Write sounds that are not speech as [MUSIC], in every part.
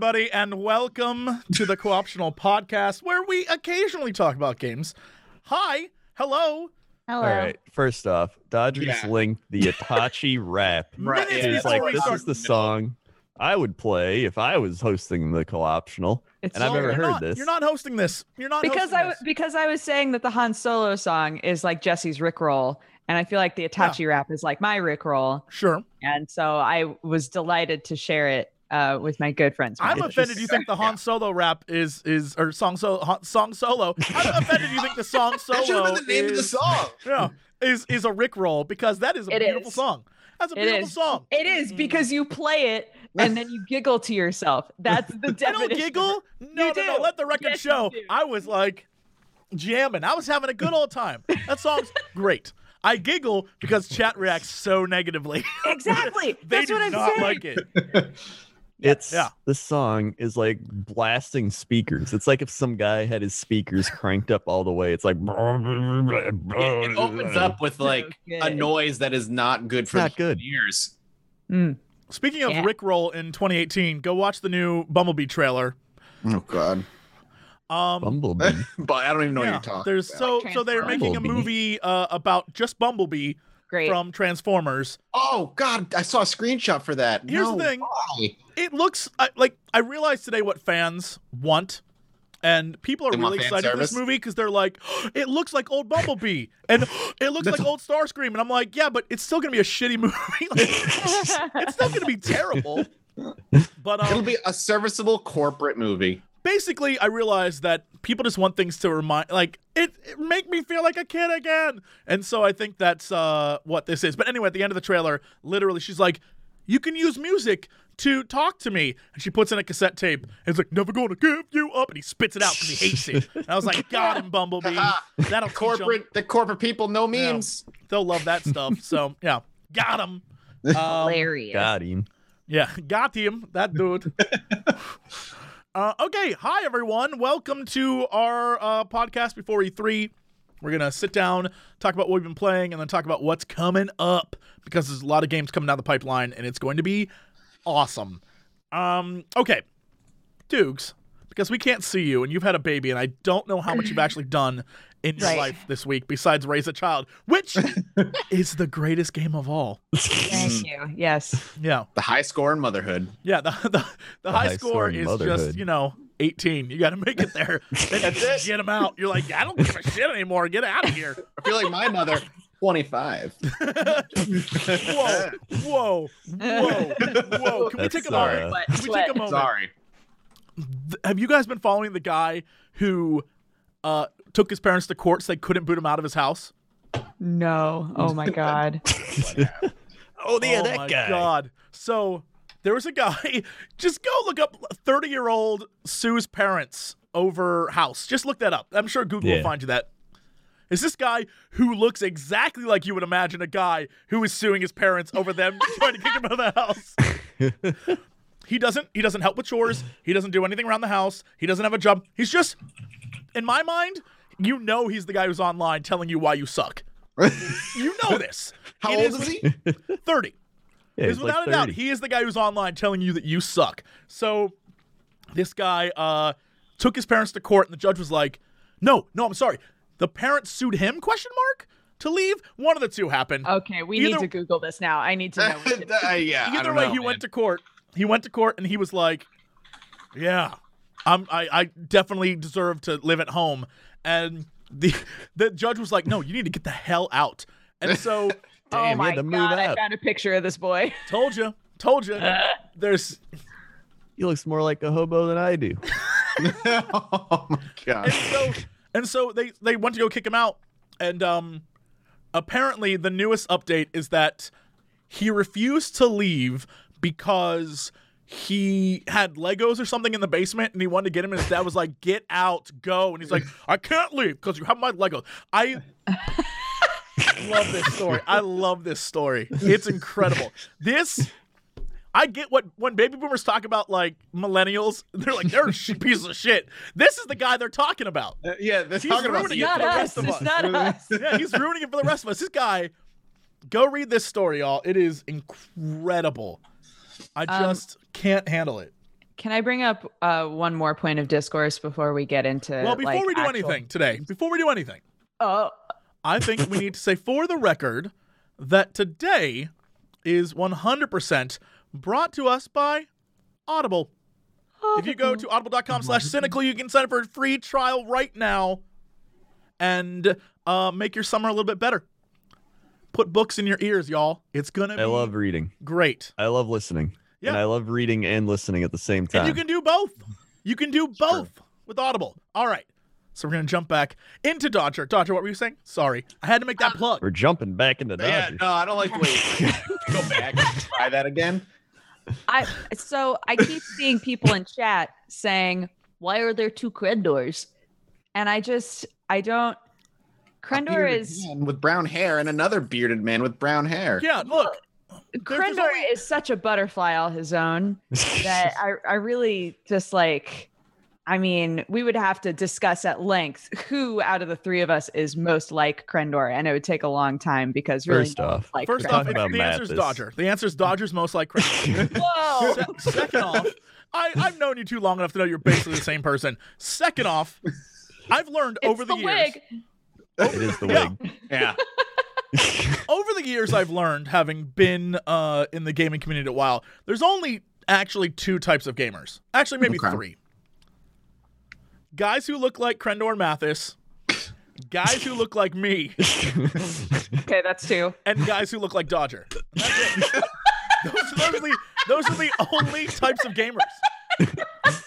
Hello, everybody, and welcome to the Co-optional Podcast, where we occasionally talk about games. Hi, hello. Hello. All right. First off, Dodgers Yeah. linked the Itachi [LAUGHS] rap. Right, Minutes yeah, He's it's like, this is the song I would play if I was hosting the co-optional. It's And I've true. never heard not- this. You're not hosting this. You're not because hosting I this. because I was saying that the Han Solo song is like Jesse's Rickroll, and I feel like the Itachi rap is like my Rickroll, Sure. and so I was delighted to share it uh, with my good friends. I'm Mike. offended. You think the Han Solo rap is is or song solo Han- song solo? I'm [LAUGHS] offended. You think the song [LAUGHS] solo That should have been the name of the song. [LAUGHS] Yeah, is is a Rick roll because that is a It beautiful is. song. That's a It beautiful is. song. It is because you play it and then you giggle to yourself. That's the definition. I don't giggle. No, You no, no. Let the record Yes, show. I was like jamming. I was having a good old time. That song's great. I giggle because chat reacts so negatively. Exactly. they That's do what I'm not saying. like it. It's Yeah. this song is like blasting speakers. It's like if some guy had his speakers cranked up all the way. It's like It, it opens up with [LAUGHS] like a noise that is not good for Not the good. ears. Mm. Speaking of Yeah. Rick roll in 2018, go watch the new Bumblebee trailer. Oh God! Um, Bumblebee. [LAUGHS] but I don't even know yeah, what you're talking. there's about. so so they're making a movie uh, about just Bumblebee Great. from Transformers. Oh God! I saw a screenshot for that. Here's the thing. why? It looks I, like I realized today what fans want. And people are They really fan excited for this movie because they're like, [GASPS] it looks like old Bumblebee, and [GASPS] it looks like old Starscream, and I'm like, yeah, but it's still gonna be a shitty [LAUGHS] movie. Like, it's still gonna be terrible. [LAUGHS] But It'll um, be a serviceable corporate movie. Basically, I realized that people just want things to remind, like it, it make me feel like a kid again, and so I think that's uh, what this is. But anyway, at the end of the trailer, literally, she's like, "You can use music to talk to me," and she puts in a cassette tape, and it's like, "Never gonna give you up," and he spits it out because he hates it. And I was like, "Got him, Bumblebee. [LAUGHS] That'll. Corporate, the corporate people know memes. They'll love that stuff." [LAUGHS] So yeah, got him. [LAUGHS] Um, Hilarious. Got him. yeah, got him, that dude. Uh, okay, hi everyone. Welcome to our uh, podcast before E3. We're gonna sit down, talk about what we've been playing, and then talk about what's coming up because there's a lot of games coming down the pipeline, and it's going to be awesome. Um, okay, Dukes, because we can't see you, and you've had a baby, and I don't know how much you've actually [CLEARS THROAT] done in your Right. life this week besides raise a child, which [LAUGHS] is the greatest game of all. Thank [LAUGHS] you. Yes. Yeah. The high score in motherhood. Yeah, the the, the, high, high score score is motherhood. just you know 18. You got to make it there. [LAUGHS] That's it. Get them out. You're like, I don't give a shit anymore. Get out of here. I feel like my mother, 25. Whoa, whoa, whoa, whoa. Can we That's, take a moment? uh, Can we take a moment? Sorry. Th- Have you guys been following the guy who uh, took his parents to court so they couldn't boot him out of his house? No. Oh my God. [LAUGHS] Oh, yeah, oh that my guy. god. So there was a guy. [LAUGHS] Just go look up 30 year old Sue's parents over house. Just look that up. I'm sure Google will find you that. Is this guy who looks exactly like you would imagine a guy who is suing his parents over them [LAUGHS] trying to kick him out of the house? He doesn't. He doesn't help with chores. He doesn't do anything around the house. He doesn't have a job. He's just, in my mind, you know, he's the guy who's online telling you why you suck. [LAUGHS] You know this. How It old is he? [LAUGHS] 30 Yeah, is without like a doubt he is the guy who's online telling you that you suck. So this guy uh took his parents to court and the judge was like, "No, no, I'm sorry. The parents sued him?" question mark to leave. One of the two happened. Okay, we Either- need to Google this now. I need to know. what [LAUGHS] it is. Uh, yeah, I Either don't way, know, he man. went to court. He went to court and he was like, "Yeah, I'm I, I definitely deserve to live at home." And the [LAUGHS] the judge was like, "No, you need to get the hell out." And so [LAUGHS] oh Damn, you my had to move God! I found a picture of this boy. [LAUGHS] told you, told you. There's He looks more like a hobo than I do. oh my god. and so and so they they went to go kick him out and um apparently the newest update is that he refused to leave because he had Legos or something in the basement and he wanted to get him and his dad was like get out go and he's like I can't leave because you have my Legos I love this story I love this story it's incredible this I get what when baby boomers talk about like millennials, they're like they're pieces of shit. This is the guy they're talking about. Uh, yeah, they're He's talking about ruining It's it for the rest of It's us. not us. Yeah, he's ruining it for the rest of us. This guy, go read this story, y'all. It is incredible. I Um, just can't handle it. Can I bring up uh, one more point of discourse before we get into? well, before like, we do actual- anything today, before we do anything, Oh, I think we need to say for the record that today is 100% brought to us by Audible. If you go to audible.com slash cynical, you can sign up for a free trial right now and uh, make your summer a little bit better. Put books in your ears, y'all. It's going to be I love reading. great. I love listening. And Yeah. I love reading and listening at the same time. And you can do both. You can do both with Audible. All right. So we're going to jump back into Dodger. Dodger, what were you saying? Sorry. I had to make that ah. plug. We're jumping back into Yeah, Dodgers. no, I don't like the way. [LAUGHS] Go back. and Try that again. I so I keep seeing people in chat saying, "Why are there two Crendors?" And I just I don't. A Crendor is man with brown hair and another bearded man with brown hair. Yeah, look. there's Crendor only- is such a butterfly all his own [LAUGHS] that I I really just like. I mean, we would have to discuss at length who out of the three of us is most like Crendor, and it would take a long time because really, First off- like First We're off, talking it's, about the answer is Dodger. The answer is Dodger's most like Chris. [LAUGHS] whoa, Se- second off, I, I've known you too long enough to know you're basically the same person. Second off, I've learned it's over the, the years. wig. It is the [LAUGHS] Yeah. wig. Yeah. [LAUGHS] Over the years, I've learned, having been uh, in the gaming community a while, there's only actually two types of gamers. Actually, maybe Okay. three. Guys who look like Crendor Mathas, guys who look like me, Okay, that's two. and guys who look like Dodger. That's it. those, [LAUGHS] those, are the, those are the only types of gamers.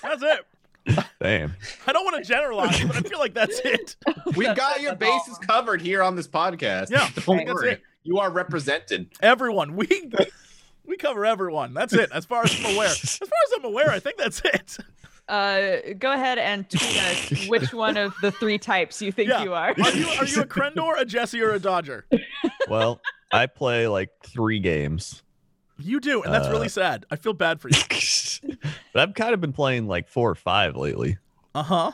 That's it. Damn. [LAUGHS] I don't want to generalize, but I feel like that's it. [LAUGHS] We've got your bases covered here on this podcast. Yeah, Don't that's worry. it. You are represented. Everyone, we we cover everyone. That's it. As far as I'm aware, as far as I'm aware, I think that's it. Uh, go ahead and tweet us which one of the three types you think Yeah. you are. Are you are you a Crendor, a Jesse, or a Dodger? Well, I play like three games. You do, and that's Uh, really sad. I feel bad for you. [LAUGHS] but I've kind of been playing like four or five lately. Uh huh.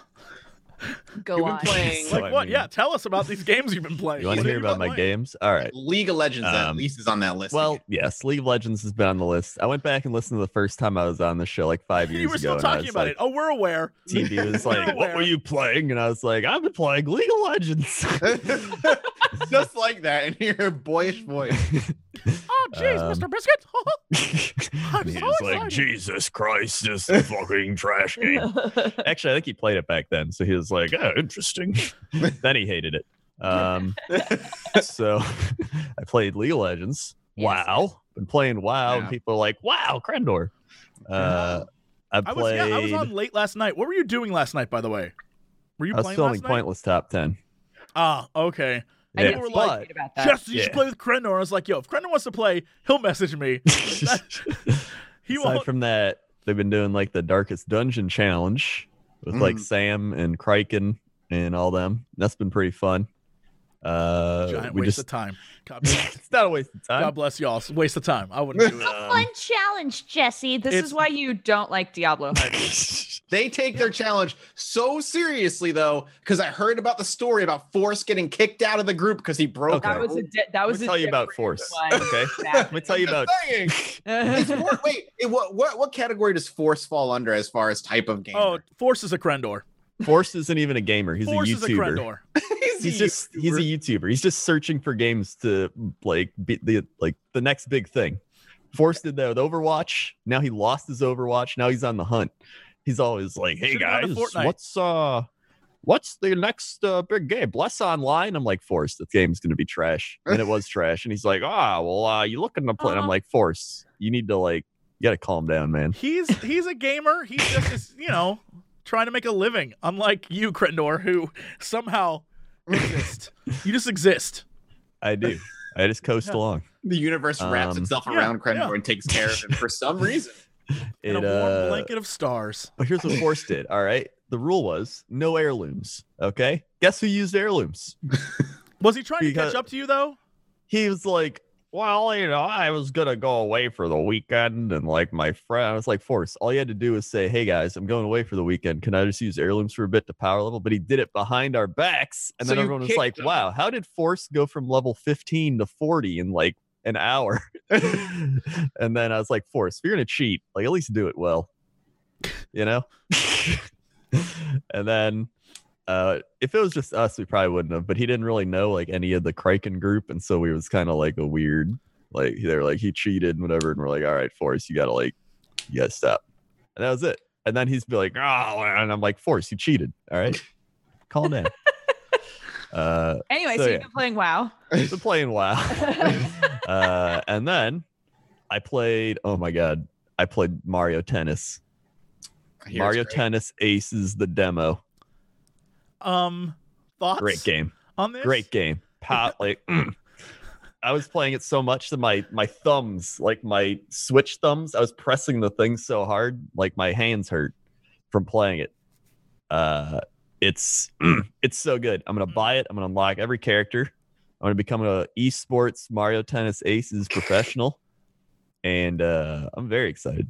Go You've been on. playing [LAUGHS] So, Like I what? mean- yeah, tell us about these games you've been [LAUGHS] playing. You want What to have hear you about been my playing? games? All right. League of Legends at Um, least is on that list. Well, again. yes, League of Legends has been on the list. I went back and listened to the first time I was on the show like five [LAUGHS] years You were ago. still and I talking was about like, it. Oh, we're aware. TB was like, "What were you playing?" And I was like, "I've been playing League of Legends." just like that in your boyish voice. Oh, jeez, Um, Mr. Biscuit. [LAUGHS] I'm He's [LAUGHS] so like, "Jesus Christ, this is [LAUGHS] fucking trash game." Actually, I think he played it back then, so he was like, "Oh, interesting." then he hated it. Um, so I played League of Legends. Yes, wow, been playing WoW, and Yeah. people are like, "Wow, Crendor." Uh, I I was played. yeah, I was on late last night. What were you doing last night, by the way? Were you I was playing filming last night? Pointless Top Ten. Ah, okay. I Yeah, did were see like, a tweet about that. Jess, you should play with Crendor. I was like, yo, if Crendor wants to play, he'll message me. [LAUGHS] He Aside won't. from that, they've been doing like the Darkest Dungeon challenge with like Mm. Sam and Kraken and all them. That's been pretty fun. Uh, Giant we waste just of time. [LAUGHS] It's not a waste of time. God bless y'all. It's a waste of time. I wouldn't [LAUGHS] do it. Um, Fun challenge, Jesse. This It's- is why you don't like Diablo. [LAUGHS] They take their challenge so seriously, though, because I heard about the story about Force getting kicked out of the group because he broke. Okay. That was a di- that Let was me a tell you about Force. Okay, let me tell you about. Saying. Is For- wait, it- what, what what category does Force fall under as far as type of game? Oh, Force is a Crendor. Force isn't even a gamer. He's Force a is a YouTuber. Crendor. [LAUGHS] [LAUGHS] he's just he's a YouTuber. He's just searching for games to like be the like the next big thing. Force did that with Overwatch. Now he lost his Overwatch. Now he's on the hunt. He's always like, "Hey Should've gone to guys, what's uh, what's the next uh, big game? Bless Online." I'm like, "Force, the game's gonna be trash," and it was [LAUGHS] trash. And he's like, "Ah, well, uh, you looking to play?" And I'm Uh-huh. like, "Force, you need to like, you gotta calm down, man." He's he's a gamer. He's just is, you know trying to make a living. Unlike you, Crendor, who somehow exist. you just exist. I do. I just coast Yeah. along. the universe wraps Um, itself yeah, around Crendor yeah. and takes care of him for some [LAUGHS] reason. In a warm uh, blanket of stars. But here's what Force did. All right. The rule was no heirlooms. Okay. Guess who used heirlooms? Was he trying to catch up to you though? He was like, well, you know, I was going to go away for the weekend. And like my friend, I was like, Force, all you had to do was say, hey guys, I'm going away for the weekend. Can I just use heirlooms for a bit to power level? But he did it behind our backs. And So then everyone was like, him. wow, how did Force go from level 15 to 40 in like an hour? [LAUGHS] and then I was like, Force, if you're going to cheat, like at least do it well. you know. [LAUGHS] and then uh if it was just us, we probably wouldn't have. But he didn't really know like any of the Kraken group, and so we was kind of like a weird like they're like he cheated and whatever, and we're like, all right, Forrest, you gotta like you gotta stop. And that was it. And then he's be like, oh, and I'm like, Forrest, you cheated. All right, calm down. [LAUGHS] uh, Anyway, So, so, you've been playing WoW. been playing WoW. [LAUGHS] uh, and then I played. Oh my god, I played Mario Tennis. I hear it's Mario great. Tennis Aces the demo. Um, thoughts Great game. on this? Great game. Pat, [LAUGHS] like mm. I was playing it so much that my my thumbs, like my switch thumbs, I was pressing the thing so hard, like my hands hurt from playing it. Uh it's [CLEARS THROAT] it's so good. I'm gonna buy it. I'm gonna unlock every character. I'm gonna become a esports Mario Tennis Aces professional, and uh, I'm very excited.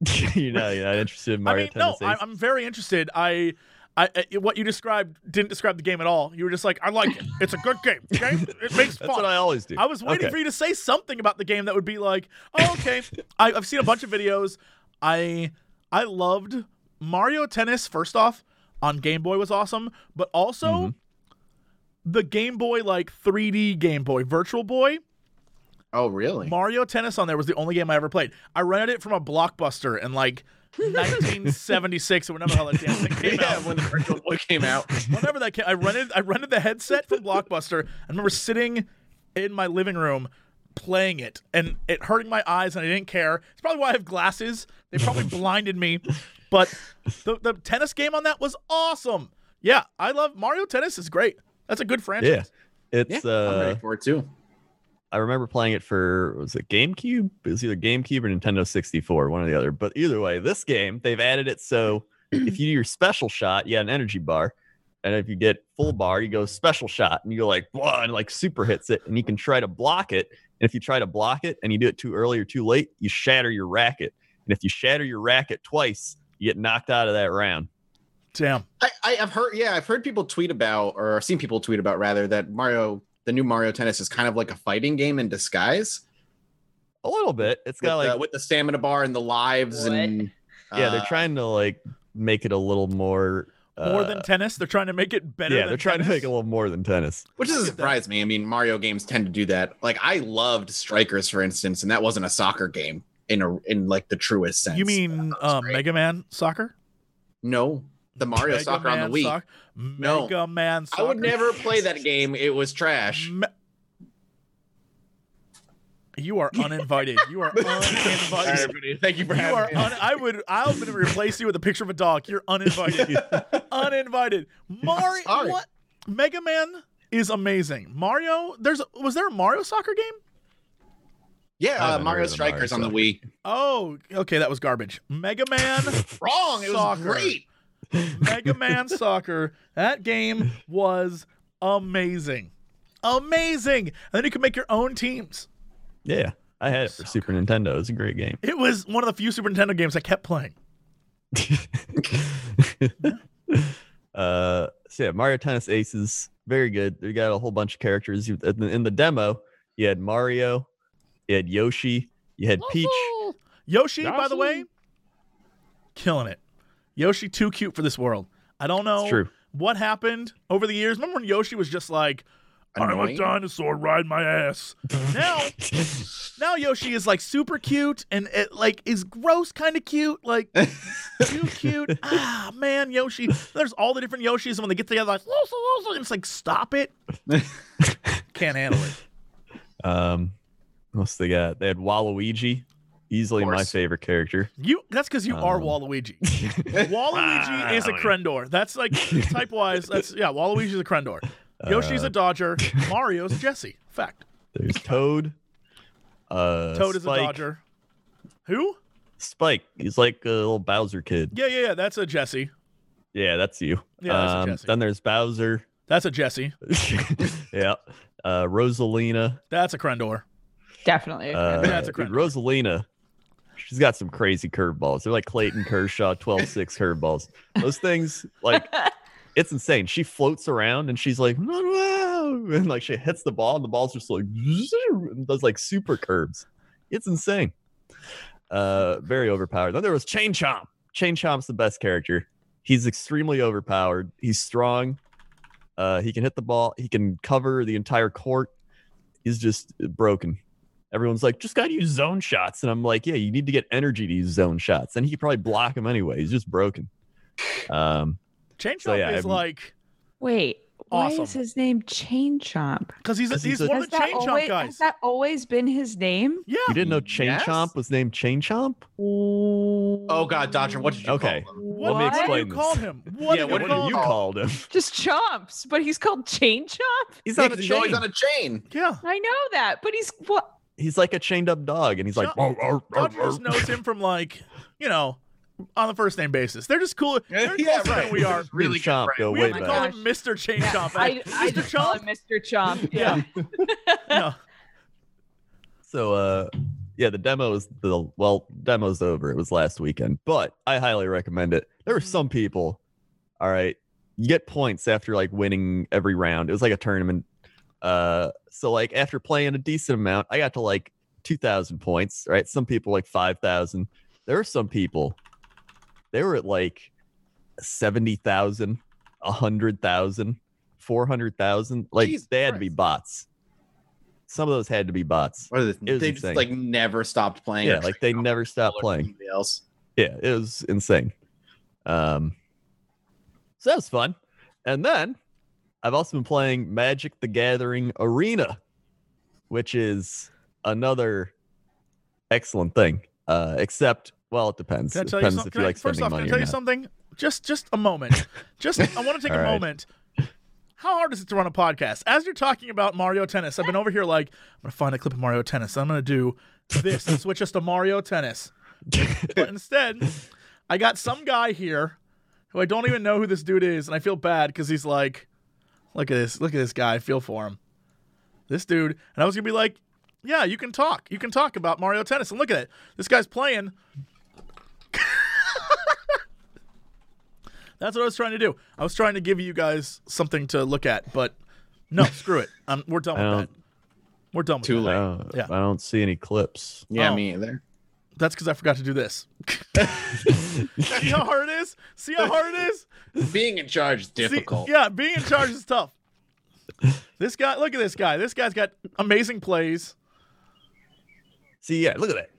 [LAUGHS] you know, you're not interested in I Mario mean, no, Tennis I, Aces? I'm very interested. I, I, I- what you described didn't describe the game at all. You were just like, I like it. It's a good game. [LAUGHS] Okay, it makes fun. That's what I always do. I was waiting Okay. for you to say something about the game that would be like, oh, okay. I, I've seen a bunch of videos. I I loved Mario Tennis. First off, on Game Boy was awesome, but also Mhm. the Game Boy like 3D Game Boy, Virtual Boy. Oh, really? Mario Tennis on there was the only game I ever played. I rented it from a blockbuster and like [LAUGHS] 1976 or whenever the hell that damn thing came [LAUGHS] yeah, out. when the Virtual Boy came out. [LAUGHS] Whenever that came, I rented I rented the headset from Blockbuster. I remember sitting in my living room playing it and it hurting my eyes and I didn't care. It's probably why I have glasses. They probably blinded me. But the, the tennis game on that was awesome. Yeah, I love Mario Tennis is great. That's a good franchise. Yeah. It's Yeah, It's I'm uh ready for it too. I remember playing it for was it GameCube? It was either GameCube or Nintendo 64, one or the other. But either way, this game they've added it so if you do your special shot, you get an energy bar, and if you get full bar, you go special shot, and you go like blah, and like super hits it, and you can try to block it. And if you try to block it and you do it too early or too late, you shatter your racket. And if you shatter your racket twice, you get knocked out of that round. Damn. I, I, I've heard, yeah, I've heard people tweet about, or seen people tweet about rather, that Mario, the new Mario Tennis is kind of like a fighting game in disguise. A little bit. It's got like the, with the stamina bar and the lives What? and yeah, they're uh, trying to like make it a little more. More uh, than tennis. They're trying to make it better. yeah, than they're trying to make it a little more than tennis. Which doesn't surprise me. I mean, Mario games tend to do that. Like I loved Strikers, for instance, and that wasn't a soccer game in a in like the truest sense. You mean uh. Mega Man Soccer? no? The Mario Mega Soccer on the Wii. Soc- No. Mega Man Soccer. I would never play that game. It was trash. Me- you are uninvited. You are [LAUGHS] All right, uninvited. everybody, thank you for You are having me. un- I would. I'll gonna replace you with a picture of a dog. You're uninvited. [LAUGHS] uninvited. Mario. Sorry. What? Mega Man is amazing. Mario. There's. Was there a Mario soccer game? Yeah, uh, Mario heard of the Mario Strikers on the Wii. Oh, okay. That was garbage. Mega Man. [LAUGHS] Wrong. It was Soccer. great. [LAUGHS] Mega Man Soccer. That game was amazing. Amazing. And then you could make your own teams. Yeah, I had it for So Super Nintendo. It was a great game. It was one of the few Super Nintendo games I kept playing. [LAUGHS] uh, so yeah, Mario Tennis Aces, very good. They got a whole bunch of characters. In the, in the demo, you had Mario, you had Yoshi, you had Peach. Yoshi, by the way, killing it. Yoshi too cute for this world. I don't know true. what happened over the years. Remember when Yoshi was just like, I'm a dinosaur, ride my ass. now, [LAUGHS] now Yoshi is like super cute and it like is gross kind of cute, like too [LAUGHS] cute. ah, man, Yoshi. There's all the different Yoshis and when they get together, like, "Woofy, woofy," and it's like, stop it. [LAUGHS] Can't handle it. Um, what else they got? They had Waluigi, easily my favorite character. You that's because you are Um, Waluigi. [LAUGHS] [LAUGHS] Waluigi is a Crendor. That's like type wise. That's yeah. Waluigi's a Crendor. Yoshi's Uh, a Dodger. [LAUGHS] Mario's Jesse. Fact. There's Toad. Uh, Toad is a Dodger. Who? Spike. He's like a little Bowser kid. Yeah, yeah, yeah. That's a Jesse. Yeah, that's you. Yeah, that's a um, Jesse. Then there's Bowser. That's a Jesse. yeah. Uh, Rosalina. That's a Crendor. Definitely. Uh, That's a dude, Crendor. Rosalina. She's got some crazy curveballs. They're like Clayton Kershaw 12-6 curveballs. Those things, like, [LAUGHS] it's insane. She floats around and she's like, and like she hits the ball and the ball's just like and does like super curves. It's insane. Uh, very overpowered. Then there was Chain Chomp. Chain Chomp's the best character. He's extremely overpowered. He's strong. Uh, he can hit the ball. He can cover the entire court. He's just broken. Everyone's like, just gotta use zone shots, and I'm like, yeah, you need to get energy to use zone shots. And he could probably block him anyway. He's just broken. Um, Chain So, Chomp yeah, is I'm- like Wait, why is his name Chain Chomp? because he's 'Cause he's, he's a- one of the that, Chain Chomp always, guys. has that always been his name? yeah. you didn't know Chain Yes. Chomp was named Chain Chomp? Oh God, Dodger, what did you Okay. call him? What, Let me what explain do you this. call him? What Yeah, do what you did you him? called him? [LAUGHS] Just Chomps, but he's called Chain Chomp? He's Yeah, on a 'cause he's always on a chain. Yeah. I know that, but he's what? He's like a chained up dog, and he's like, Chomp- "Arr, arr, arr, just knows him from like, you know, on the first name basis. They're just cool. They're Yeah, right. we are. Really good Chomp friend. go We way have to call him Mr. Chain Yeah, Chomp. I, I Mr. just call Chomp. him Mr. Chomp. [LAUGHS] Yeah. Yeah. yeah. [LAUGHS] So uh yeah, the demo is the well, demo's over. It was last weekend, but I highly recommend it. There were some people, all right, you get points after like winning every round. It was like a tournament. Uh so like after playing a decent amount, I got to like 2000 points, right? Some people like 5000. There are some people they were at like 70,000, 100,000, 400,000. Like Jesus they had to be bots. Some of those had to be bots. What are It they? was They just like never stopped playing. Yeah, like they never stopped playing. anybody Else. Yeah, it was insane. Um, so that was fun. And then I've also been playing Magic the Gathering Arena, which is another excellent thing. Uh, except, well, it depends. I It tell you depends something? if you like First spending off, can I tell you not. something? Just, just a moment. Just, I want to take a [LAUGHS] right. moment. How hard is it to run a podcast? As you're talking about Mario Tennis, I've been over here like, I'm gonna find a clip of Mario Tennis. I'm gonna do this and switch us to Mario Tennis. But [LAUGHS] instead, I got some guy here who I don't even know who this dude is, and I feel bad because he's like, look at this, look at this guy. I feel for him. This dude, and I was gonna be like, yeah, you can talk. You can talk about Mario Tennis, and look at it. This guy's playing. [LAUGHS] That's what I was trying to do. I was trying to give you guys something to look at, but no, screw it. Um, we're done with that. We're done with Too that. I late. don't, Yeah. I don't see any clips. Yeah, Oh. me either. That's because I forgot to do this. [LAUGHS] See how hard it is? See how hard it is? Being in charge is See- difficult. yeah, being in charge is tough. This guy, look at this guy. This guy's got amazing plays. See, yeah, look at that.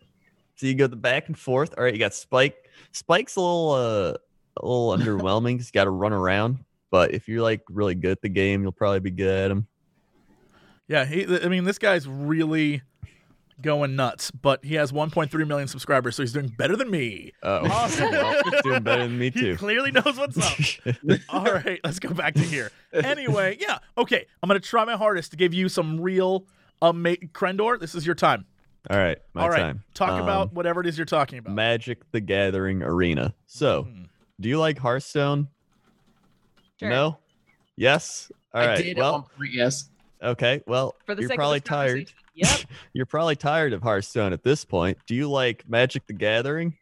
So you go the back and forth. All right, you got Spike. Spike's a little uh a little underwhelming. He's got to run around. But if you're like really good at the game, you'll probably be good at him. Yeah, he, I mean, this guy's really going nuts, but he has 1.3 million subscribers, so he's doing better than me. Oh, [LAUGHS] well, doing better than me He too. clearly knows what's up. [LAUGHS] All right, let's go back to here. Anyway, yeah, okay. I'm gonna try my hardest to give you some real ama- Crendor. This is your time. All right, my All right, time. talk Um, about whatever it is you're talking about. Magic the Gathering Arena. So, Hmm. do you like Hearthstone? Sure. No? Yes? All I right. did well, point, yes. okay. Well, For the you're sake probably of this tired. Conversation. Yep. [LAUGHS] You're probably tired of Hearthstone at this point. Do you like Magic the Gathering?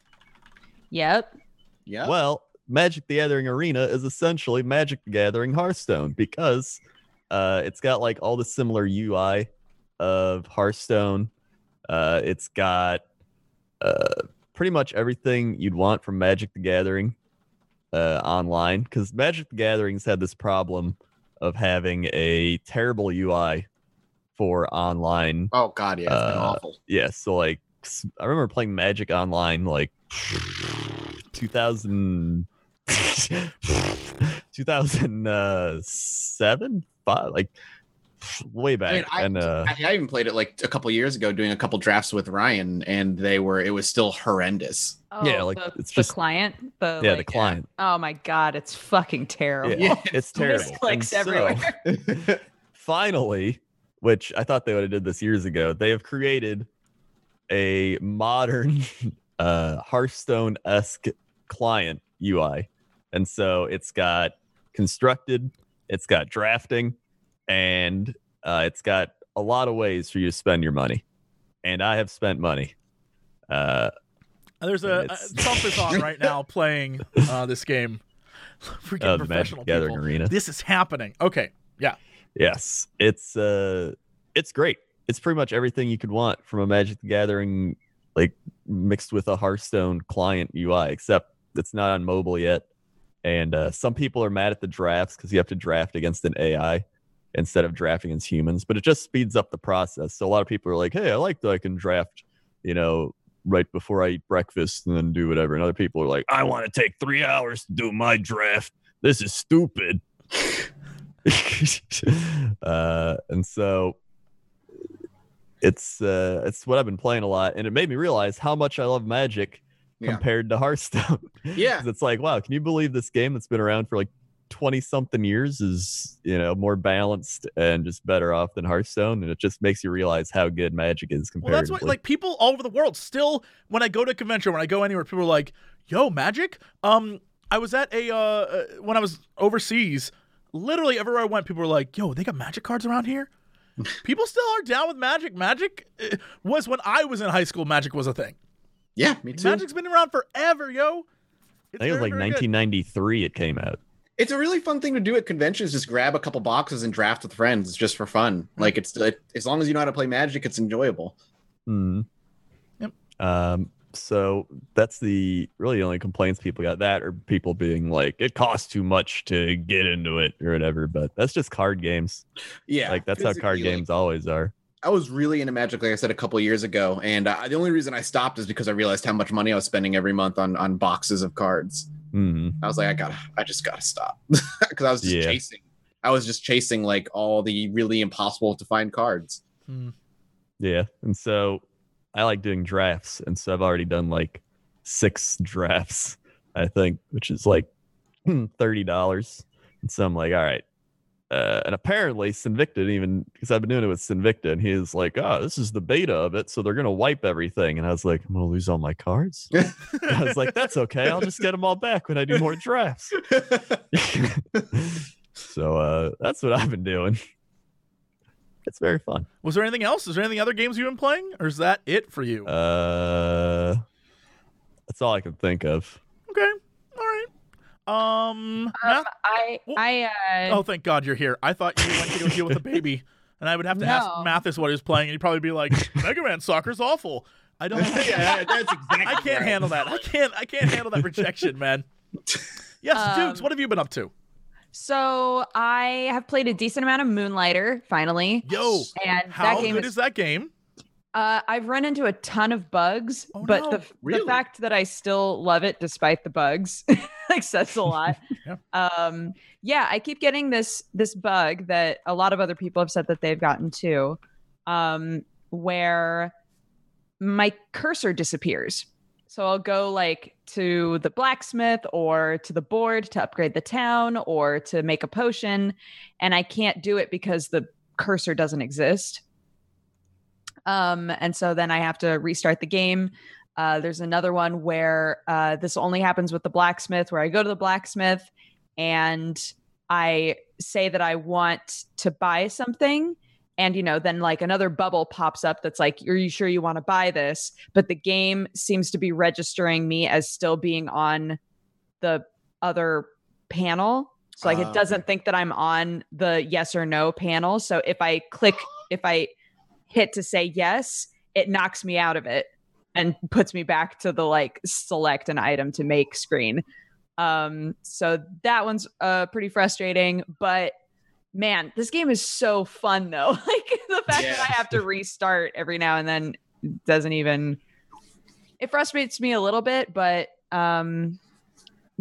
Yep. Yeah. Well, Magic the Gathering Arena is essentially Magic the Gathering Hearthstone because uh, it's got like all the similar UI of Hearthstone. Uh, it's got uh, pretty much everything you'd want from Magic the Gathering uh, online because Magic the Gathering's had this problem of having a terrible UI for online Oh God, yeah, it's been Uh, awful. yeah so like I remember playing magic online like [SNIFFS] 2000 [LAUGHS] 2007 five like way back I mean, I, and uh I, I even played it like a couple years ago, doing a couple drafts with Ryan, and they were it was still horrendous. Oh, Yeah, like, the, it's the just- client. The yeah the client Oh my god, it's fucking terrible. yeah, [LAUGHS] Yeah, it's [LAUGHS] terrible Misclicks And so, everywhere. finally which i thought they would have did this years ago they have created a modern [LAUGHS] uh hearthstone-esque client ui and so it's got constructed it's got drafting and uh, it's got a lot of ways for you to spend your money and i have spent money uh There's a, a Trump is on [LAUGHS] right now playing uh, this game. [LAUGHS] Freaking uh, professional the gathering people. arena This is happening. Okay, yeah. Yes, it's uh, it's great. It's pretty much everything you could want from a Magic the Gathering like mixed with a Hearthstone client UI, except it's not on mobile yet. And uh, some people are mad at the drafts because you have to draft against an AI instead of drafting as humans, but it just speeds up the process. So a lot of people are like, "Hey, I like that I can draft, you know, right before I eat breakfast and then do whatever." And other people are like, "I want to take three hours to do my draft. This is stupid." [LAUGHS] uh, and so it's uh, it's what I've been playing a lot, and it made me realize how much I love Magic Yeah. compared to Hearthstone. [LAUGHS] yeah, it's like, wow, can you believe this game that's been around for like 20 something years is, you know, more balanced and just better off than Hearthstone? And it just makes you realize how good Magic is Well, compared that's what like people all over the world still. When I go to a convention, when I go anywhere, people are like, "Yo, Magic." Um, I was at a uh, uh when I was overseas. Literally everywhere I went, people were like, "Yo, they got Magic cards around here." [LAUGHS] people still are down with Magic. Magic uh, was when I was in high school. Magic was a thing. Yeah, me too. Magic's been around forever, yo. It's I think it was like very good. 1993 it came out. It's a really fun thing to do at conventions. Just grab a couple boxes and draft with friends. Just for fun. Like it's it, as long as you know how to play Magic, it's enjoyable. Hmm. Yep. Um, so that's the really only complaints people got that or people being like, it costs too much to get into it or whatever. But that's just card games. Yeah, like that's how card physically, like, games always are. I was really into Magic, like I said a couple years ago, and uh, the only reason I stopped is because I realized how much money I was spending every month on on boxes of cards. Hmm. I was like, I gotta, I just gotta stop [LAUGHS] because I was just Yeah. chasing. I was just chasing like all the really impossible to find cards. Hmm. Yeah. And so I like doing drafts. And so I've already done like six drafts, I think, which is like [CLEARS THROAT] $30. And so I'm like, all right. Uh, and apparently Sinvicta didn't even because I've been doing it with Sinvicta and he's like, oh, this is the beta of it. So they're going to wipe everything. And I was like, I'm going to lose all my cards. [LAUGHS] I was like, that's okay. I'll just get them all back when I do more drafts. [LAUGHS] [LAUGHS] so uh, that's what I've been doing. It's very fun. Was there anything else? Is there anything other games you've been playing, or is that it for you? Uh, that's all I can think of. okay, all right. Um, Um, Math- I Well- I uh, oh, thank God you're here. I thought you went to go deal with a [LAUGHS] baby, and I would have to ask Mathas what he was playing, and he'd probably be like, "Mega Man Soccer's awful." I don't. [LAUGHS] yeah, [LAUGHS] that's exactly. I can't handle that. I can't. I can't handle that rejection, man. Yes, Dukes. Um, What have you been up to? So I have played a decent amount of Moonlighter finally. Yo, and how that game good is is that game? Uh, I've run into a ton of bugs, Oh, but no. the, Really? the fact that I still love it despite the bugs, [LAUGHS] like says a lot. [LAUGHS] Yeah. Um, yeah, I keep getting this this bug that a lot of other people have said that they've gotten too, um, where my cursor disappears. So I'll go like to the blacksmith or to the board to upgrade the town or to make a potion, and I can't do it because the cursor doesn't exist. Um, and so then I have to restart the game. Uh, there's another one where uh, this only happens with the blacksmith, where I go to the blacksmith and I say that I want to buy something. And, you know, then like another bubble pops up that's like, Are you sure you want to buy this? But the game seems to be registering me as still being on the other panel. So, like, Ah, it doesn't think that I'm on the yes or no panel. So, if I click, if I hit to say yes, it knocks me out of it and puts me back to the like select an item to make screen. Um, so that one's uh pretty frustrating, but man, this game is so fun though. [LAUGHS] like the fact that I have to restart every now and then doesn't even it frustrates me a little bit, but um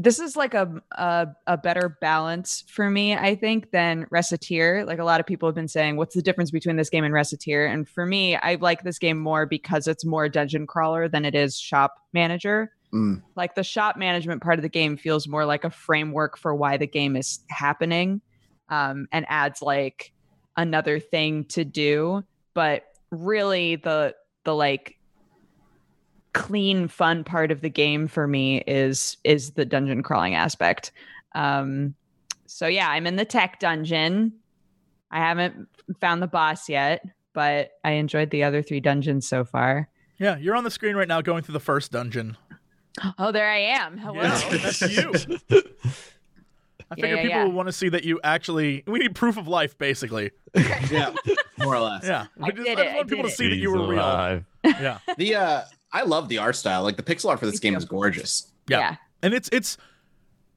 this is like a, a a better balance for me, I think, than Recettear. Like a lot of people have been saying, what's the difference between this game and Recettear? And for me, I like this game more because it's more dungeon crawler than it is shop manager. Mm. Like the shop management part of the game feels more like a framework for why the game is happening, um, and adds like another thing to do. But really, the the like clean fun part of the game for me is is the dungeon crawling aspect um so yeah i'm in the tech dungeon i haven't found the boss yet but i enjoyed the other three dungeons so far Yeah, you're on the screen right now, going through the first dungeon. oh there i am hello Yeah, that's you. [LAUGHS] I Yeah, figure yeah, people yeah. will want to see that you actually. We need proof of life, basically. [LAUGHS] Yeah, more or less. Yeah, I we just, did I just I want people did to it. see that you were He's real. [LAUGHS] Yeah, The uh I love the art style. Like the pixel art for this game is gorgeous. Yeah. and it's it's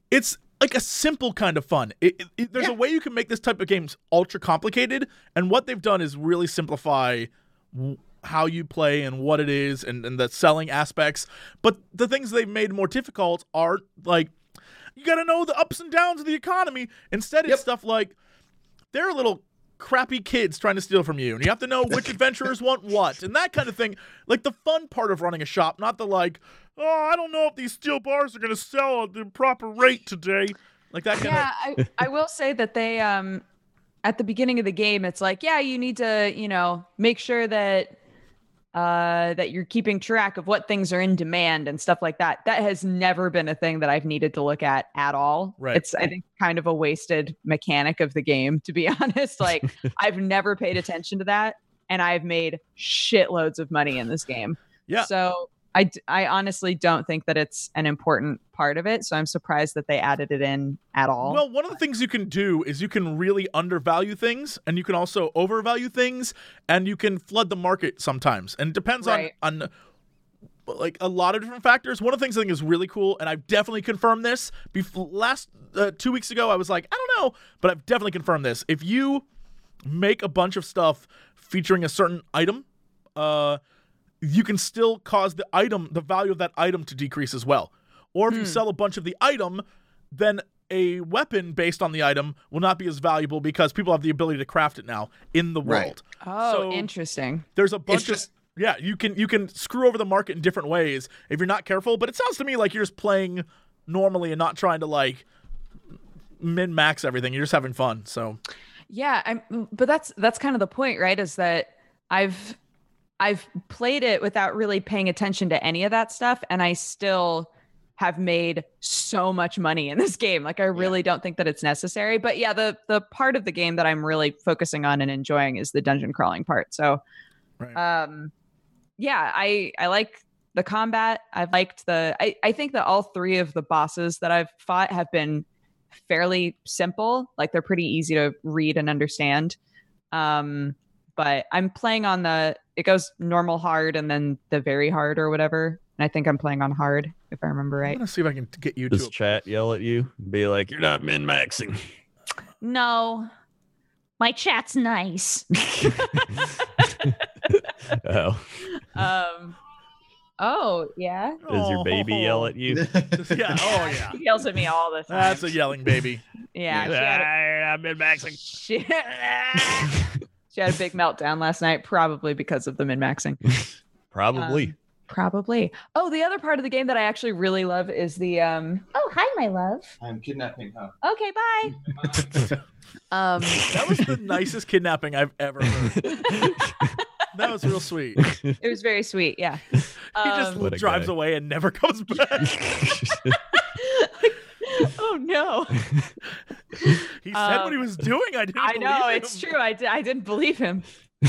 it's like a simple kind of fun. It, it- it- there's Yeah. a way you can make this type of games ultra complicated, and what they've done is really simplify w- how you play and what it is and, and the selling aspects. But the things they've made more difficult are like you got to know the ups and downs of the economy. Instead, it's Yep. stuff like they're little crappy kids trying to steal from you, and you have to know which [LAUGHS] adventurers want what and that kind of thing. Like the fun part of running a shop, not the like, oh, I don't know if these steel bars are going to sell at the proper rate today. Like that kind yeah I, I will say that they um at the beginning of the game it's like yeah you need to you know make sure that uh that you're keeping track of what things are in demand and stuff like that that has never been a thing that i've needed to look at at all Right. it's i think kind of a wasted mechanic of the game to be [LAUGHS] honest like [LAUGHS] i've never paid attention to that and i've made shitloads of money in this game Yeah. so I, I honestly don't think that it's an important part of it so i'm surprised that they added it in at all Well, one of the things you can do is you can really undervalue things, and you can also overvalue things, and you can flood the market sometimes. And it depends Right. on on like a lot of different factors. One of the things I think is really cool, and I've definitely confirmed this. Before last uh, two weeks ago, I was like, I don't know, but I've definitely confirmed this. If you make a bunch of stuff featuring a certain item, uh, you can still cause the item, the value of that item, to decrease as well. Or if you hmm. sell a bunch of the item, then a weapon based on the item will not be as valuable because people have the ability to craft it now in the Right. world. Oh, So- interesting. There's a bunch just- of yeah, you can you can screw over the market in different ways if you're not careful. But it sounds to me like you're just playing normally and not trying to like min max everything. You're just having fun. So Yeah, I'm but that's that's kind of the point, right? Is that I've I've played it without really paying attention to any of that stuff and I still have made so much money in this game. Like I really don't think that it's necessary. But yeah, the the part of the game that I'm really focusing on and enjoying is the dungeon crawling part. So right. um yeah i i like the combat i've liked the I, I think that all three of the bosses that i've fought have been fairly simple like they're pretty easy to read and understand um but i'm playing on the it goes normal hard and then the very hard or whatever and i think i'm playing on hard if i remember right. I'm gonna see if I can get you Does to. chat yell at you? Be like, you're not min maxing. no my chat's nice [LAUGHS] oh, um oh yeah does your baby yell at you? yeah. Oh yeah. [LAUGHS] he yells at me all the time That's a yelling baby. yeah she had a- I'm min maxing. She, [LAUGHS] she had a big meltdown last night, probably because of the min maxing. [LAUGHS] Probably. Um, probably. Oh, the other part of the game that I actually really love is the um. Oh, hi, my love. I'm kidnapping her. Okay, bye. [LAUGHS] Um, That was the nicest kidnapping I've ever heard. [LAUGHS] That was real sweet. It was very sweet. Yeah. He just Um, What drives guy. away and never comes back. [LAUGHS] oh no. [LAUGHS] He said what he Um, was doing. I didn't. I know believe it's true. I, di- I didn't believe him. [LAUGHS]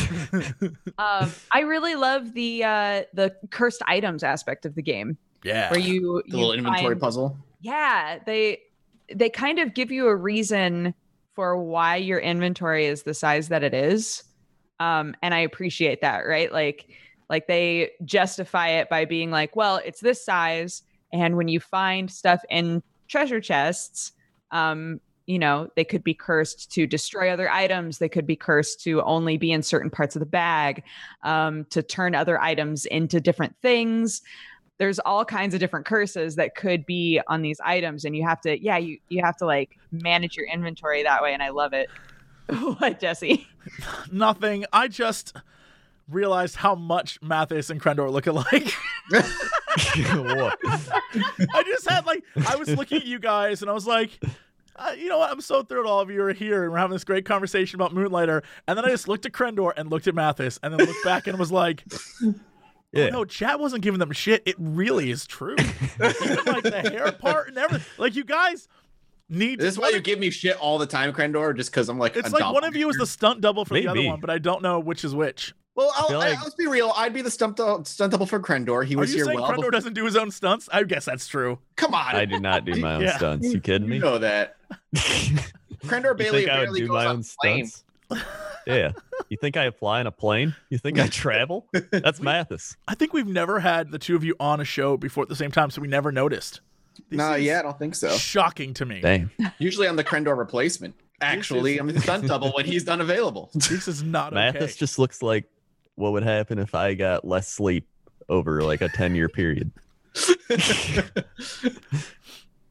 um, I really love the uh, the cursed items aspect of the game, Yeah. where you The you little inventory find- puzzle. yeah they they kind of give you a reason for why your inventory is the size that it is um and i appreciate that right like like they justify it by being like well it's this size and when you find stuff in treasure chests um you know they could be cursed to destroy other items they could be cursed to only be in certain parts of the bag um, to turn other items into different things there's all kinds of different curses that could be on these items and you have to yeah you you have to like manage your inventory that way and i love it [LAUGHS] what jesse [LAUGHS] Nothing. I just realized how much Mathas and Crendor look alike. [LAUGHS] what? [LAUGHS] I just had like I was looking at you guys and I was like, uh, you know what? I'm so thrilled all of you are here and we're having this great conversation about Moonlighter. And then I just looked at Crendor and looked at Mathas and then looked back and was like, Yeah. oh, no, chat wasn't giving them shit. It really is true. [LAUGHS] Even like the hair part and everything. Like you guys need. To This is why one you give me shit all the time, Crendor, just because I'm like. It's a like one of you is the stunt double for the other one, but I don't know which is which. Well, I'll, feel I let's be real. I'd be the stunt, stunt double for Crendor. He Are was you here well. Crendor before- doesn't do his own stunts? I guess that's true. Come on, I do not do my [LAUGHS] own Yeah. stunts. You kidding me? you me? know that. [LAUGHS] Crendor You Bailey think I would barely do goes my on own flame. stunts? yeah. You think I fly in a plane? You think I travel? [LAUGHS] That's Mathas. I think we've never had the two of you on a show before at the same time, so we never noticed. This Nah, yeah, I don't think so. Shocking to me. Damn. Usually I'm the Krendor replacement. Actually, I'm the stunt double when he's unavailable. This is not Mathas okay. just looks like what would happen if I got less sleep over like a 10 year period. [LAUGHS]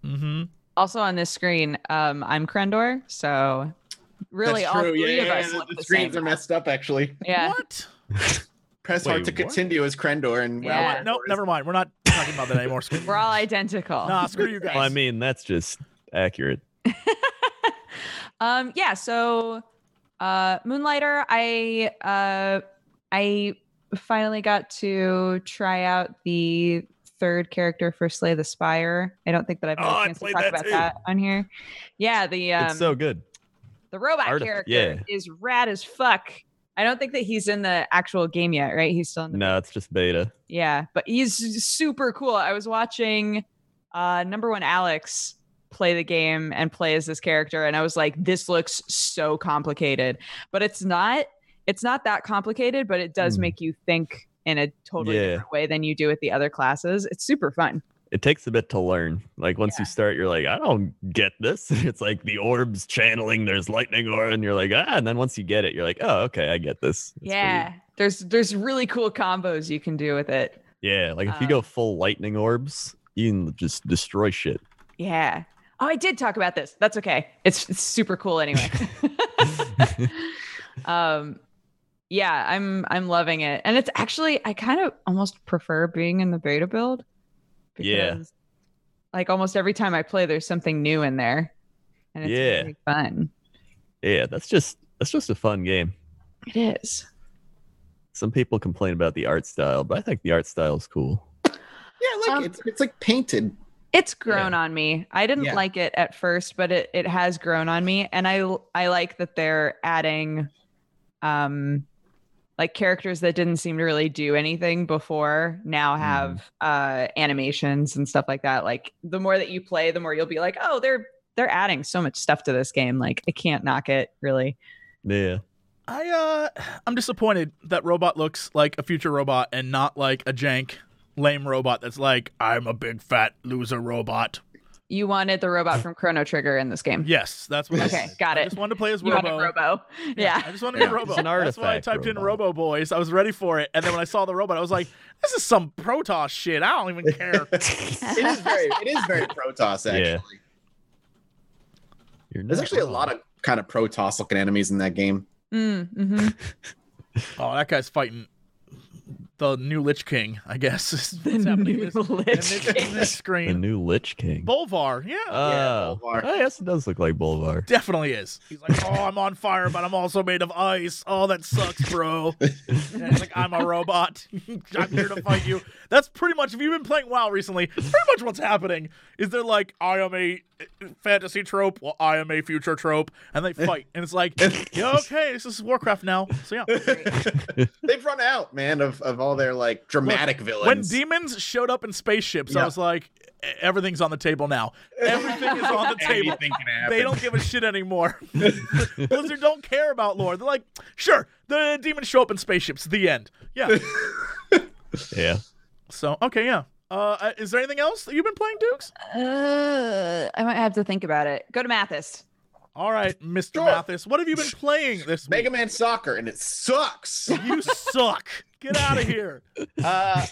hmm Also on this screen, um, I'm Crendor, so really all three yeah, of us the, look the the screens same. are messed up actually. Yeah. What? [LAUGHS] Press Wait, hard to what? continue as Crendor and Yeah. What? Nope, never mind. We're not talking about that anymore. [LAUGHS] We're all identical. Nah, screw you guys. Well, I mean, that's just accurate. um yeah so uh moonlighter i uh i finally got to try out the third character for slay the spire i don't think that i've had Oh, I a chance to talk that about too. that on here yeah the um it's so good. the robot Artif- character yeah. is rad as fuck i don't think that he's in the actual game yet right he's still in the No, it's just beta. yeah, but he's super cool. I was watching uh number one Alex play the game and play as this character, and I was like, this looks so complicated. But it's not it's not that complicated, but it does Hmm. make you think in a totally Yeah. different way than you do with the other classes. It's super fun. It takes a bit to learn. Like once you start, you're like, I don't get this. [LAUGHS] It's like the orbs channeling, there's lightning orb, and you're like, ah. And then once you get it, you're like, oh, okay, I get this. It's pretty- yeah. There's there's really cool combos you can do with it. Yeah. Like if you go Um, full lightning orbs, you can just destroy shit. Yeah. Oh, I did talk about this. That's okay. It's, it's super cool anyway. [LAUGHS] [LAUGHS] um yeah, I'm I'm loving it. And it's actually I kind of almost prefer being in the beta build. Yeah. Like almost every time I play there's something new in there. And it's Yeah. really fun. Yeah, that's just that's just a fun game. It is. Some people complain about the art style, but I think the art style is cool. Yeah, like Um, it's it's like painted. It's grown on me. I didn't Yeah. like it at first, but it it has grown on me and I I like that they're adding um like characters that didn't seem to really do anything before now have uh animations and stuff like that. Like the more that you play, the more you'll be like, "Oh, they're they're adding so much stuff to this game. Like I can't knock it, really." Yeah. I uh I'm disappointed that robot looks like a future robot and not like a jank lame robot that's like I'm a big fat loser robot. You wanted the robot from Chrono Trigger in this game. Yes, that's what I Okay, wanted. got I it. just wanted to play as You Robo. wanted Robo. Yeah. I just wanted to be Yeah. Robo. It's an That's why I artifact typed in. Robo Boys. I was ready for it, and then when I saw the robot, I was like, "This is some Protoss shit. I don't even care." [LAUGHS] It is very it is very Protoss actually. Yeah. You're There's not actually a lot of kind of Protoss looking enemies in that game. Mm, hmm [LAUGHS] oh, that guy's fighting the new Lich King. I guess [LAUGHS] is The what's happening new in this, in Lich this, in King. this the new Lich King. Bolvar, yeah, Oh, Bolvar. oh, yes, it does look like Bolvar. definitely is. He's like, "Oh, I'm on fire, but I'm also made of ice. Oh, that sucks, bro." [LAUGHS] and it's like, "I'm a robot. [LAUGHS] I'm here to fight you." That's pretty much. If you've been playing WoW recently, pretty much what's happening is they're like, "I am a fantasy trope. Well, I am a future trope," and they fight, and it's like, [LAUGHS] "Yeah, okay, this is Warcraft now." So yeah. They've run out, man, of, of all their like dramatic villains. When demons showed up in spaceships, I was like, "E- everything's on the table now. Everything is on the [LAUGHS] table. Can. They don't give a shit anymore. [LAUGHS] Blizzard don't care about lore. They're like, sure, the demons show up in spaceships. The end. Yeah. Yeah. so okay, yeah. Uh, uh, is there anything else that you've been playing, Dukes? Uh, I might have to think about it. Go to Mathas. All right, Mr. Sure. Mathas, what have you been playing this week? Mega Man Soccer, and it sucks. You suck. Get out of here. [LAUGHS] uh,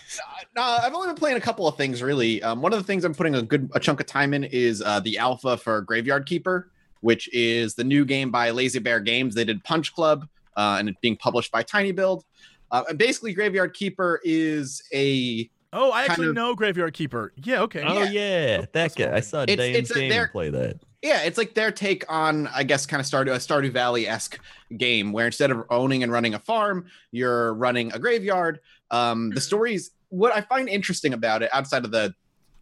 no, I've only been playing a couple of things really. Um, one of the things I'm putting a good a chunk of time in is uh, the alpha for Graveyard Keeper, which is the new game by Lazy Bear Games. They did Punch Club, uh, and it's being published by Tiny Build. Uh, and basically, Graveyard Keeper is a Oh, I actually of- know Graveyard Keeper. Yeah, okay. Oh Yeah. yeah, that guy. I saw It's- Dan's it's a- game they're- play that. yeah, it's like their take on, I guess, kind of Stardew, a Stardew Valley esque game where instead of owning and running a farm, you're running a graveyard. Um, the stories, what I find interesting about it, outside of the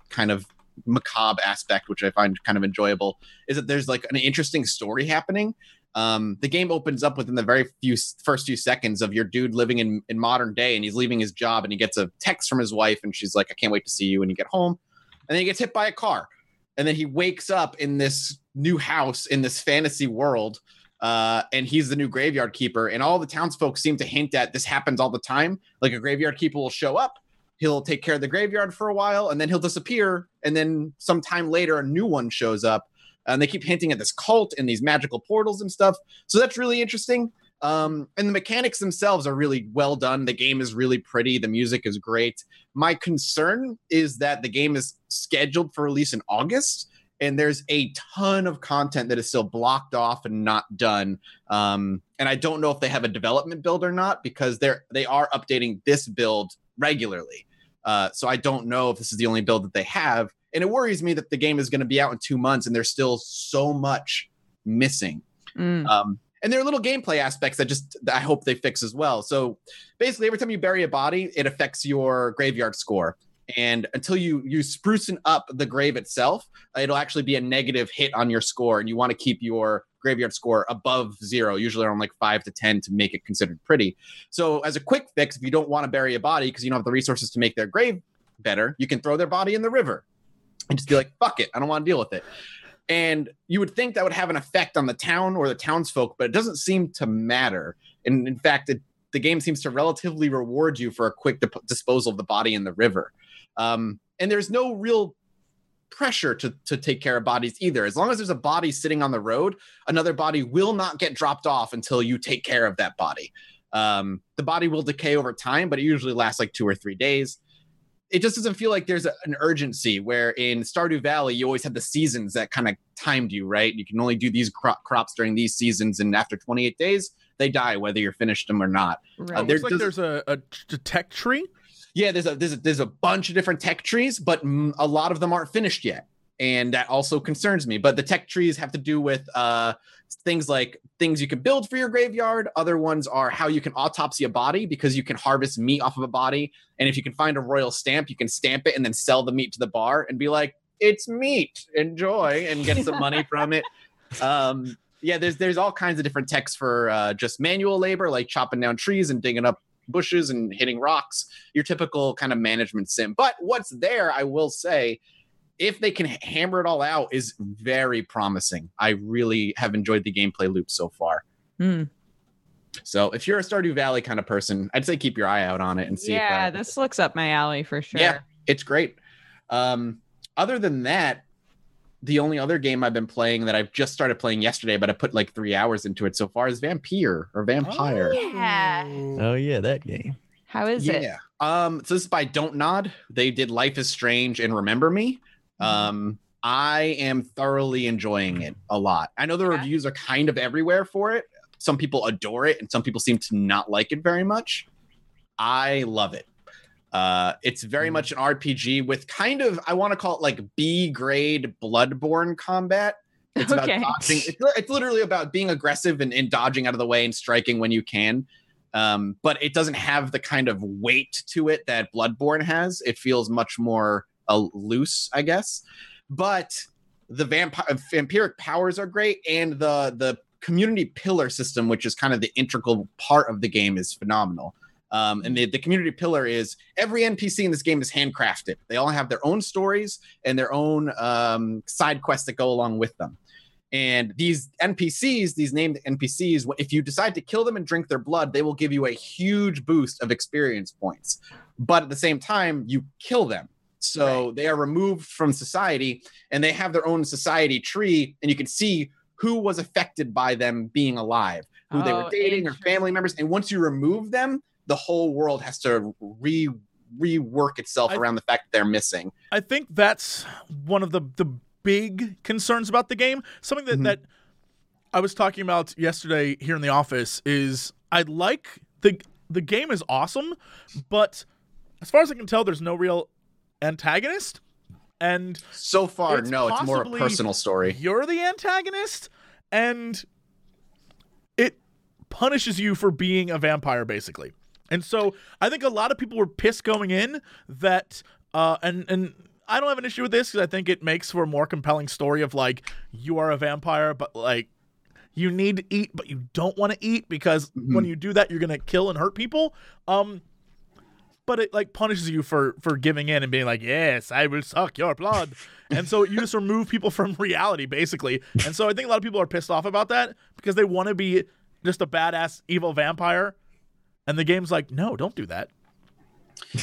kind of macabre aspect, which I find kind of enjoyable, is that there's like an interesting story happening. Um, the game opens up within the very few first few seconds of your dude living in, in modern day, and he's leaving his job, and he gets a text from his wife, and she's like, "I can't wait to see you when you get home," and then he gets hit by a car and then he wakes up in this new house in this fantasy world Uh, and he's the new graveyard keeper. And all the townsfolk seem to hint at this happens all the time. Like a graveyard keeper will show up, he'll take care of the graveyard for a while, and then he'll disappear. And then sometime later, a new one shows up. And they keep hinting at this cult and these magical portals and stuff. So that's really interesting. Um, and the mechanics themselves are really well done. The game is really pretty. The music is great. My concern is that the game is scheduled for release in August, and there's a ton of content that is still blocked off and not done. Um, and I don't know if they have a development build or not because they're they are updating this build regularly. Uh, so I don't know if this is the only build that they have. And it worries me that the game is going to be out in two months and there's still so much missing. Mm. Um, and there are little gameplay aspects that just that I hope they fix as well. So basically, every time you bury a body, it affects your graveyard score. And until you you sprucing up the grave itself, it'll actually be a negative hit on your score, and you want to keep your graveyard score above zero, usually around like five to ten, to make it considered pretty. So as a quick fix, if you don't want to bury a body because you don't have the resources to make their grave better, you can throw their body in the river and just be like, "Fuck it, I don't want to deal with it." And you would think that would have an effect on the town or the townsfolk, but it doesn't seem to matter. And in fact, it, the game seems to relatively reward you for a quick dip- disposal of the body in the river. Um, and there's no real pressure to, to take care of bodies either. As long as there's a body sitting on the road, another body will not get dropped off until you take care of that body. Um, the body will decay over time, but it usually lasts like two or three days it just doesn't feel like there's a, an urgency where in Stardew Valley you always had the seasons that kind of timed you, right? You can only do these cro- crops during these seasons, and after 28 days they die, whether you're finished them or not. Right. Uh, there Looks like does- there's a tech tree. Yeah, there's a there's a, there's a bunch of different tech trees, but a lot of them aren't finished yet, and that also concerns me. But the tech trees have to do with uh, things like things you can build for your graveyard. Other ones are how you can autopsy a body because you can harvest meat off of a body, and if you can find a royal stamp, you can stamp it and then sell the meat to the bar and be like, "It's meat, enjoy," and get some money [LAUGHS] from it. Um, yeah, there's there's all kinds of different techs for uh, just manual labor, like chopping down trees and digging up bushes and hitting rocks. Your typical kind of management sim. But what's there, I will say, if they can hammer it all out, is very promising. I really have enjoyed the gameplay loop so far. Mm. So if you're a Stardew Valley kind of person, I'd say keep your eye out on it and see. Yeah, if, uh, this looks up my alley for sure. Yeah. it's great. Um, other than that, the only other game I've been playing that I've just started playing yesterday, but I put like three hours into it so far is Vampyr or Vampire. Yeah. Oh yeah, that game. How is it? yeah. Um, so this is by Don't Nod. They did Life is Strange and Remember Me. Mm-hmm. Um, I am thoroughly enjoying it a lot. I know the Yeah. reviews are kind of everywhere for it. Some people adore it, and some people seem to not like it very much. I love it. Uh, it's very Mm-hmm. much an RPG with kind of I want to call it like B grade Bloodborne combat. It's Okay. about dodging. It's, it's literally about being aggressive and, and dodging out of the way and striking when you can. Um, but it doesn't have the kind of weight to it that Bloodborne has. It feels much more uh, loose, I guess. But the vampire vampiric powers are great, and the the community pillar system, which is kind of the integral part of the game, is phenomenal. Um, and the, the community pillar is every NPC in this game is handcrafted. They all have their own stories and their own um, side quests that go along with them. And these NPCs, these named NPCs, if you decide to kill them and drink their blood, they will give you a huge boost of experience points. But at the same time, you kill them. So they are removed from society and they have their own society tree. And you can see who was affected by them being alive, who they were Oh, dating or family members. And once you remove them, the whole world has to re rework itself I- around the fact that they're missing. I think that's one of the the big concerns about the game. Something that Mhm. that I was talking about yesterday here in the office is I like the the game is awesome, but as far as I can tell, there's no real antagonist, and So far, It's no, it's more a personal story. you're the antagonist, and it punishes you for being a vampire, basically. And so I think a lot of people were pissed going in that, uh, and and I don't have an issue with this because I think it makes for a more compelling story of like you are a vampire, but like you need to eat, but you don't want to eat because when you do that, you're gonna kill and hurt people. Um, but it like punishes you for for giving in and being like, "Yes, I will suck your blood." and so you just remove people from reality basically. And so I think a lot of people are pissed off about that because they want to be just a badass evil vampire. And the game's like, "No, don't do that."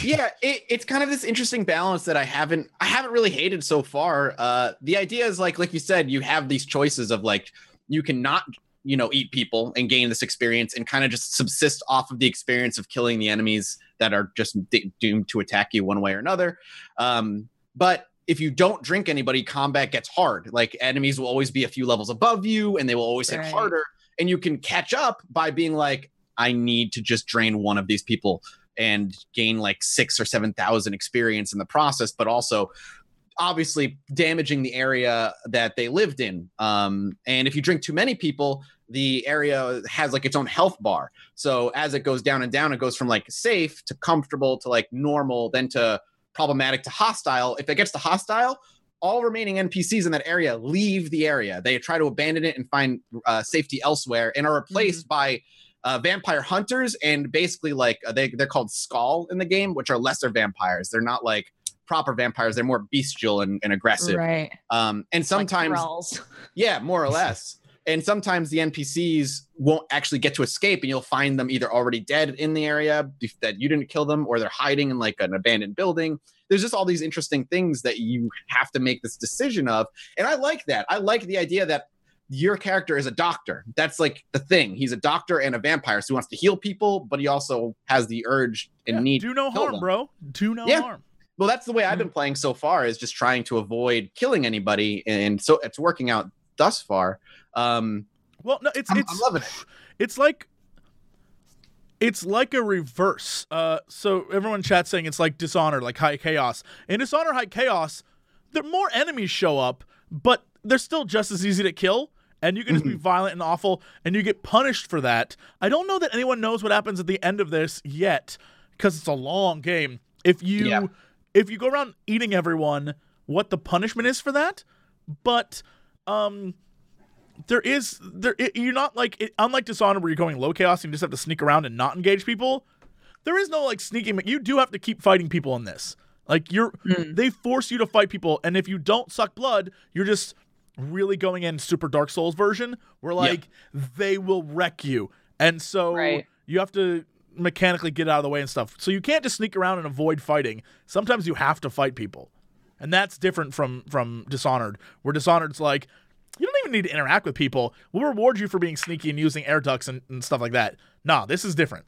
yeah it, it's kind of this interesting balance that i haven't i haven't really hated so far uh the idea is like like you said you have these choices of like you cannot you know eat people and gain this experience and kind of just subsist off of the experience of killing the enemies that are just d- doomed to attack you one way or another um but if you don't drink anybody combat gets hard like enemies will always be a few levels above you and they will always hit Right. harder and you can catch up by being like i need to just drain one of these people and gain like six or seven thousand experience in the process, but also obviously damaging the area that they lived in. Um, and if you drink too many people, the area has like its own health bar. So as it goes down and down, it goes from like safe to comfortable to like normal, then to problematic to hostile. If it gets to hostile, all remaining NPCs in that area leave the area. They try to abandon it and find uh, safety elsewhere and are replaced by uh, vampire hunters and basically like uh, they they're called skull in the game, which are lesser vampires. They're not like proper vampires. They're more bestial and, and aggressive. Right. Um, and sometimes, like [LAUGHS] yeah, more or less. And sometimes the NPCs won't actually get to escape, and you'll find them either already dead in the area that you didn't kill them, or they're hiding in like an abandoned building. There's just all these interesting things that you have to make this decision of. And I like that. I like the idea that your character is a doctor. That's like the thing. He's a doctor and a vampire, so he wants to heal people, but he also has the urge and Yeah, need. do no harm, them. bro. Do no Yeah. harm. Well, that's the way I've mm-hmm. been playing so far is just trying to avoid killing anybody, and so it's working out thus far. Um, Well, no, it's I'm, it's I'm loving it. it's like it's like a reverse. Uh, so everyone chat saying it's like Dishonor, like High Chaos. In Dishonor, High Chaos, there more enemies show up, but they're still just as easy to kill. And you can just be violent and awful, and you get punished for that. I don't know that anyone knows what happens at the end of this yet, because it's a long game. If you Yeah. if you go around eating everyone, what the punishment is for that? But um, there is there it, you're not like it, unlike Dishonored where you're going low chaos and you just have to sneak around and not engage people. There is no like sneaking. You do have to keep fighting people in this. Like you're Mm. they force you to fight people, and if you don't suck blood, you're just really going in super Dark Souls version where like they will wreck you, and so Right. you have to mechanically get out of the way and stuff. So you can't just sneak around and avoid fighting. Sometimes you have to fight people. And that's different from from Dishonored, where Dishonored's like, you don't even need to interact with people. We'll reward you for being sneaky and using air ducts and, and stuff like that. Nah, this is different.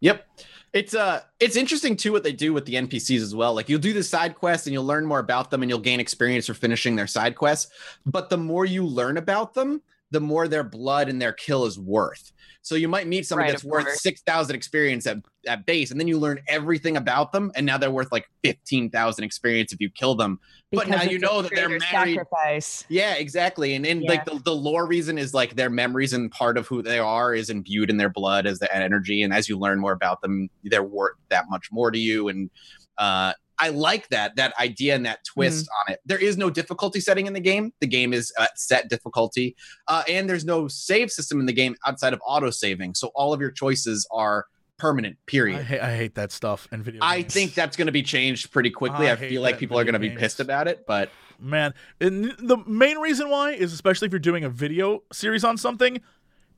Yep. It's uh it's interesting too what they do with the NPCs as well. Like you'll do the side quests and you'll learn more about them and you'll gain experience for finishing their side quests. But the more you learn about them, the more their blood and their kill is worth. So you might meet somebody Right, that's worth course. six thousand experience at, at base, and then you learn everything about them, and now they're worth like fifteen thousand experience if you kill them. But now you know that they're married. Sacrifice. Yeah, exactly. And and like the, the lore reason is like their memories and part of who they are is imbued in their blood as the energy. And as you learn more about them, they're worth that much more to you. And uh I like that that idea and that twist on it. There is no difficulty setting in the game. The game is at set difficulty, uh, and there's no save system in the game outside of auto saving. So all of your choices are permanent. I, Period. ha- I hate that stuff in video I think that's going to be changed pretty quickly. I I, feel like people are going to be pissed about it, but man, and the main reason why is especially if you're doing a video series on something,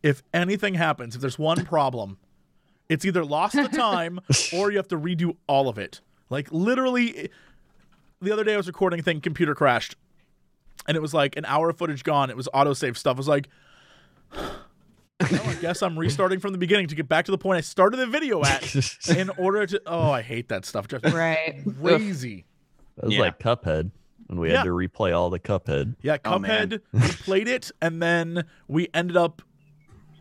if anything happens, if there's one [LAUGHS] problem, it's either lost the time [LAUGHS] or you have to redo all of it. Like literally, the other day I was recording a thing, computer crashed, and it was like an hour of footage gone. It was autosave stuff. I was like, [SIGHS] well, I guess I'm restarting from the beginning to get back to the point I started the video at [LAUGHS] in order to. Oh, I hate that stuff. Just Right. [LAUGHS] crazy. That was Yeah. like Cuphead when we Yeah. had to replay all the Cuphead. Yeah, Oh. Cuphead. we played it, and then we ended up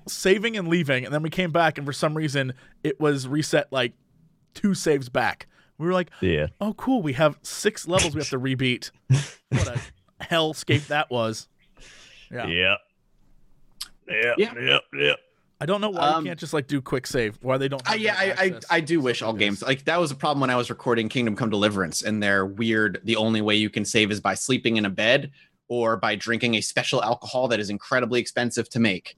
saving and leaving, and then we came back, and for some reason, it was reset like two saves back. We were like, Yeah. "Oh, cool! We have six levels we have to [LAUGHS] rebeat." What a hellscape that was! Yeah, Yeah. Yeah. Yeah. Yep. Yep. I don't know why Um, you can't just like do quick save. Why they don't? Uh, have yeah, I, I. I do wish all games like that was a problem when I was recording Kingdom Come Deliverance, and they're weird. The only way you can save is by sleeping in a bed or by drinking a special alcohol that is incredibly expensive to make.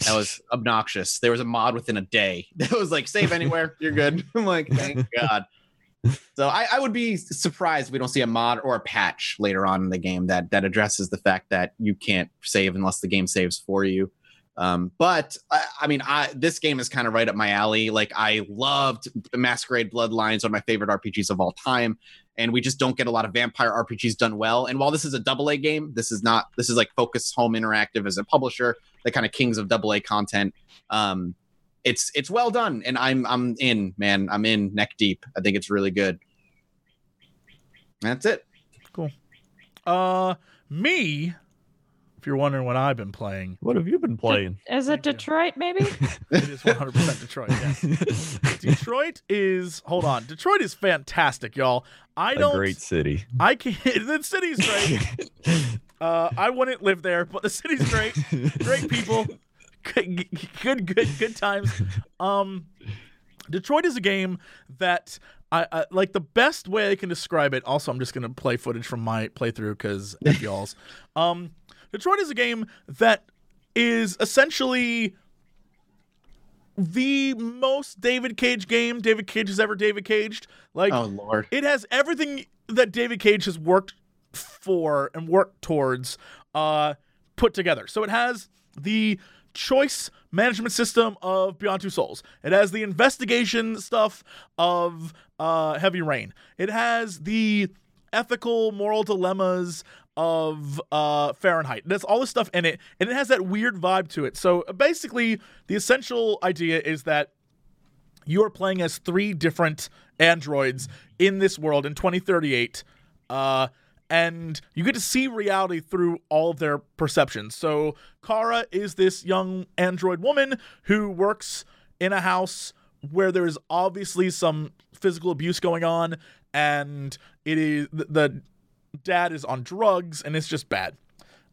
That was [LAUGHS] obnoxious. There was a mod within a day [LAUGHS] that was like save anywhere, you're good. I'm like, thank God. [LAUGHS] So I, I would be surprised if we don't see a mod or a patch later on in the game that that addresses the fact that you can't save unless the game saves for you. Um, but I, I mean, I this game is kind of right up my alley. Like I loved Masquerade Bloodlines, one of my favorite RPGs of all time, and we just don't get a lot of vampire RPGs done well. And while this is a double A game, this is not. This is like Focus Home Interactive as a publisher, the kind of kings of double A content. Um, it's it's well done, and I'm I'm in, man. I'm in neck deep. I think it's really good. That's it. Cool. Uh, me. If you're wondering what I've been playing, What have you been playing? Is it Detroit? Maybe. [LAUGHS] it is 100% Detroit. Yes. [LAUGHS] Detroit is. Hold on. Detroit is fantastic, y'all. I don't. great city. I can't. [LAUGHS] The city's great. Uh, I wouldn't live there, but the city's great. Great people. Good, good, good, good times. [LAUGHS] Um, Detroit is a game that I, I like. The best way I can describe it. Also, I'm just gonna play footage from my playthrough because [LAUGHS] y'all's. Um, Detroit is a game that is essentially the most David Cage game David Cage has ever David Caged. Like, Oh Lord. it has everything that David Cage has worked for and worked towards uh, put together. So it has the choice management system of Beyond Two Souls. It has the investigation stuff of uh, Heavy Rain. It has the ethical moral dilemmas of uh, Fahrenheit. There's all this stuff in it, and it has that weird vibe to it. So basically, the essential idea is that you are playing as three different androids in this world in 2038 uh, and you get to see reality through all of their perceptions. So kara is this young android woman who works in a house where there's obviously some physical abuse going on and it is the, the dad is on drugs and it's just bad.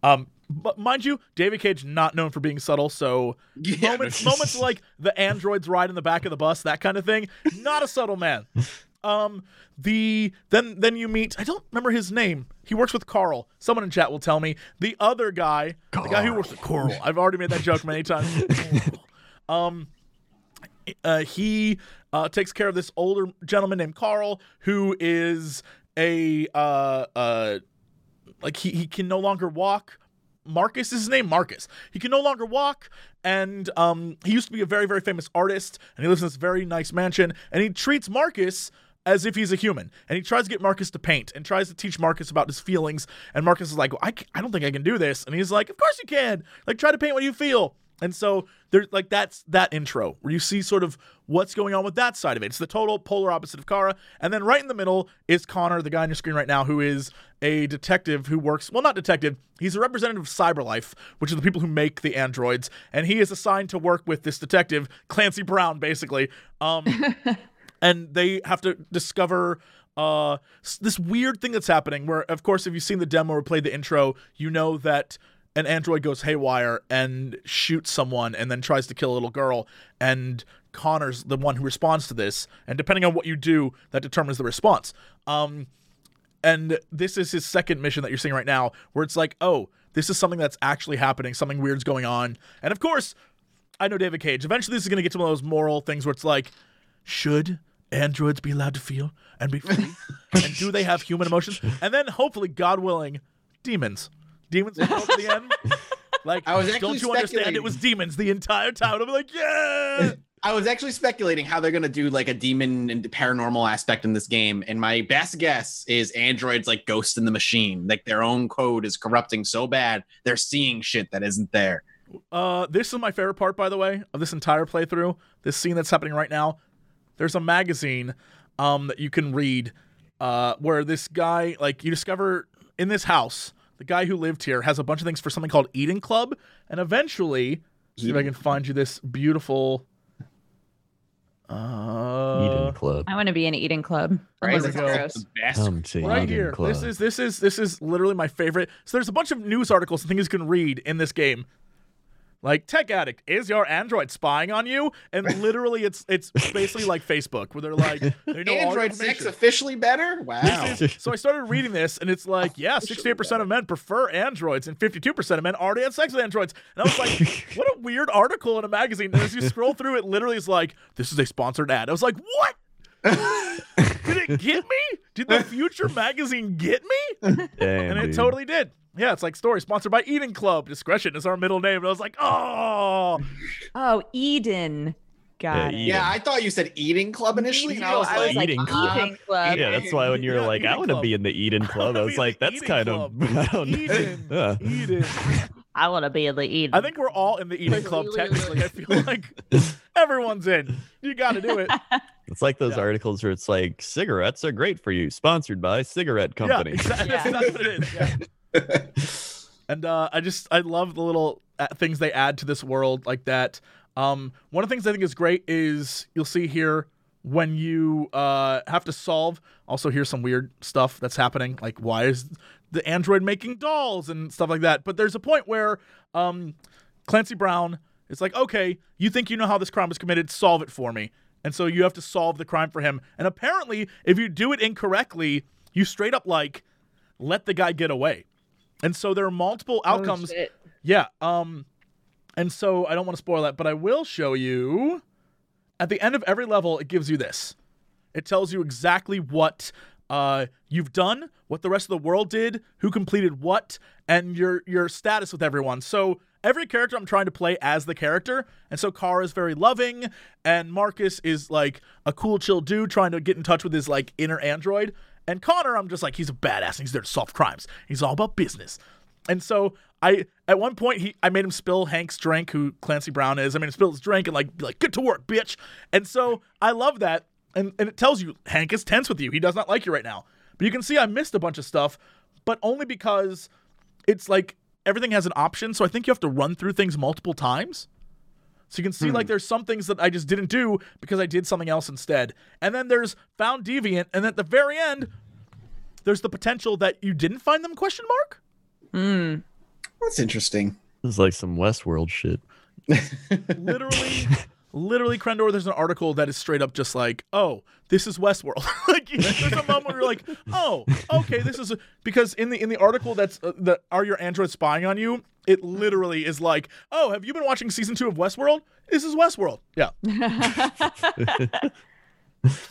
Um but mind you david cage not known for being subtle so Yeah. moments moments like the androids ride in the back of the bus that kind of thing not a subtle man [LAUGHS] um the then then you meet i don't remember his name he works with carl someone in chat will tell me the other guy the guy who works with coral i've already made that joke many times [LAUGHS] um uh, he uh, takes care of this older gentleman named Carl, who is a uh, uh, like he, he can no longer walk. Marcus is his name. Marcus. He can no longer walk, and um, he used to be a very very famous artist, and he lives in this very nice mansion, and he treats Marcus as if he's a human, and he tries to get Marcus to paint, and tries to teach Marcus about his feelings, and Marcus is like, well, I, I don't think I can do this, and he's like, of course you can. Like try to paint what you feel. And so there's like that's that intro where you see sort of what's going on with that side of it. It's the total polar opposite of Kara. And then right in the middle is Connor, the guy on your screen right now, who is a detective who works well, not detective, he's a representative of Cyberlife, which is the people who make the androids, and he is assigned to work with this detective, Clancy Brown, basically. Um [LAUGHS] and they have to discover uh this weird thing that's happening where of course if you've seen the demo or played the intro you know that an android goes haywire and shoots someone and then tries to kill a little girl and connor's the one who responds to this and depending on what you do that determines the response. Um and this is his second mission that you're seeing right now where it's like oh this is something that's actually happening something weird's going on. And of course i know david cage. Eventually this is going to get to one of those moral things where it's like should androids be allowed to feel and be free? [LAUGHS] and do they have human emotions? And then hopefully, God willing, demons. Demons will show up at the end. [LAUGHS] Like, I was actually don't you understand? It was demons the entire time. And I'm like, yeah. [LAUGHS] I was actually speculating how they're gonna do like a demon and paranormal aspect in this game, and my best guess is androids like Ghost in the Machine, like their own code is corrupting so bad they're seeing shit that isn't there. Uh, this is my favorite part, by the way, of this entire playthrough. This scene that's happening right now. There's a magazine um, that you can read uh, where this guy, like, you discover in this house, the guy who lived here has a bunch of things for something called Eden Club, and eventually, see if I can find you this beautiful. Uh, Eden Club. I want to be in an eating club. There Unless go. The best. Come to right Eden here. Club. This is this is this is literally my favorite. So there's a bunch of news articles and things you can read in this game. Like tech addict is your android spying on you? And [LAUGHS] literally it's it's basically like facebook where they're like they know all Android sex officially better? Wow. so i started reading this and it's like yeah 68% of men prefer androids and 52% of men already had sex with androids. And i was like what a weird article in a magazine. And as you scroll through it literally is like this is a sponsored ad. I was like what? [LAUGHS] Did it get me? Did the future magazine get me? Damn, and it dude. totally did. Yeah, it's like story sponsored by Eating Club. Discretion is our middle name. And I was like, oh, [LAUGHS] Oh, Eden. Got Yeah, it. Yeah, I thought you said eating club initially. And I was I was like, like, Eating uh, eating club. Yeah, that's why when you're Yeah, like, I Eden want to Club. be in the Eden [LAUGHS] Club, I was like, that's Eden kind Club. of, [LAUGHS] I don't know. Eden, Yeah. Eden. I want to be in the Eden. I think we're all in the Eden Club. Technically, I feel like everyone's in. You got to do it. It's like those Yeah. articles where it's like, cigarettes are great for you, sponsored by cigarette company. Yeah, exactly. Yeah. That's what it is. Yeah. [LAUGHS] and uh, I just I love the little uh, things they add to this world like that. Um, one of the things I think is great is you'll see here when you uh, have to solve. Also, here's some weird stuff that's happening. Like, why is the android making dolls and stuff like that? But there's a point where um, Clancy Brown is like, okay, you think you know how this crime was committed? Solve it for me. And so you have to solve the crime for him. And apparently, if you do it incorrectly, you straight up like let the guy get away. And so there are multiple Oh, outcomes. shit. Yeah. Um, and so I don't want to spoil that, but I will show you. At the end of every level, it gives you this. It tells you exactly what uh, you've done, what the rest of the world did, who completed what, and your your status with everyone. So every character I'm trying to play as the character, and so Kara is very loving, and Marcus is like a cool, chill dude trying to get in touch with his like inner android, and Connor I'm just like he's a badass. And he's there to solve crimes. He's all about business. And so I at one point he I made him spill Hank's drink, who Clancy Brown is. I him spill his drink and like be like, get to work, bitch. And so I love that. And and it tells you Hank is tense with you. He does not like you right now. But you can see I missed a bunch of stuff, but only because it's like everything has an option. So I think you have to run through things multiple times. So you can see like there's some things that I just didn't do because I did something else instead. And then there's found deviant, and at the very end, there's the potential that you didn't find them question mark? Hmm. That's interesting. This is like some Westworld shit. literally [LAUGHS] literally Crendor there's an article that is straight up just like oh this is Westworld [LAUGHS] like there's a moment where you're like oh okay this is a, because in the in the article that's uh, the are your androids spying on you it literally is like oh have you been watching season 2 of Westworld this is Westworld yeah [LAUGHS]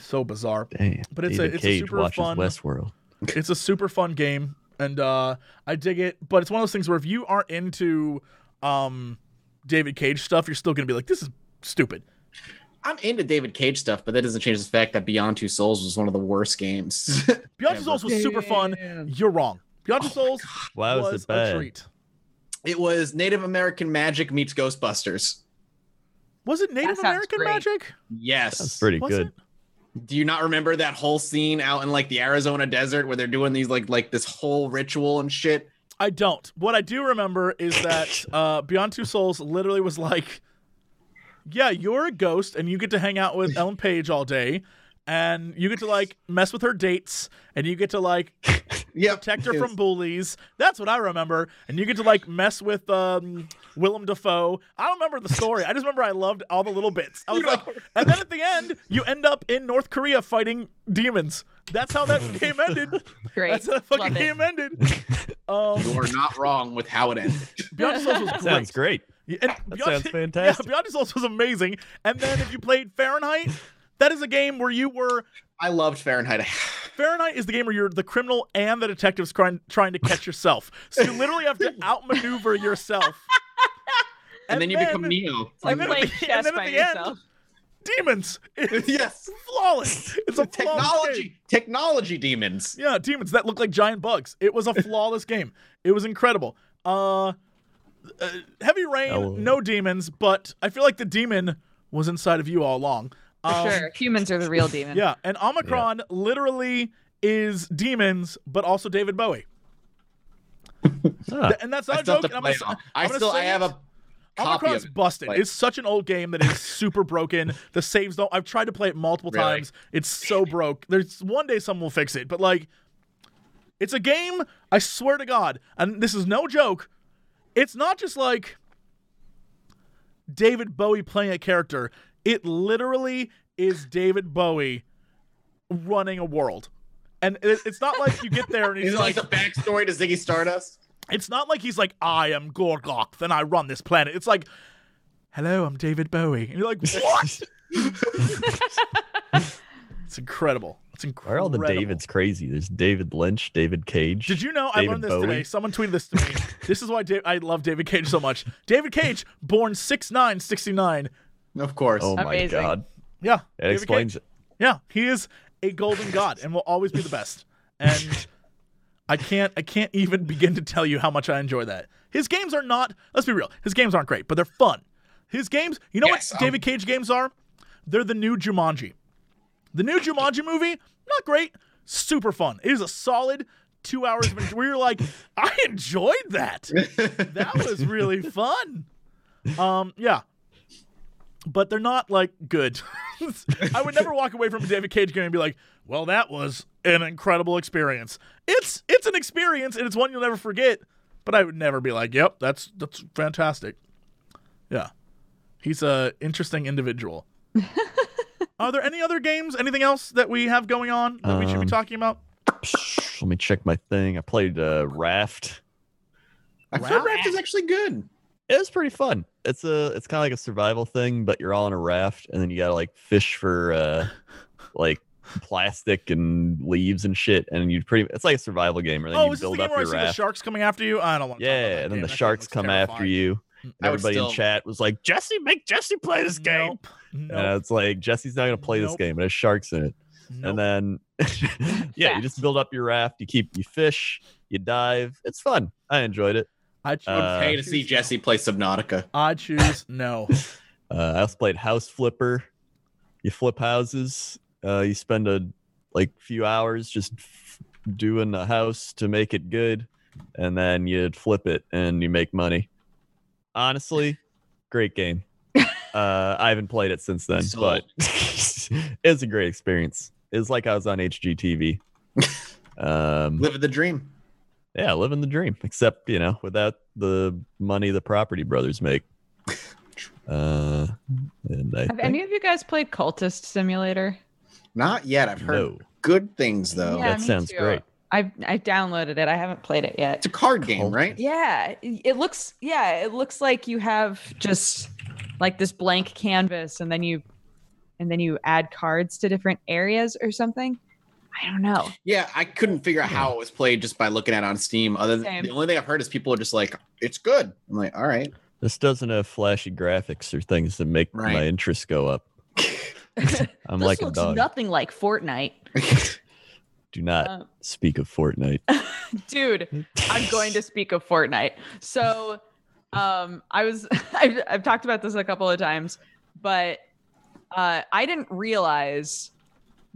so bizarre Damn. But it's a- David it's a super fun- Westworld. it's a super fun game and uh i dig it but it's one of those things where if you aren't into um david cage stuff you're still gonna be like this is stupid I'm into David Cage stuff, but that doesn't change the fact that Beyond Two Souls was one of the worst games. [LAUGHS] beyond Two souls was super fun you're wrong beyond Two souls Why was, was it bad? a treat it was Native American Magic meets Ghostbusters. was it native american great. magic Yes. That's pretty was good. it Do you not remember that whole scene out in like the Arizona desert where they're doing these like like this whole ritual and shit? i don't what i do remember is that uh beyond two souls literally was like yeah you're a ghost and you get to hang out with ellen page all day and you get to like mess with her dates and you get to like [LAUGHS] Yeah. protect her from bullies. That's what I remember. And you get to like mess with um, Willem Dafoe. I don't remember the story. I just remember I loved all the little bits. I was like, [LAUGHS] and then at the end, you end up in North Korea fighting demons. That's how that game [LAUGHS] ended. Great. That's how that fucking Love it. game ended. Um, You are not wrong with how it ended. Beyond Souls was great. Sounds great. Yeah, and That Beyond- sounds [LAUGHS] fantastic. Yeah, Beyond Two Souls was amazing. And then if you played Fahrenheit, that is a game where you were I loved Fahrenheit. [SIGHS] Fahrenheit is the game where you're the criminal and the detective's trying trying to catch yourself. So you literally have to outmaneuver yourself. and, then you become Neo. and then, Playing at the, chess and then by the yourself. end, demons. It's [LAUGHS] yes. flawless. It's a flawless game. Technology. Technology demons. Yeah, demons that look like giant bugs. It was a flawless game. It was incredible. Uh, uh Heavy Rain, Oh. no demons, but I feel like the demon was inside of you all along. Um, sure. Humans are the real [LAUGHS] demon. Yeah, and Omikron literally is demons, but also David Bowie. [LAUGHS] Ah, Th- And that's not a still have joke. and I'm play gonna it. s- I I'm gonna still I have it. a copy Omikron's it. busted. Like- It's such an old game that is [LAUGHS] super broken. The saves don't. I've tried to play it multiple Really? times. It's so broke. There's one day someone will fix it, but like, it's a game. I swear to God, and this is no joke. It's not just like David Bowie playing a character. It literally is David Bowie running a world. And it, it's not like you get there and he's [LAUGHS] Is it like like, the backstory to Ziggy Stardust? it's not like he's like, I am Gorgoth and I run this planet. It's like, hello, I'm David Bowie. And you're like, what? [LAUGHS] it's incredible. It's Why incredible. are all the Davids crazy? There's David Lynch, David Cage. Did you know I David learned this Bowie? today? Someone tweeted this to me. [LAUGHS] this is why Dave, I love David Cage so much. David Cage, born 6'9", 69. Of course. Oh my god. Yeah. That David explains Cage. it. Yeah, he is a golden god and will always be the best. And I can't I can't even begin to tell you how much I enjoy that. His games are not, let's be real, his games aren't great, but they're fun. His games, you know Yes, what um, David Cage games are? They're the new Jumanji. The new Jumanji movie, not great, super fun. It is a solid two hours of where you're like, [LAUGHS] I enjoyed that. That was really fun. Um, yeah. But they're not like good. [LAUGHS] I would never walk away from a David Cage game and be like, well, that was an incredible experience. It's it's an experience and it's one you'll never forget. But I would never be like, yep, that's that's fantastic. Yeah. He's a interesting individual. [LAUGHS] Are there any other games? Anything else that we have going on that we should be Um, talking about? Let me check my thing. I played uh, Raft. I've heard Raft is actually good. It was pretty fun. It's a it's kind of like a survival thing, but you're all on a raft, and then you gotta like fish for uh like plastic and leaves and shit, and you pretty. It's like a survival game, where then Oh, you is this the build game up where I your see the raft. sharks coming after you? I don't want to. Yeah, talk about that and then game. the That game sharks looks come after terrifying. you. And I would everybody still- in chat was like, "Jesse, make Jesse play this game." Nope. Nope. And it's like Jesse's not gonna play this game. It has sharks in it. nope. And then [LAUGHS] yeah, you just build up your raft. You keep you fish. You dive. It's fun. I enjoyed it. I choose, uh, Pay to see Jesse play Subnautica. I choose no. [LAUGHS] Uh, I also played House Flipper. You flip houses. Uh, you spend a like few hours just f- doing the house to make it good, and then you flip it and you make money. Honestly, great game. Uh, I haven't played it since then, Sold. but [LAUGHS] it's a great experience. It's like I was on HGTV. [LAUGHS] Um, Living the dream. yeah, living the dream, except you know, without the money the property brothers make. [LAUGHS] Uh, and I Have think- any of you guys played Cultist Simulator? Not yet. I've heard no, good things though. Yeah, that me sounds too. great. I've I've downloaded it. I haven't played it yet. It's a card game, right? Yeah, it it looks yeah, it looks like you have just like this blank canvas and then you and then you add cards to different areas or something. I don't know. Yeah, I couldn't figure out how it was played just by looking at it on Steam. Other than Same. the only thing I've heard is people are just like, "It's good." I'm like, "All right." This doesn't have flashy graphics or things that make Right. my interest go up. [LAUGHS] I'm this like a dog. nothing like Fortnite. [LAUGHS] Do not Uh, speak of Fortnite. [LAUGHS] dude, I'm going to speak of Fortnite. So, um, I was [LAUGHS] I've, I've talked about this a couple of times, but uh, I didn't realize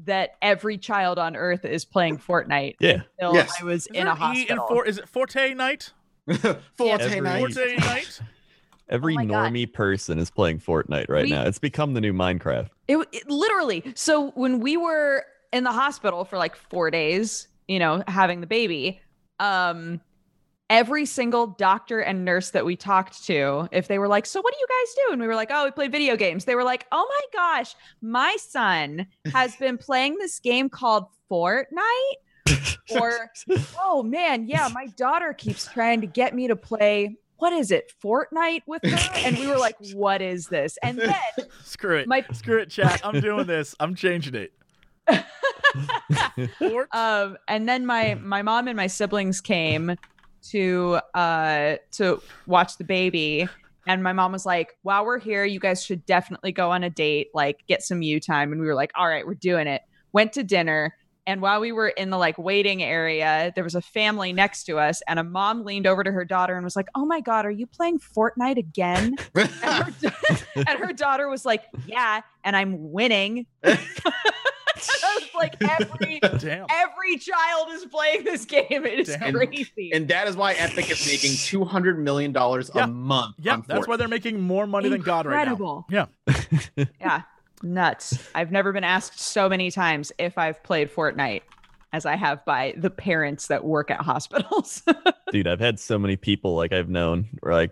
that every child on Earth is playing Fortnite Yeah, until Yes. I was Is in a an E in hospital. for, is it Forte Night? [LAUGHS] Forte Every- night. Forte [LAUGHS] Night? every Oh my God. normie person is playing Fortnite right We- now. It's become the new Minecraft. It, it literally. So when we were in the hospital for like four days, you know, having the baby, um, every single doctor and nurse that we talked to, if they were like, "So what do you guys do?" and we were like, "Oh, we play video games," they were like, "Oh my gosh, my son has [LAUGHS] been playing this game called Fortnite." or [LAUGHS] oh man, yeah, my daughter keeps trying to get me to play. What is it, Fortnite with her? And we were like, "What is this?" And then Screw it. my Screw it, chat. I'm doing this. I'm changing it. [LAUGHS] Um and then my my mom and my siblings came to uh to watch the baby. And my mom was like while we're here you guys should definitely go on a date like get some you time. And we were like all right we're doing it. Went to dinner. And while we were in the like waiting area there was a family next to us. And a mom leaned over to her daughter and was like oh my god are you playing fortnite again? [LAUGHS] And her, [LAUGHS] and her daughter was like yeah and i'm winning [LAUGHS] like every [LAUGHS] Damn. every child is playing this game. It is Damn. crazy. and that is why Epic is making two hundred million dollars Yeah. a month. Yeah, on that's why they're making more money than God right now. Yeah. [LAUGHS] yeah, nuts. I've never been asked so many times if I've played Fortnite as I have by the parents that work at hospitals. [LAUGHS] Dude, I've had so many people like I've known where like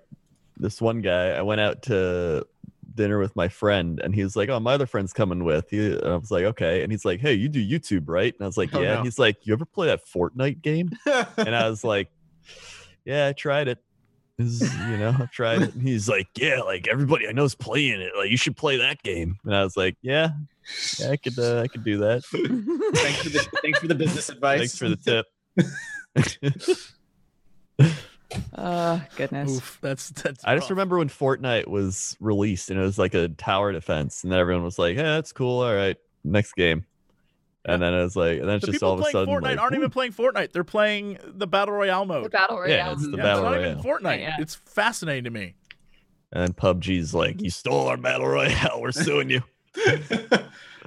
this one guy. I went out to dinner with my friend, and he was like, "Oh, my other friend's coming with." He, and I was like, "Okay," and he's like, "Hey, you do YouTube, right?" And I was like, Oh, "Yeah." no. And he's like, "You ever play that Fortnite game?" [LAUGHS] And I was like, "Yeah, I tried it." Is- you know, I've tried it. And he's like, "Yeah, like everybody I know is playing it. Like you should play that game." And I was like, "Yeah, yeah, I could, uh, I could do that." thanks for the thanks for the business advice. Thanks for the tip. [LAUGHS] [LAUGHS] oh goodness. Oof, that's that's. I just remember when Fortnite was released and it was like a tower defense, and then everyone was like, "Yeah, that's cool. All right, next game." And then it was like, and then it's the just all of a playing sudden Fortnite like, aren't even playing Fortnite. They're playing the battle royale The mode. battle royale. Yeah, it's the Yeah, battle it's not royale. even Fortnite. Yeah. It's fascinating to me. And then PUBG's like, "You stole our battle royale. [LAUGHS] We're suing you." [LAUGHS]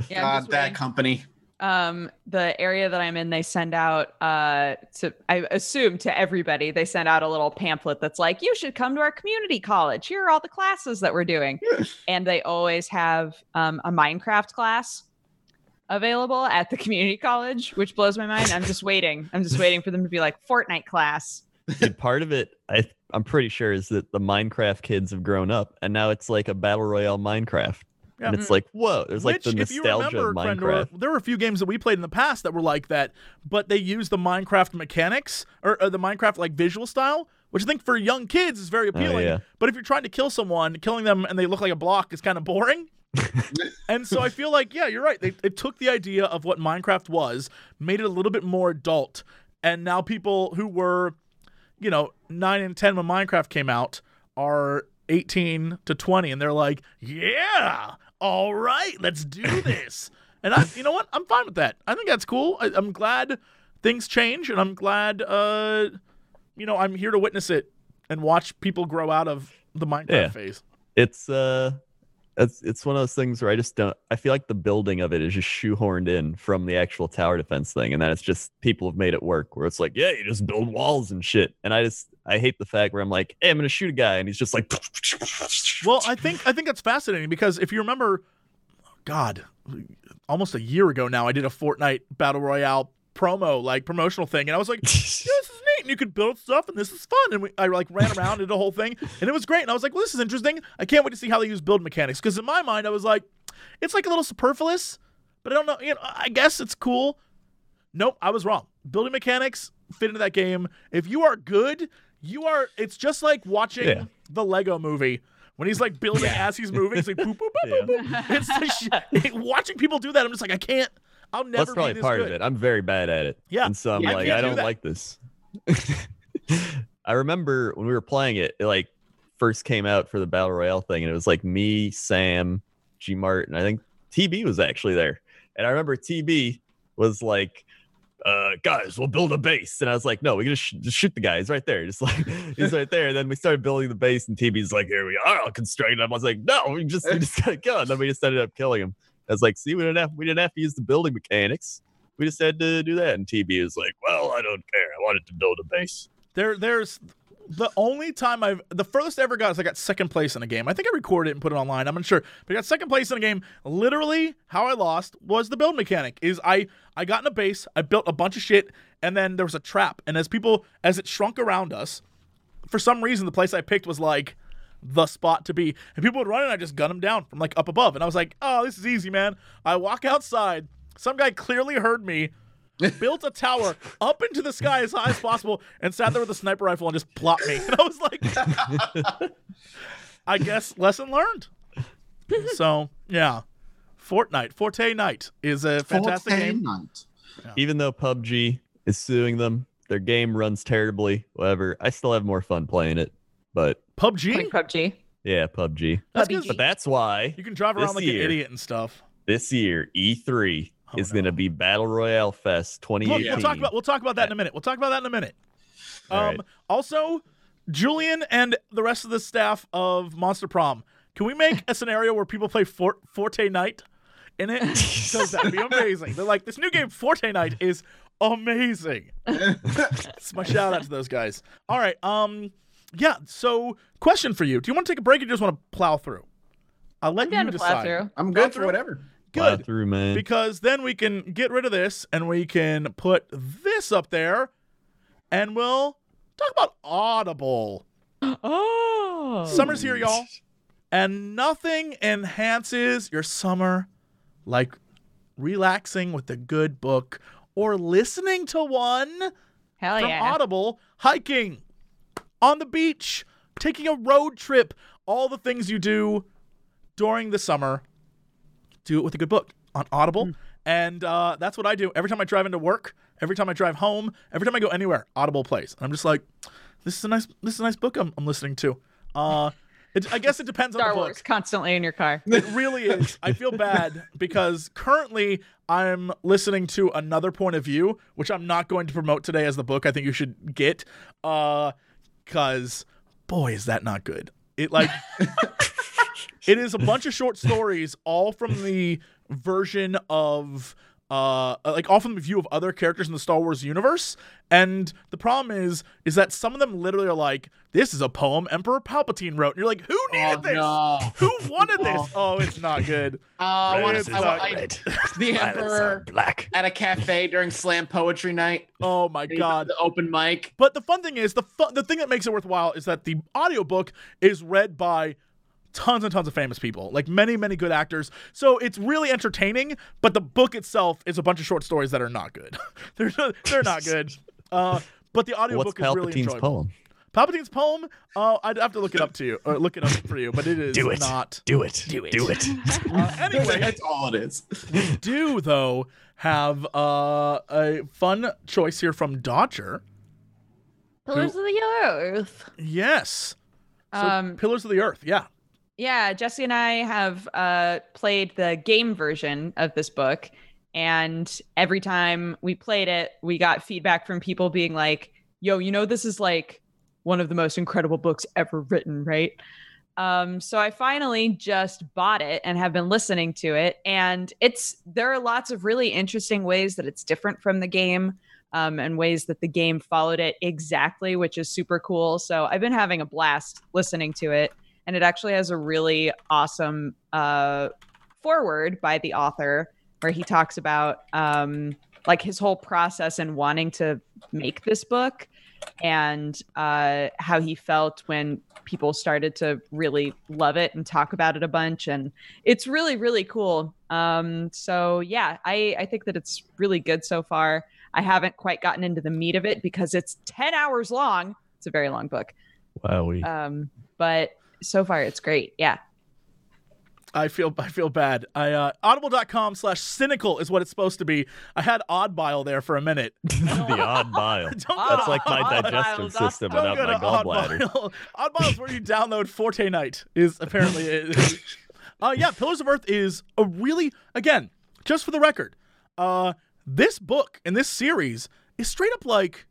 Yeah, I'm God, that waiting. company. Um the area that i'm in they send out uh to i assume to everybody they send out a little pamphlet that's like you should come to our community college. Here are all the classes that we're doing. [LAUGHS] And they always have um, a minecraft class available at the community college which blows my mind. I'm just waiting. I'm just waiting for them to be like fortnite class. Dude, part of it, I I'm pretty sure, is that the Minecraft kids have grown up, and now it's like a battle royale Minecraft. Yeah. And it's mm. like, whoa, there's like Which, the if you nostalgia remember, of Crendor, Minecraft. there were a few games that we played in the past that were like that, but they used the Minecraft mechanics or, or the Minecraft like visual style, which I think for young kids is very oh, appealing. Oh, yeah. But if you're trying to kill someone, killing them and they look like a block is kind of boring. [LAUGHS] and so I feel like, yeah, you're right. They, they took the idea of what Minecraft was, made it a little bit more adult, and now people who were, you know, nine and ten when Minecraft came out are 18 to 20, and they're like, yeah, all right, let's do this. and I, you know what? I'm fine with that. I think that's cool. I, I'm glad things change, and I'm glad, uh, you know, I'm here to witness it and watch people grow out of the Minecraft Yeah. phase. it's uh it's it's one of those things where I just don't I feel like the building of it is just shoehorned in from the actual tower defense thing and then it's just people have made it work where it's like yeah you just build walls and shit. And I just I hate the fact where I'm like hey I'm gonna shoot a guy and he's just like [LAUGHS] Well, I think I think that's fascinating because if you remember, oh God, almost a year ago now, I did a Fortnite Battle Royale promo, like promotional thing, and I was like, yeah, [LAUGHS] "This is neat, and you could build stuff, and this is fun." And we, I like ran around did the whole thing, and it was great. And I was like, "Well, this is interesting. I can't wait to see how they use build mechanics." Because in my mind, I was like, "It's like a little superfluous, but I don't know. You know, I guess it's cool." Nope, I was wrong. Building mechanics fit into that game. If you are good, you are. It's just like watching Yeah. the Lego movie when he's like building as he's moving. It's like boop boop boop boop. [LAUGHS] boop. It's sh- watching people do that. I'm just like, I can't. I'll never that's be probably part good. of it I'm very bad at it Yeah. and so I'm Yeah, like I do don't that. like this [LAUGHS] I remember when we were playing it it like first came out for the battle royale thing and it was like me Sam G Mart and I think TB was actually there and I remember TB was like uh, guys, we'll build a base. And I was like, no, we gotta sh- just shoot the guy. He's right there. [LAUGHS] Just like he's right there. And then we started building the base, and TB's like, here we are, I'll constrain him. I was like, no, we just we just gotta kill him. Then we just ended up killing him. I was like, see, we didn't have we didn't have to use the building mechanics. We just had to do that. And TB was like, well, I don't care. I wanted to build a base. There, there's the only time I've the furthest I ever got is I got second place in a game. I think I recorded it and put it online. I'm not sure, but I got second place in a game. Literally, how I lost was the build mechanic. Is I I got in a base, I built a bunch of shit, and then there was a trap. And as people as it shrunk around us, for some reason the place I picked was like the spot to be. And people would run and I just gun them down from like up above. And I was like, oh, this is easy, man. I walk outside. Some guy clearly heard me, [LAUGHS] built a tower up into the sky as high as possible, and sat there with a sniper rifle and just plopped me. And I was like, [LAUGHS] I guess lesson learned. So yeah. Fortnite, Forte Night is a fantastic Forte game. Night. Even though PUBG is suing them, their game runs terribly. Whatever. I still have more fun playing it. But PUBG? Like PUBG. yeah, PUBG. That's PUBG. But that's why You can drive around This like year- an idiot and stuff. this year E3 Oh, is no. going to be Battle Royale Fest We'll, 2018. we'll talk about we'll talk about that in a minute. We'll talk about that in a minute. Um, right. Also, Julian and the rest of the staff of Monster Prom, can we make a scenario where people play Fort, Forte Night in it? [LAUGHS] Because that'd be amazing. They're like, this new game Forte Night is amazing. [LAUGHS] It's my shout out to those guys. All right. Um. Yeah. So, question for you: Do you want to take a break, or you just want to plow through? I'll let I'm down you to decide. plow through. I'm Plow good through? for whatever. Plow through, man. because then we can get rid of this and we can put this up there and we'll talk about Audible. [GASPS] Oh. Summer's here, y'all. And nothing enhances your summer like relaxing with a good book or listening to one Hell from yeah. Audible, hiking, on the beach, taking a road trip, all the things you do during the summer. Do it with a good book on Audible. And uh, that's what I do every time I drive into work, every time I drive home, every time I go anywhere, Audible plays. And I'm just like, this is a nice, this is a nice book I'm, I'm listening to. Uh, it, I guess it depends on Star the book. Star Wars constantly in your car. It really is. I feel bad [LAUGHS] because currently I'm listening to another point of view, which I'm not going to promote today as the book I think you should get. Uh cuz boy is that not good. It like [LAUGHS] it is a bunch of short stories all from the version of uh like often the view of other characters in the Star Wars universe and the problem is is that some of them literally are like this is a poem Emperor Palpatine wrote and you're like who needed Oh, this no. who wanted this [LAUGHS] oh it's not good Uh, [LAUGHS] Red is I not I, red. the Emperor black. at a cafe during slam poetry night. oh my god The open mic. But the fun thing is the the thing that makes it worthwhile is that the audiobook is read by tons and tons of famous people, like many many good actors. So it's really entertaining, but the book itself is a bunch of short stories that are not good. [LAUGHS] they're not, they're not good. Uh but the What's audiobook is really Palpatine's enjoyable. poem? Palpatine's poem, uh, I'd have to look it up to you, or look it up for you, but it is Do it. not. Do it. Do it. Do it. [LAUGHS] Uh, anyway, That's all it is. we do though have uh, a fun choice here from Dodger. Pillars of the Earth. Yes. So Um, Pillars of the Earth. Yeah. Yeah, Jesse and I have uh, played the game version of this book, and every time we played it, we got feedback from people being like, "Yo, you know, this is like one of the most incredible books ever written, right?" Um, so I finally just bought it and have been listening to it, and it's there are lots of really interesting ways that it's different from the game. Um, and ways that the game followed it exactly, which is super cool. So I've been having a blast listening to it and it actually has a really awesome uh, forward by the author where he talks about um, like his whole process and wanting to make this book and uh, how he felt when people started to really love it and talk about it a bunch. And it's really really cool. Um, so yeah I, I think that it's really good so far. I haven't quite gotten into the meat of it because it's 10 hours long. It's a very long book. Wowie. um, but so far it's great. Yeah. I feel I feel bad. I uh, audible.com slash cynical is what it's supposed to be. I had oddbile there for a minute. [LAUGHS] the odd bile. [LAUGHS] That's like my Oddbile digestive system com. Don't without my gallbladder. Oddbile. [LAUGHS] Oddbile is where you download Forte Night. Is apparently it. uh, yeah, Pillars of Earth is a really again just for the record. Uh, this book and this series is straight up like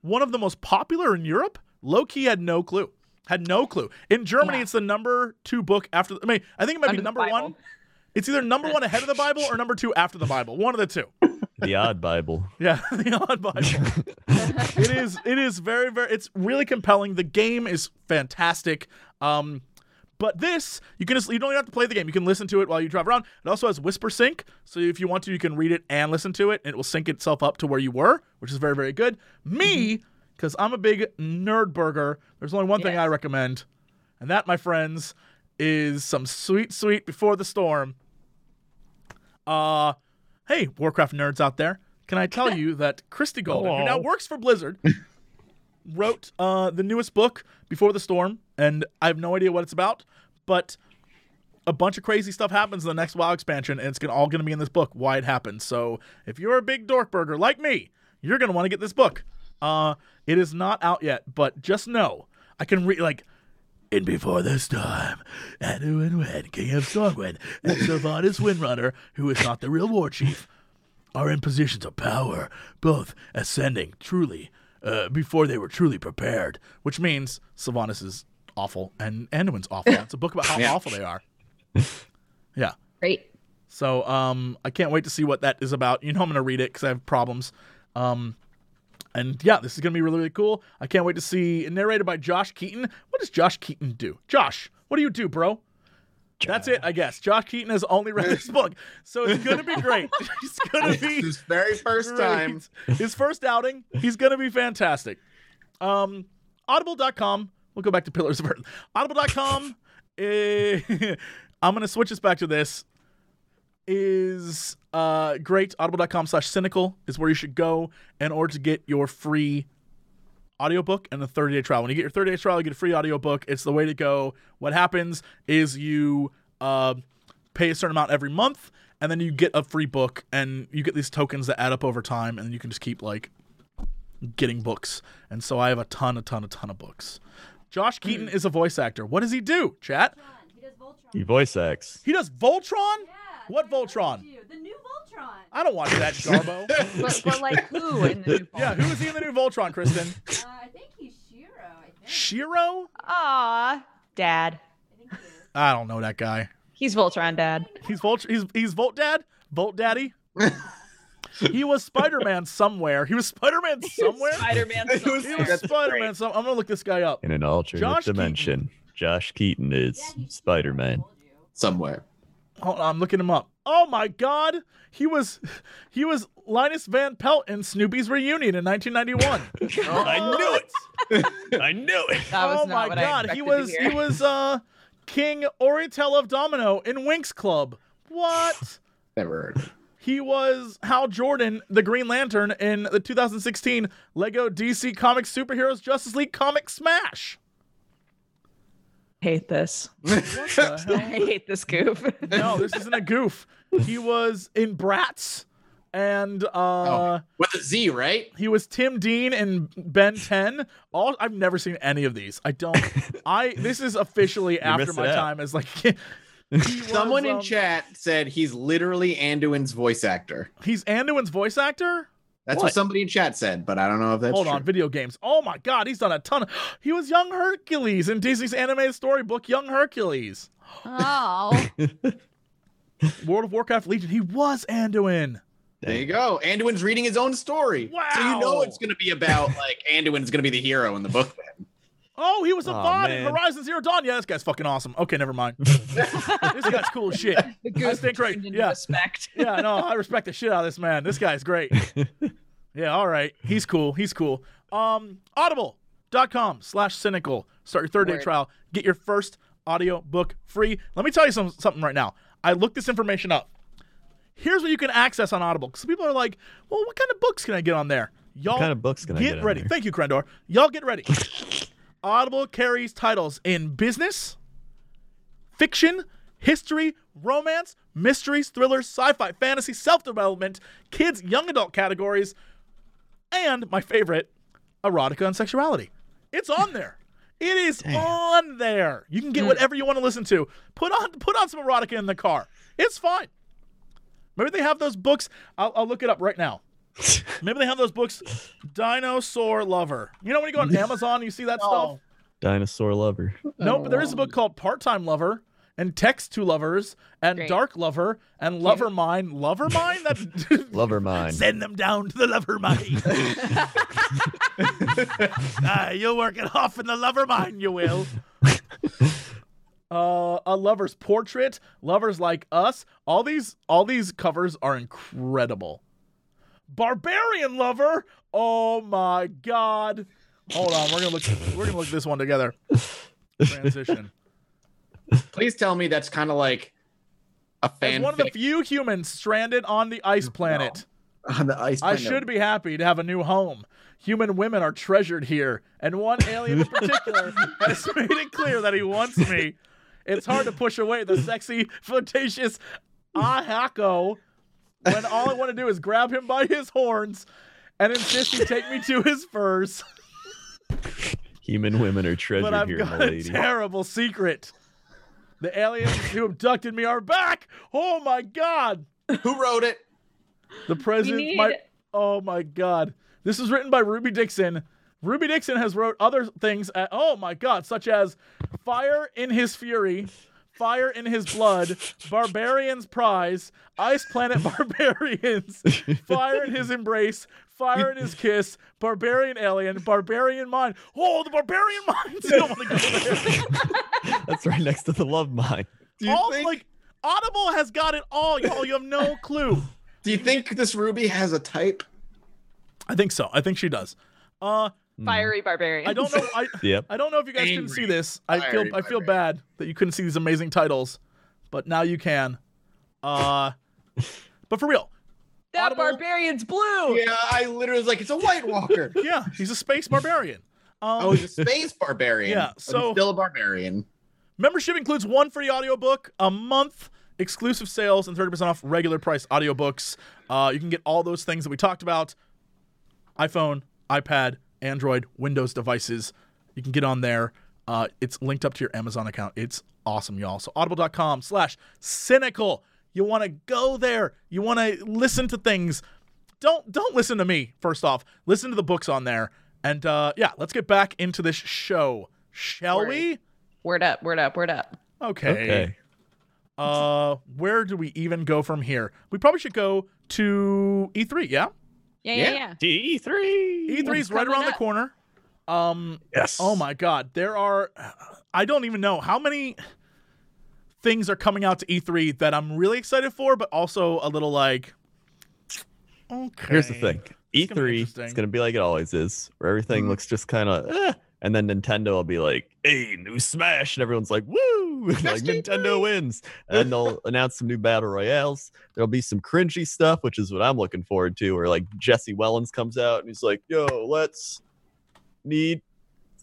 one of the most popular in Europe. Low key had no clue. Had no clue. In Germany, Yeah. it's the number two book after. I mean, I think it might Under be number one. It's either number one ahead of the Bible or number two after the Bible. One of the two. The odd Bible. [LAUGHS] Yeah, [LAUGHS] the odd Bible. it is. It is very, very. It's really compelling. The game is fantastic. Um, but this you can just you don't even have to play the game. You can listen to it while you drive around. It also has whisper sync, so if you want to, you can read it and listen to it, and it will sync itself up to where you were, which is very, very good. Me, because I'm a big nerd burger. There's only one thing I recommend, and that, my friends, is some sweet, sweet before the storm. Uh, hey, Warcraft nerds out there, can I tell [LAUGHS] you that Christie Golden, who now works for Blizzard, [LAUGHS] wrote uh, the newest book, Before the Storm, and I have no idea what it's about, but a bunch of crazy stuff happens in the next WoW expansion, and it's gonna, all going to be in this book, why it happened. So if you're a big dork burger like me, you're going to want to get this book. Uh, it is not out yet, but just know I can read like. And before this time, Anduin Wrynn, King of Stormwind, and Sylvanas Windrunner, who is not the real war chief, are in positions of power, both ascending truly uh, before they were truly prepared. Which means Sylvanas is awful and Anduin's awful. [LAUGHS] It's a book about how Yeah. awful they are. [LAUGHS] Yeah. Great. So um, I can't wait to see what that is about. You know I'm gonna read it because I have problems. Um, and yeah, this is gonna be really really cool. I can't wait to see narrated by Josh Keaton. What does Josh Keaton do? Josh, what do you do, bro? That's it, I guess. Josh Keaton has only read this book, so it's gonna be great. [LAUGHS] [LAUGHS] It's gonna be His very first great. time. [LAUGHS] His first outing. He's gonna be fantastic. Um, audible.com We'll go back to Pillars of Earth. Audible.com. eh, I'm gonna switch us back to this. Is uh great. Audible.com slash cynical is where you should go in order to get your free audiobook and a 30 day trial. When you get your 30 day trial, you get a free audiobook. It's the way to go. What happens is you uh, pay a certain amount every month, and then you get a free book, and you get these tokens that add up over time, and you can just keep like getting books. And so I have a ton, a ton, a ton of books. Josh Keaton is a voice actor. What does he do, chat? He does Voltron. He voice acts. He does Voltron? Yeah, What Voltron? The new Voltron. I don't watch that, Garbo. [LAUGHS] But, but like who in the new [LAUGHS] yeah, who is he in the new Voltron, Kristen? [LAUGHS] Uh, I think he's Shiro. I think. Shiro? Aw, dad. I think he is. I don't know that guy. He's Voltron dad. He's Volt. He's he's Volt Dad. Volt Daddy. he was Spider Man somewhere. He was Spider Man somewhere. Spider-Man. He was Spider Man. So I'm gonna look this guy up. In an alternate Josh Keaton. dimension, Josh Keaton is Yeah, Spider Man. Somewhere. Hold on, I'm looking him up. Oh my God, he was he was Linus Van Pelt in Snoopy's reunion in 1991. [LAUGHS] I knew it. I knew it. That was oh my God, he was he was uh King Oriental of Domino in Winx Club. What? [LAUGHS] Never heard. He was Hal Jordan, the Green Lantern, in the 2016 Lego DC Comics Superheroes Justice League Comic Smash. Hate this. [LAUGHS] I hate this goof. [LAUGHS] No, this isn't a goof. He was in Bratz, and uh, Oh. With a Z, right? he was Tim Dean in Ben 10. All I've never seen any of these. I don't. I this is officially after my out. time as like. [LAUGHS] was, Someone in um, chat said he's literally Anduin's voice actor. He's Anduin's voice actor. That's what? What? somebody in chat said, but I don't know if that's Hold true. on, video games. Oh my God, he's done a ton. Of, he was young Hercules in Disney's animated storybook Young Hercules. oh. [LAUGHS] World of Warcraft Legion. He was Anduin. There you go. Anduin's reading his own story. Wow. So you know it's going to be about like Anduin's going to be the hero in the book then. Oh, he was a Aw, VOD in. Horizon Zero Dawn. Yeah, this guy's fucking awesome. Okay, never mind. [LAUGHS] this guy's cool as shit. I think right. Yeah. respect. [LAUGHS] Yeah, no, I respect the shit out of this man. This guy's great. [LAUGHS] Yeah, all right. He's cool. He's cool. Um, audible.com slash cynical. Start your third day trial. Get your first audio book free. Let me tell you some, something right now. I looked this information up. Here's what you can access on Audible. Because people are like, well, what kind of books can I get on there? Y'all What kind of books can I get get on ready. there? Thank you, Crendor. Y'all get ready. Audible carries titles in business, fiction, history, romance, mysteries, thrillers, sci-fi, fantasy, self-development, kids, young adult categories, and my favorite, erotica and sexuality. It's on there. It is on there. You can get hmm. whatever you want to listen to. Put on put on some erotica in the car. It's fine. Maybe they have those books. I'll, I'll look it up right now. Maybe they have those books. Dinosaur Lover. You know when you go on [LAUGHS] Amazon, you see that stuff. Dinosaur lover. No, but there is a book called Part Time Lover and Text to Lovers and Great. Dark Lover and Lover Mine. Lover Mine? That's [LAUGHS] Lover mine. Send them down to the Lover Mine. [LAUGHS] Ah, you'll work it off in the Lover Mine, you will. Uh, a lover's portrait, lovers like us. All these, all these covers are incredible. Barbarian lover. Oh my god. Hold on, we're gonna look. We're gonna look this one together. Transition. Please tell me that's kind of like a As fan one of the few humans stranded on the ice planet, [LAUGHS] on the ice. I should be happy to have a new home. Human women are treasured here, and one alien in particular [LAUGHS] has made it clear that he wants me. It's hard to push away the sexy, flirtatious Aehako when all I want to do is grab him by his horns and insist he take me to his furs. [LAUGHS] Human women are But treasured I've here, my got a terrible secret. The aliens who abducted me are back. Oh my god. Who wrote it? The president need- might. Oh my God! This is written by Ruby Dixon. Ruby Dixon has wrote other things. At, oh my God, such as "Fire in His Fury," "Fire in His Blood," "Barbarian's Prize," "Ice Planet [LAUGHS] Barbarians," "Fire in His Embrace," "Fire in His Kiss," "Barbarian Alien," "Barbarian Mind." Oh, the Barbarian Minds! [LAUGHS] I don't want to go there. [LAUGHS] That's right next to the love mine. Do you all think? like Audible has got it all, y'all. You have no clue. do you think this Ruby has a type? I think so. I think she does. Uh. Fiery barbarian. I don't know. I [LAUGHS] Yep. I don't know if you guys can see this. I feel fiery I feel barbarian. bad that you couldn't see these amazing titles, but now you can. Uh, [LAUGHS] but for real, that Audible- barbarian's blue. Yeah, I literally was like, it's a White Walker. [LAUGHS] yeah, he's a space barbarian. Um, oh, he's a space barbarian. Yeah, but he's so- still a barbarian. Membership includes one free audiobook a month, exclusive sales, and 30% off regular price audiobooks. Uh, you can get all those things that we talked about iPhone, iPad, Android, Windows devices. You can get on there. Uh, it's linked up to your Amazon account. It's awesome, y'all. So audible.com slash cynical. You want to go there. You want to listen to things. Don't don't listen to me, first off. Listen to the books on there. And uh, yeah, let's get back into this show. Shall Word. we? Word up, word up, word up. Okay. Okay. Uh, where do we even go from here? We probably should go to E3. Yeah, Yeah, Yeah. yeah, yeah. D three. E3 is right coming around the corner. Um, Yes. oh my God, there are. I don't even know how many things are coming out to E3 that I'm really excited for, but also a little like. Okay. Here's the thing. It's gonna E3 interesting. is going to be like it always is, where everything Mhm. looks just kind of, eh, and then Nintendo will be like, "Hey, new Smash," and everyone's like, "Woo!" [LAUGHS] like Nintendo wins, and they'll [LAUGHS] announce some new battle royales. There'll be some cringy stuff, which is what I'm looking forward to, where like Jesse Wellens comes out and he's like, "Yo, let's need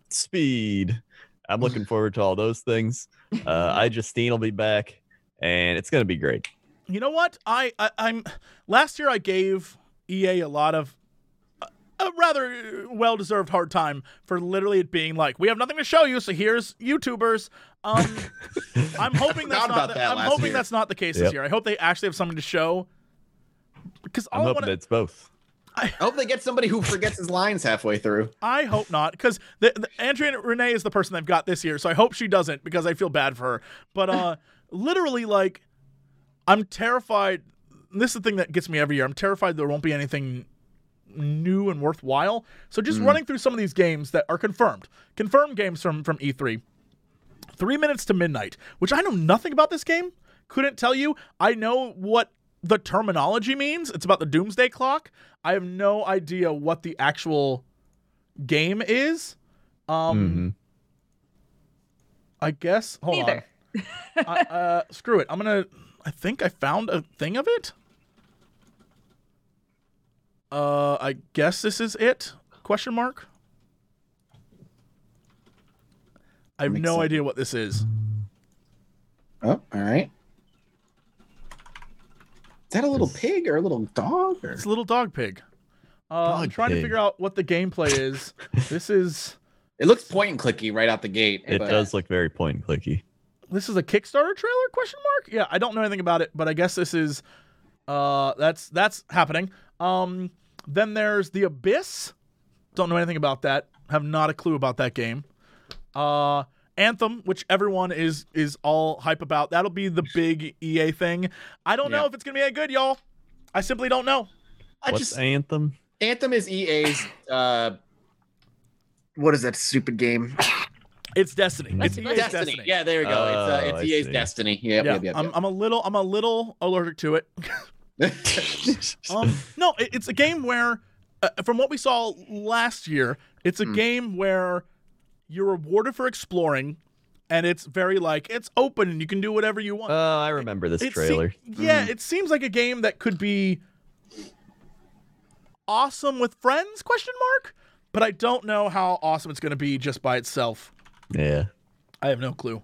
speed." I'm [LAUGHS] looking forward to all those things. Uh, iJustine will be back, and it's gonna be great. You know what? I, I I'm last year I gave EA a lot of a rather well-deserved hard time for literally it being like we have nothing to show you, so here's YouTubers. Um, [LAUGHS] I'm hoping that's not. The, that I'm hoping year. that's not the case this year. I hope they actually have something to show. Because I'm I hoping wanna, it's both. I hope they get somebody who forgets his lines halfway through. I hope not, because the, the, Andrea Rene is the person they've got this year, so I hope she doesn't because I feel bad for her. But uh, [LAUGHS] literally, like, I'm terrified. This is the thing that gets me every year. I'm terrified there won't be anything new and worthwhile. So just Mm. running through some of these games that are confirmed, confirmed games from from E3. Three minutes to midnight, which I know nothing about this game. Couldn't tell you. I know what the terminology means. It's about the doomsday clock. I have no idea what the actual game is. Um, Mhm. I guess. Hold Neither. on. I, uh, screw it. I'm gonna. I think I found a thing of it. Uh, I guess this is it? Question mark. I have Makes no sense. idea what this is. Oh, all right. Is that a little pig or a little dog? Or... It's a little dog pig. Uh, I'm Dog trying to pig. figure out what the gameplay is. [LAUGHS] this is It looks point and clicky right out the gate. It but- does look very point and clicky. this is a Kickstarter trailer? Question mark. Yeah, I don't know anything about it, but I guess this is. Uh, that's that's happening. Um, then there's the Abyss. Don't know anything about that. Have not a clue about that game. Uh, Anthem, which everyone is is all hype about. That'll be the big EA thing. I don't know if it's gonna be any good, y'all. I simply don't know. I What's just Anthem? Anthem is EA's. uh What is that stupid game? It's Destiny. It's Destiny. EA's Destiny. Destiny. Yeah, there we go. it's uh, Oh, it's EA's see. Destiny. Yep, Yeah, yep, yep, I'm. I'm a little I'm a little allergic to it. [LAUGHS] Um, no, it, it's a game where, uh, from what we saw last year, it's a Hmm. game where you're rewarded for exploring, and it's very like it's open and you can do whatever you want. Oh, I remember this It se- trailer. yeah, it seems like a game that could be awesome with friends? Question mark. But I don't know how awesome it's going to be just by itself. yeah. I have no clue.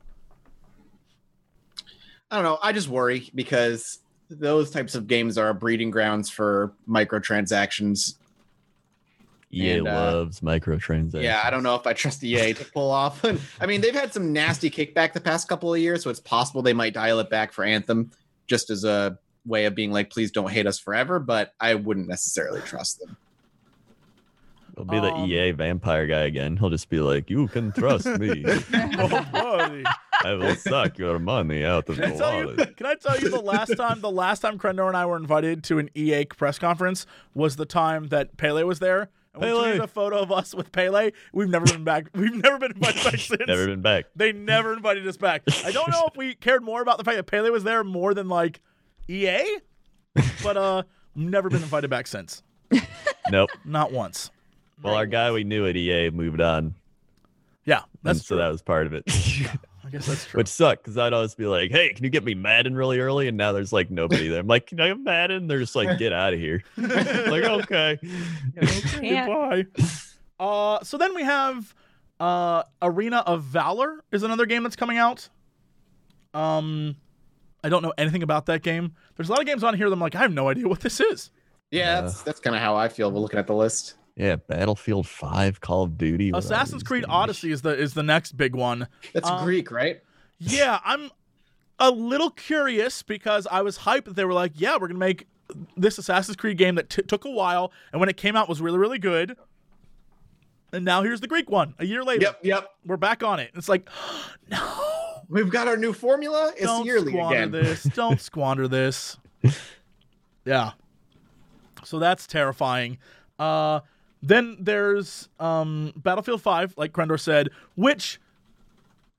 I don't know. I just worry because those types of games are breeding grounds for microtransactions. EA And, uh, loves microtransactions. Yeah, I don't know if I trust EA to pull off. [LAUGHS] I mean, they've had some nasty kickback the past couple of years, so it's possible they might dial it back for Anthem just as a way of being like, please don't hate us forever. But I wouldn't necessarily trust them. He'll be the Um, EA vampire guy again. He'll just be like, "You can trust me. [LAUGHS] oh, buddy. I will suck your money out of Can the tell you? wallet." Can I tell you the last time? The last time Crendor and I were invited to an EA press conference was the time that Pele was there. And we Pele. tweeted a photo of us with Pele. We've never been back. We've never been invited back [LAUGHS] since. Never been back. They never invited us back. I don't know if we cared more about the fact that Pele was there more than like EA, but uh, never been invited back since. [LAUGHS] Nope. Not once. Well, our guy we knew at EA moved on, Yeah, that's and so true. that was part of it. [LAUGHS] I guess that's true. Which sucked because I'd always be like, "Hey, can you get me Madden really early?" And now there's like nobody there. I'm like, "Can I have Madden?" They're just like, "Get out of here." [LAUGHS] like, okay. [LAUGHS] Can't. Goodbye. Uh, so then we have uh, Arena of Valor is another game that's coming out. Um, I don't know anything about that game. There's a lot of games on here that I'm like, I have no idea what this is. Yeah, that's that's kind of how I feel looking at the list. Yeah, Battlefield Five, Call of Duty, Assassin's Creed games? Odyssey is the is the next big one. That's Um, Greek, right? Yeah, I'm a little curious because I was hyped that they were like, yeah, we're gonna make this Assassin's Creed game that t- took a while, and when it came out was really really good. And now here's the Greek one. A year later, Yep, yep. we're back on it. It's like, [GASPS] no, We've got our new formula. It's don't yearly squander again. this. [LAUGHS] Don't squander this. Yeah. So that's terrifying. Uh, then there's um, Battlefield 5, like Crendor said, which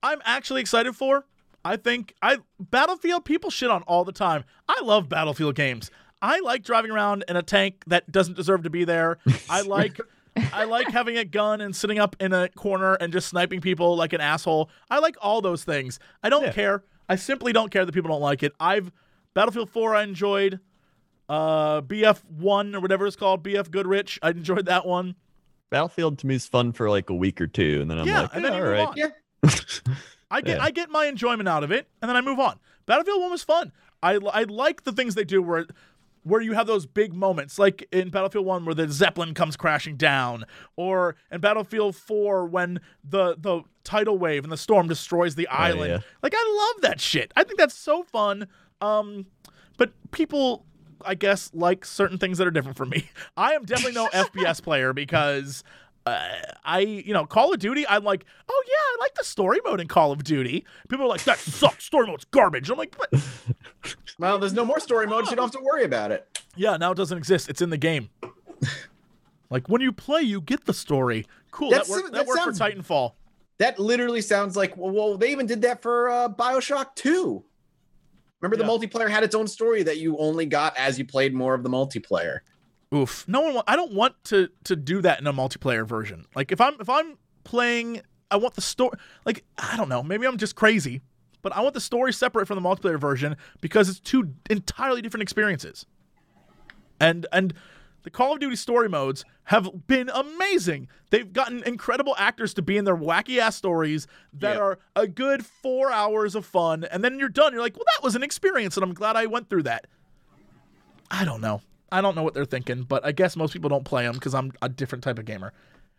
I'm actually excited for. I think I Battlefield people shit on all the time. I love Battlefield games. I like driving around in a tank that doesn't deserve to be there. [LAUGHS] I like I like having a gun and sitting up in a corner and just sniping people like an asshole. I like all those things. I don't Yeah. care. I simply don't care that people don't like it. I've Battlefield 4 I enjoyed. Uh BF1 or whatever it's called, BF Goodrich. I enjoyed that one. Battlefield to me is fun for like a week or two, and then I'm yeah, like, and then "Yeah, you all move right. on. Yeah. [LAUGHS] I get Yeah. I get my enjoyment out of it, and then I move on. Battlefield One was fun. I I like the things they do where where you have those big moments, like in Battlefield One where the Zeppelin comes crashing down, or in Battlefield Four when the the tidal wave and the storm destroys the island. yeah. Like I love that shit. I think that's so fun. Um, but people. I guess like certain things that are different from me. [LAUGHS] I am definitely no FPS player because uh, I, you know, Call of Duty, I'm like, oh yeah, I like the story mode in Call of Duty. People are like, that sucks. Story mode's garbage. I'm like, but [LAUGHS] Well, there's no more story mode. So you don't have to worry about it. yeah, now it doesn't exist. It's in the game. [LAUGHS] like when you play, you get the story. Cool. That's- that worked, that that worked sounds- for Titanfall. That literally sounds like well, well they even did that for uh, Bioshock 2. Remember the multiplayer had its own story that you only got as you played more of the multiplayer. Oof. No one. wa- I don't want to to do that in a multiplayer version. Like if I'm if I'm playing, I want the story. Like I don't know. Maybe I'm just crazy, but I want the story separate from the multiplayer version because it's two entirely different experiences. And and the Call of Duty story modes have been amazing. They've gotten incredible actors to be in their wacky ass stories that Yep. are a good four hours of fun, and then you're done. You're like, well, that was an experience, and I'm glad I went through that. I don't know. I don't know what they're thinking, but I guess most people don't play them because I'm a different type of gamer. [LAUGHS]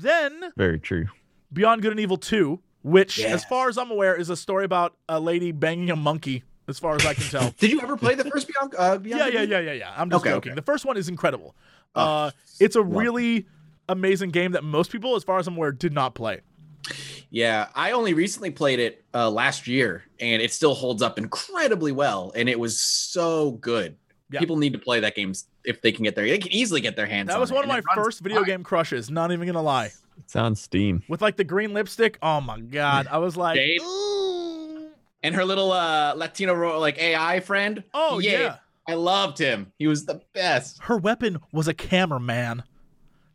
then Very true. Beyond Good and Evil 2, which, as far as I'm aware, is a story about a lady banging a monkey, as far as I can tell. [LAUGHS] Did you ever play the first Beyond? Uh, Beyond yeah, yeah, yeah, yeah, yeah. I'm just Okay, joking. okay. The first one is incredible. Uh, it's a love really amazing game that most people, as far as I'm aware, did not play. Yeah, I only recently played it uh, last year, and it still holds up incredibly well. And it was so good. Yeah. People need to play that game if they can get there. They can easily get their hands. On it. That on was it, one of and my first video fine. game crushes. Not even gonna lie. It's on Steam. With like the green lipstick. Oh my god, I was like, Jade? And her little uh, Latino ro- like AI friend. oh yeah. I loved him. He was the best. her weapon was a cameraman.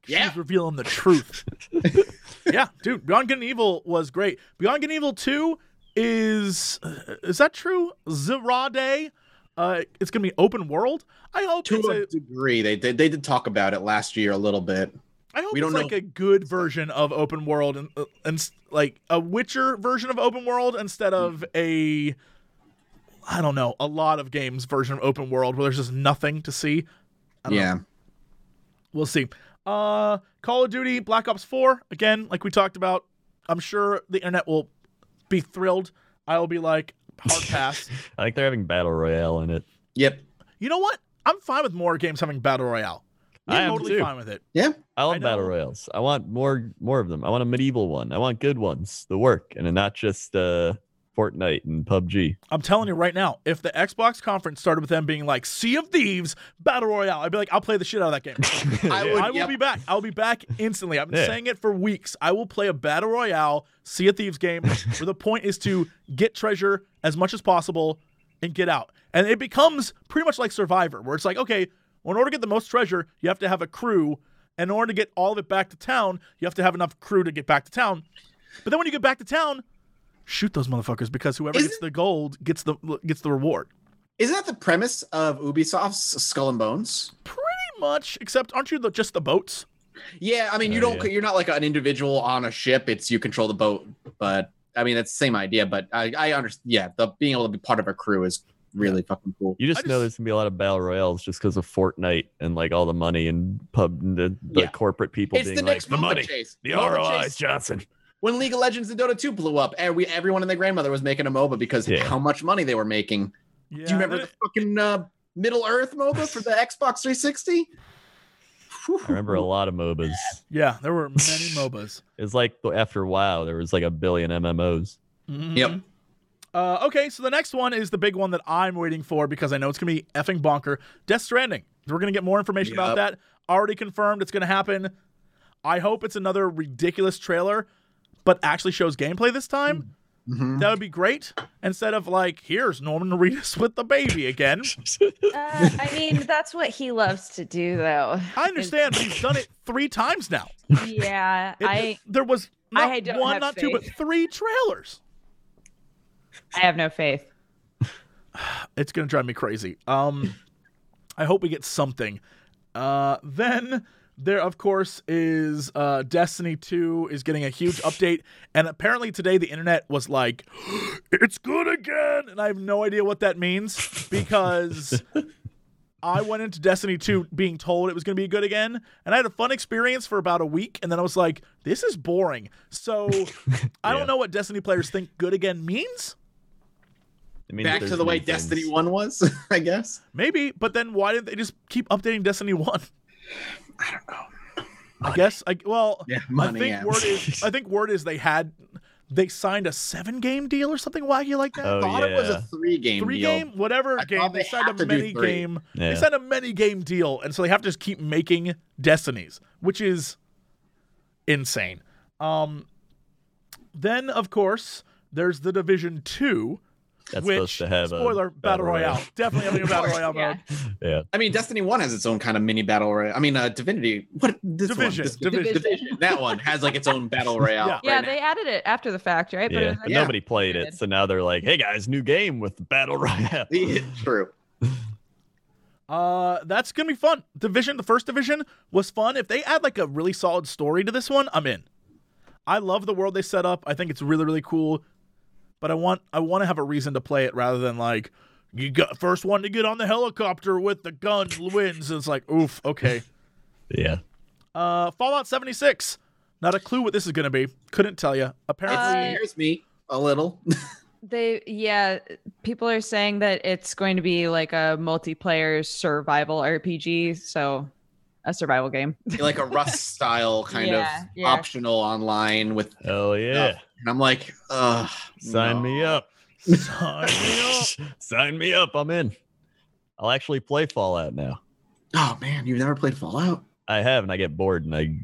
She Yeah. revealing the truth. [LAUGHS] yeah, dude, Beyond Good and Evil was great. Beyond Good and Evil 2 is is that true? Zerade. Uh, it's gonna be open world. I hope To a a, degree, they did. They did talk about it last year a little bit. I hope we it's don't like know. a good version of open world and uh, and like a Witcher version of open world instead of a I don't know a lot of games version of open world where there's just nothing to see. I don't know. Yeah. We'll see. Uh, Call of Duty Black Ops 4, again, like we talked about, I'm sure the internet will be thrilled. I will be like, hard [LAUGHS] pass. I think they're having battle royale in it. Yep. you know what? I'm fine with more games having Battle Royale. I'm I am totally too. fine with it. Yeah. I love I battle know. royales. I want more more of them. I want a medieval one. I want good ones. The work and not just uh Fortnite and PUBG. I'm telling you right now, if the Xbox conference started with them being like Sea of Thieves Battle Royale, I'd be like, I'll play the shit out of that game. [LAUGHS] I would- I will yep. be back. I'll be back instantly. I've been Yeah. saying it for weeks. I will play a battle royale Sea of Thieves game where the point is to get treasure as much as possible and get out. And it becomes pretty much like Survivor, where it's like, okay, well, in order to get the most treasure, you have to have a crew And In order to get all of it back to town, you have to have enough crew to get back to town. But then when you get back to town, shoot those motherfuckers because whoever Isn't- gets the gold gets the gets the reward. Isn't that the premise of Ubisoft's Skull and Bones? Pretty much, except aren't you the, just the boats? Yeah, I mean, you Oh, don't. yeah. You're not like an individual on a ship. It's you control the boat, but I mean, that's the same idea. But I, I understand. Yeah, the being able to be part of a crew is really fucking cool. You just, I know there's gonna be a lot of battle royales just because of Fortnite and like all the money and pub the, the Yeah. corporate people It's being the like next the MOBA money, chase. the MOBA ROIs, chase. Johnson. When League of Legends and Dota 2 blew up, every, everyone and their grandmother was making a MOBA because Yeah. how much money they were making. Yeah, Do you remember then the fucking uh, Middle Earth MOBA for the Xbox 360? I remember a lot of MOBAs. Yeah, there were many [LAUGHS] MOBAs. It's like after a while there was like a billion MMOs. Mhm. Yep. Uh, okay, so the next one is the big one that I'm waiting for because I know it's gonna be effing bonker. Death Stranding. We're gonna get more information about that. Already confirmed it's gonna happen. I hope it's another ridiculous trailer, but actually shows gameplay this time. Mhm. That would be great. Instead of like, here's Norman Reedus with the baby again. [LAUGHS] Uh, I mean, that's what he loves to do, though. I understand, but he's done it three times now. Yeah, It- I there was not I don't one, have not two, but three trailers. I have no faith. [SIGHS] It's gonna drive me crazy. Um, I hope we get something. Uh, then there, of course, is uh, Destiny Two is getting a huge update, and apparently today the internet was like, [GASPS] "It's good again," and I have no idea what that means because. [LAUGHS] I went into Destiny 2 being told it was going to be good again, and I had a fun experience for about a week, and then I was like, this is boring. So [LAUGHS] I Yeah. don't know what Destiny players think good again means. I mean, Back to the way things. Destiny 1 was, [LAUGHS] I guess. Maybe, but then why didn't they just keep updating Destiny One? I don't know. I guess. I well, Yeah, I money. think yeah. word is. [LAUGHS] I think word is they had they signed a seven game deal or something wacky like that. Oh, I thought it was a three game Three deal. game, whatever I game. They they signed a to many three. game. They signed a many game deal, and so they have to just keep making Destinies, which is insane. Um, then of course there's the Division Two, That's which supposed to have spoiler a battle royale. [LAUGHS] Definitely having a battle royale yeah. mode. Yeah. I mean, Destiny 1 has its own kind of mini battle royale. I mean, uh, Divinity. What? This Division, One, this, Division. Division. That one has like its own battle [LAUGHS] royale. Yeah. right Yeah, they added it after the fact, right? Yeah, it was but like- Yeah. nobody played it, so now they're like, "Hey guys, new game with battle royale." [LAUGHS] True. Uh, that's gonna be fun. Division, the first division was fun. If they add like a really solid story to this one, I'm in. I love the world they set up. I think it's really really cool. But I want I want to have a reason to play it rather than like you got first one to get on the helicopter with the gun wins. It's like oof, okay. [LAUGHS] Yeah. Uh, Fallout 76. Not a clue what this is gonna be. Couldn't tell you. It Apparently, scares me a little. [LAUGHS] They yeah, people are saying that it's going to be like a multiplayer survival RPG, so a survival game. like a Rust [LAUGHS] style kind Yeah, of yeah. optional online with. Hell yeah. And I'm like, ugh. Sign no. me up. sign me up. [LAUGHS] Sign me up. I'm in. I'll actually play Fallout now. Oh man, you've never played Fallout? I have, and I get bored and I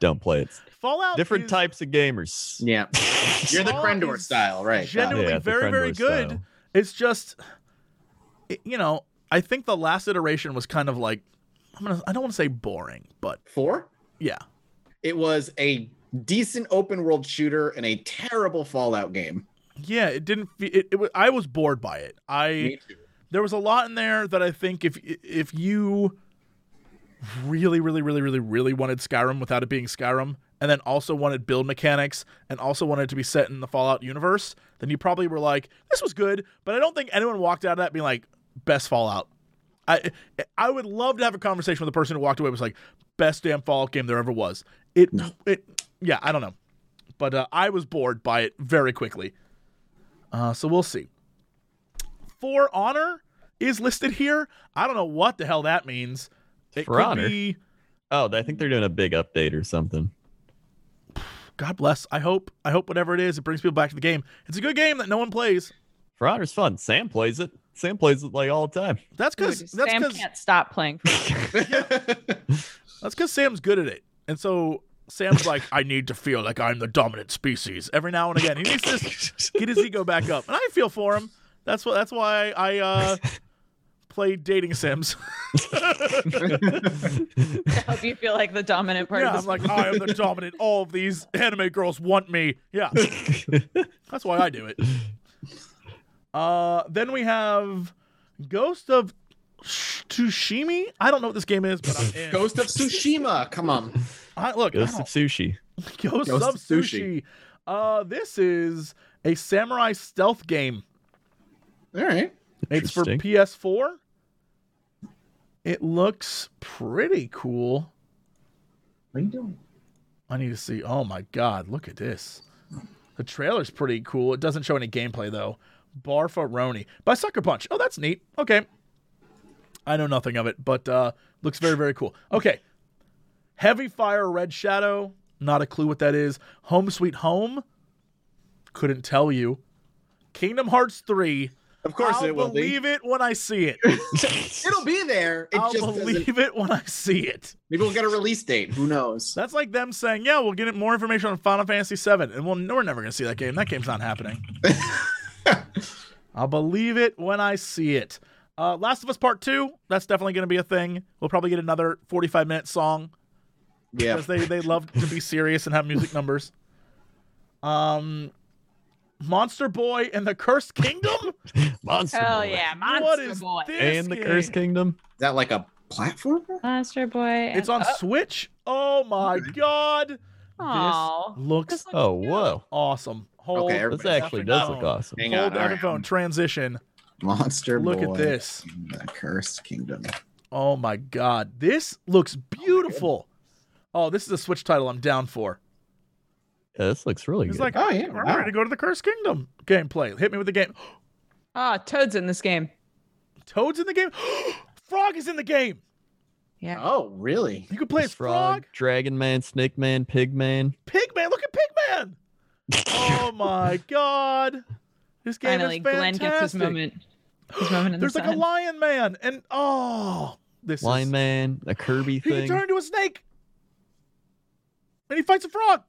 don't play it. Fallout Different is types of gamers. Yeah. [LAUGHS] You're the Fallout Crendor style, right? got genuinely Yeah, very very good. style. It's just, you know, I think the last iteration was kind of like, I'm gonna, I don't want to say boring, but Four? yeah, It was a decent open world shooter and a terrible Fallout game. yeah, it didn't. It, it was, I was bored by it. I Me too. there was a lot in there that I think if if you really, really, really, really, really wanted Skyrim without it being Skyrim, and then also wanted build mechanics, and also wanted it to be set in the Fallout universe, then you probably were like, "This was good," but I don't think anyone walked out of that being like, "Best Fallout." I I would love to have a conversation with the person who walked away was like, "Best damn Fallout game there ever was." It it yeah, I don't know, but uh, I was bored by it very quickly. Uh, so we'll see. For Honor is listed here. I don't know what the hell that means. It For could Honor? be Oh, I think they're doing a big update or something. God bless. I hope. I hope whatever it is, it brings people back to the game. It's a good game that no one plays. For Honor's fun. Sam plays it. Sam plays it like all the time. That's because Sam because can't stop playing. [LAUGHS] that's because Sam's good at it, and so Sam's like, I need to feel like I'm the dominant species every now and again. He needs to get his ego back up, and I feel for him. That's what. That's why I uh, play dating sims. [LAUGHS] I hope you feel like the dominant part yeah, of I'm this. like, [LAUGHS] I am the dominant. All of these anime girls want me. Yeah, [LAUGHS] that's why I do it. Uh, then we have Ghost of Tsushima. I don't know what this game is, but I'm in. Ghost of Tsushima. Come on. I, look, I Ghost don't- of sushi. [LAUGHS] Ghost, Ghost of of Sushi. Sushi. Uh, this is a samurai stealth game. All right. It's for PS4. It looks pretty cool. What are you doing? I need to see. Oh my god, look at this. The trailer's pretty cool. It doesn't show any gameplay though. Barfa Roni by Sucker Punch. Oh, that's neat. Okay. I know nothing of it, but uh looks very very cool. Okay. Heavy Fire Red Shadow. Not a clue what that is. Home Sweet Home. Couldn't tell you. Kingdom Hearts 3. Of course I'll it will be. believe it when I see it. [LAUGHS] It'll be there. It I'll just doesn't. believe it when I see it. Maybe we'll get a release date. Who knows? That's like them saying, "Yeah, we'll get more information on Final Fantasy VII," and we'll, we're never going to see that game. That game's not happening. [LAUGHS] I'll believe it when I see it. Uh, Last of Us Part Two. That's definitely going to be a thing. We'll probably get another forty-five minute song Yeah. because they they love to be serious and have music numbers. Um, Monster Boy and the Cursed Kingdom. [LAUGHS] Monster Hell Boy. yeah, Monster what is Boy. this And the game? Cursed Kingdom. Is that like a platformer? Monster Boy. and- It's on Oh, Switch. Oh my god! aw. This looks This looks Oh, good. whoa. awesome. Hold Okay, This actually does phone. look awesome. Hang Hold on. all right. phone. Transition. Monster Look Boy at this. The Cursed Kingdom. Oh my god, this looks beautiful. Oh, this is a Switch title I'm down for. Yeah, this looks really It's good. like, Oh, yeah, I'm wow. ready to go to the Cursed Kingdom gameplay. Hit me with the game. [GASPS] Ah, Toad's in this game. Toad's in the game. [GASPS] Frog is in the game. Yeah. Oh, really? You can play There's as Frog. Dragon Man, Snake Man, Pig Man. Pigman. Look at Pigman. [LAUGHS] oh my god, this game Finally, is Glenn gets his moment. His moment in There's the like a. Lion Man, and oh, this Lion is. Man, a Kirby He can thing. turn into a snake, and he fights a frog.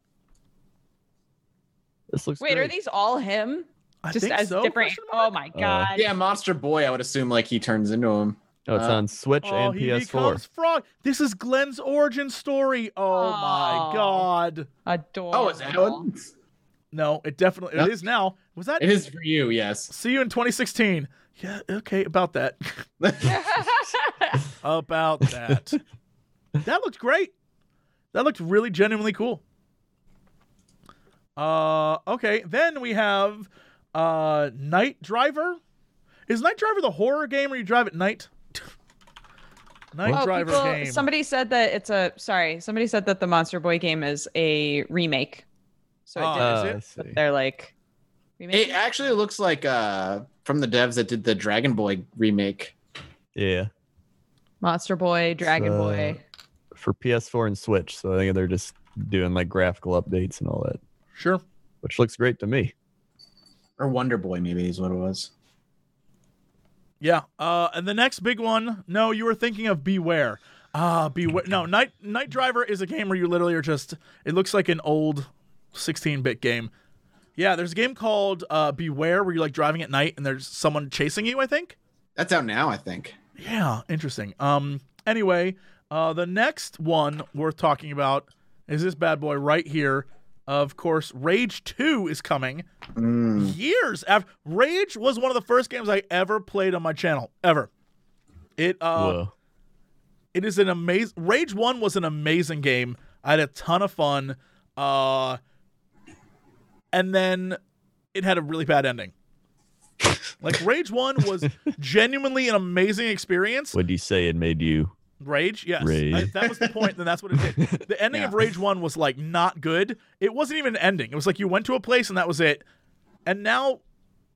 This looks Wait, great. are these all him? I Just think as so, different. question? Oh my Uh, god. Yeah, Monster Boy. I would assume like he turns into him. Oh, it's Uh, on Switch Oh, and he PS4. becomes Frog. This is Glenn's origin story. Oh my Oh. god. Adorable. Oh, is that one? No, it definitely Yep. it is now. Was that It is for you. Yes. see you in 2016? Yeah, okay, about that. [LAUGHS] [LAUGHS] about that. [LAUGHS] that looked great. That looked really genuinely cool. Uh okay, then we have uh Night Driver. Is Night Driver the horror game where you drive at night? [LAUGHS] Night oh, Driver people, game. somebody said that it's a sorry. Somebody said that the Monster Boy game is a remake. So it Oh, did, Uh, it? I see. they're like It actually looks like uh from the devs that did the Dragon Boy remake. Yeah, Monster Boy, Dragon uh, Boy. For PS4 and Switch. So I think they're just doing like graphical updates and all that, Sure. which looks great to me. Or Wonder Boy, maybe is what it was. Yeah. Uh, and the next big one. No, you were thinking of Beware. Ah, Beware. No, Night Night Driver is a game where you literally are just. It looks like an old 16-bit game. Yeah, there's a game called uh, Beware where you're like driving at night and there's someone chasing you. I think. That's out now, I think. Yeah, interesting. Um. Anyway, uh, the next one worth talking about is this bad boy right here. Of course, Rage 2 is coming Mm. years after. Rage was one of the first games I ever played on my channel ever. It uh, Whoa. it is an amazing. Rage One was an amazing game. I had a ton of fun. Uh, and then it had a really bad ending. like Rage One was [LAUGHS] genuinely an amazing experience. Would you say it made you? Rage, yes. Rage. I- that was the point. Then that's what it did. The [LAUGHS] ending of Rage One was like not good. It wasn't even an ending. It was like you went to a place and that was it. And now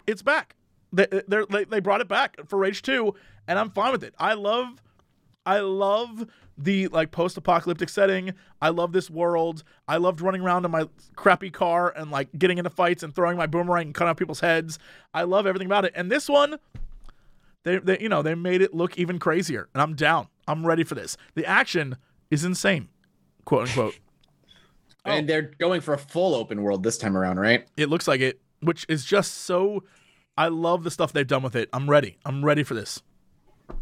it's back. They they they brought it back for Rage Two, and I'm fine with it. I love, I love the like post-apocalyptic setting. I love this world. I loved running around in my crappy car and like getting into fights and throwing my boomerang and cutting off people's heads. I love everything about it. And this one, they, they you know they made it look even crazier and i'm down i'm ready for this the action is insane quote unquote Oh. [LAUGHS] And they're going for a full open world this time around, right? it looks like it which is just so i love the stuff they've done with it i'm ready i'm ready for this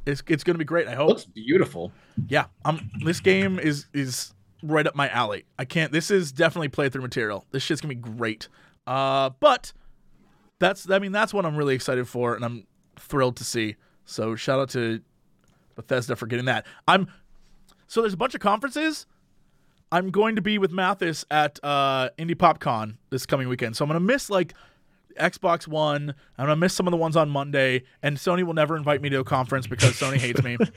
It's it's gonna be great. I hope. Looks beautiful. Yeah, um, this game is is right up my alley. I can't. This is definitely playthrough material. This shit's gonna be great. Uh, but that's I mean that's what I'm really excited for, and I'm thrilled to see. So shout out to Bethesda for getting that. I'm so there's a bunch of conferences. I'm going to be with Mathas at uh, Indie PopCon this coming weekend, so I'm gonna miss like Xbox One. I'm gonna miss some of the ones on Monday, and Sony will never invite me to a conference because Sony hates me. [LAUGHS]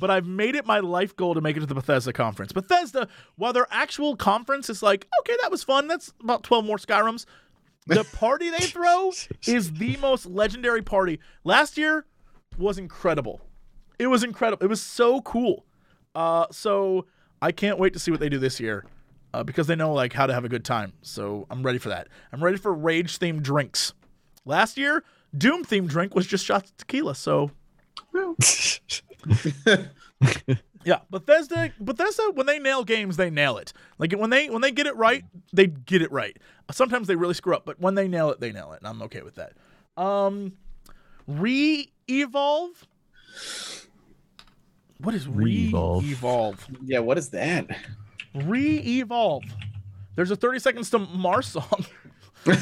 But I've made it my life goal to make it to the Bethesda conference. Bethesda, while their actual conference is like, okay, that was fun. That's about 12 more Skyrims. The [LAUGHS] party they throw [LAUGHS] is the most legendary party. Last year was incredible. It was incredible. It was so cool. Uh, so I can't wait to see what they do this year. Uh, because they know like how to have a good time. So I'm ready for that. I'm ready for rage themed drinks. Last year, Doom themed drink was just shots of tequila. So [LAUGHS] yeah, Bethesda, Bethesda, when they nail games, they nail it. Like when they when they get it right, they get it right. Sometimes they really screw up, but when they nail it, they nail it, and I'm okay with that. Um, re-evolve. What is Re-evolve. re-evolve? Yeah, what is that? Re-evolve. There's a 30 seconds to Mars song. [LAUGHS]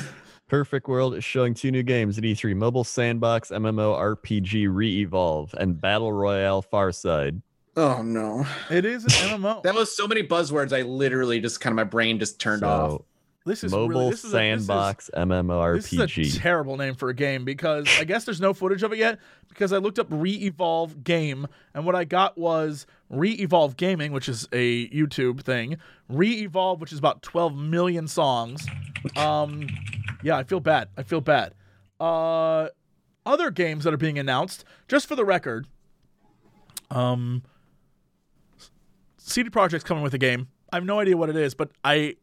Perfect World is showing two new games at E3 Mobile Sandbox MMO RPG Re Evolve and Battle Royale Farside. Oh no. It is an MMO. That was so many buzzwords. I literally just kind of my brain just turned off. This is Mobile really, this is a- this is- Sandbox This is a terrible name for a game because I guess there's no footage of it yet because I looked up Re-Evolve game and what I got was Re-Evolve Gaming, which is a YouTube thing, Re-Evolve, which is about 12 million songs. Um, yeah, I feel bad. I feel bad. Uh, other games that are being announced, just for the record, um, CD Projekt's coming with a game. I have no idea what it is, but I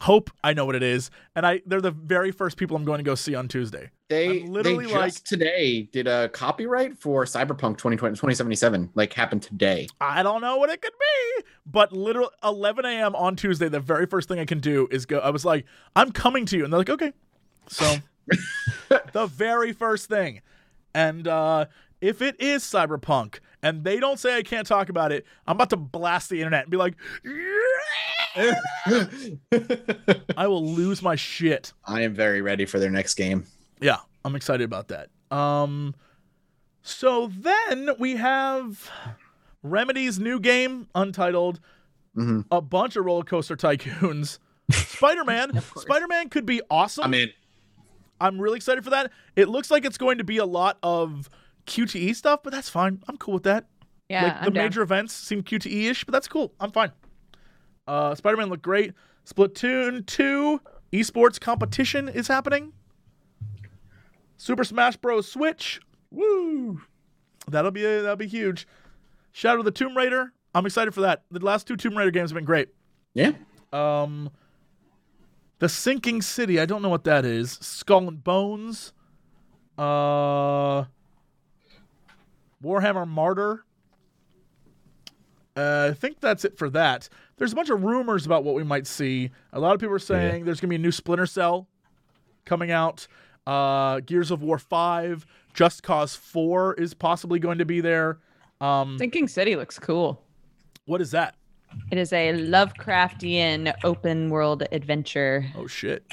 hope I know what it is, and I they're the very first people I'm going to go see on Tuesday. They I'm literally they like- today did a copyright for Cyberpunk 2020 2077 like happened today. I don't know what it could be, but literally 11 a.m. on Tuesday, the very first thing I can do is go. I was like, I'm coming to you, and they're like, okay. So [LAUGHS] the very first thing, and uh, if it is Cyberpunk, and they don't say I can't talk about it, I'm about to blast the internet and be like, [LAUGHS] I will lose my shit. I am very ready for their next game. Yeah, I'm excited about that. Um, so then we have Remedy's new game, Untitled, Mhm. a bunch of roller coaster tycoons. Spider Man. Spider Man could be awesome. I mean. I'm really excited for that. It looks like it's going to be a lot of QTE stuff, but that's fine. I'm cool with that. Yeah, like I'm the down. major events seem QTE ish, but that's cool. I'm fine. Uh, Spider Man looked great. Splatoon 2 esports competition is happening. Super Smash Bros. Switch. Woo! That'll be that'll be huge. Shadow of the Tomb Raider. I'm excited for that. The last two Tomb Raider games have been great. Yeah. Um, the Sinking City. I don't know what that is. Skull and Bones. Uh, Warhammer Martyr. Uh, I think that's it for that. There's a bunch of rumors about what we might see. A lot of people are saying there's gonna be a new Splinter Cell coming out. Uh, Gears of War Five, Just Cause Four is possibly going to be there. Um, Sinking City looks cool. what is that? It is a Lovecraftian open world adventure Oh shit!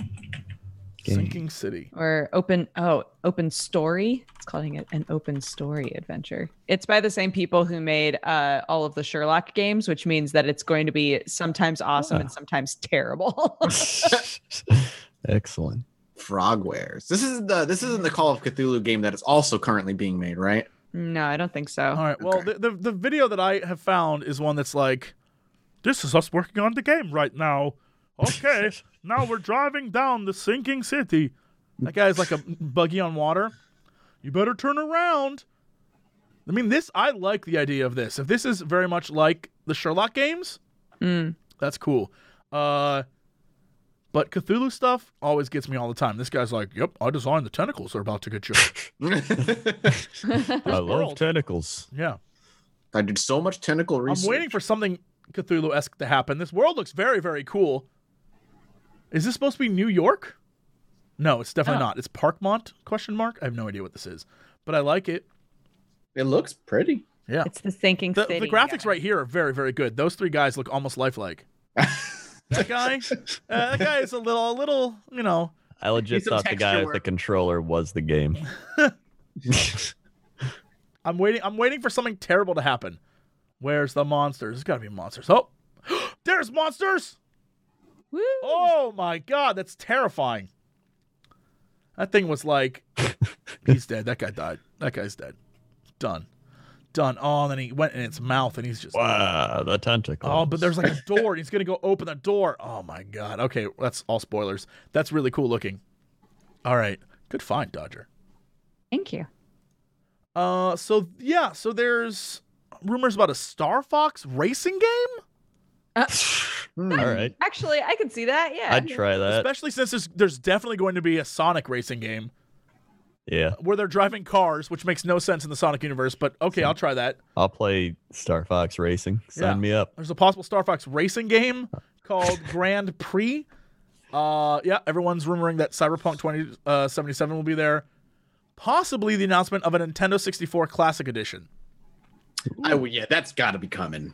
Game. Sinking City. or open oh open story. It's calling it an open story adventure. It's by the same people who made uh, all of the Sherlock games, which means that it's going to be sometimes awesome and sometimes terrible. [LAUGHS] Excellent. Frogwares. This is the this isn't the Call of Cthulhu game that is also currently being made, right? no, I don't think so. All right. Well, Okay. the, the the video that I have found is one that's like, "This is us working on the game right now." Okay, now we're driving down the sinking city. That guy's like a buggy on water. You better turn around. I mean, this I like the idea of this. If this is very much like the Sherlock games, Mm. that's cool. Uh, but Cthulhu stuff always gets me all the time. This guy's like, "Yep, I designed the tentacles They're about to get you." [LAUGHS] I love world. tentacles. yeah. I did so much tentacle research. I'm waiting for something Cthulhu esque to happen. This world looks very, very cool. Is this supposed to be New York? No, it's definitely Oh. not. It's Parkmont? Question mark. I have no idea what this is, but I like it. It looks pretty. Yeah. It's the sinking The, city. the graphics guys. right here are very, very good. Those three guys look almost lifelike. [LAUGHS] That guy, uh, that guy is a little, a little, you know. I legit thought the guy with the controller was the game. [LAUGHS] I'm waiting. I'm waiting for something terrible to happen. Where's the monsters? There's got to be monsters. Oh, [GASPS] there's monsters. Woo! Oh my god, that's terrifying. That thing was like, [LAUGHS] he's dead. That guy died. That guy's dead. Done. Done. Oh, and then he went in its mouth, and he's just. wow, the tentacle. Oh, but there's like a [LAUGHS] door. and he's gonna go open the door. Oh my god. Okay, that's all spoilers. That's really cool looking. All right, good find, Dodger. Thank you. Uh, so yeah, so there's rumors about a Star Fox racing game, Hmm. [LAUGHS] [LAUGHS] All right, Actually, I can see that. Yeah. I'd try that. especially since there's, there's definitely going to be a Sonic racing game Yeah, where they're driving cars, which makes no sense in the Sonic universe. But okay, I'll try that. I'll play Star Fox Racing. Sign Yeah. me up. There's a possible Star Fox racing game called [LAUGHS] Grand Prix. Uh, yeah, everyone's rumoring that Cyberpunk 2077 will be there. Possibly the announcement of a Nintendo 64 Classic Edition. Oh yeah, that's got to be coming.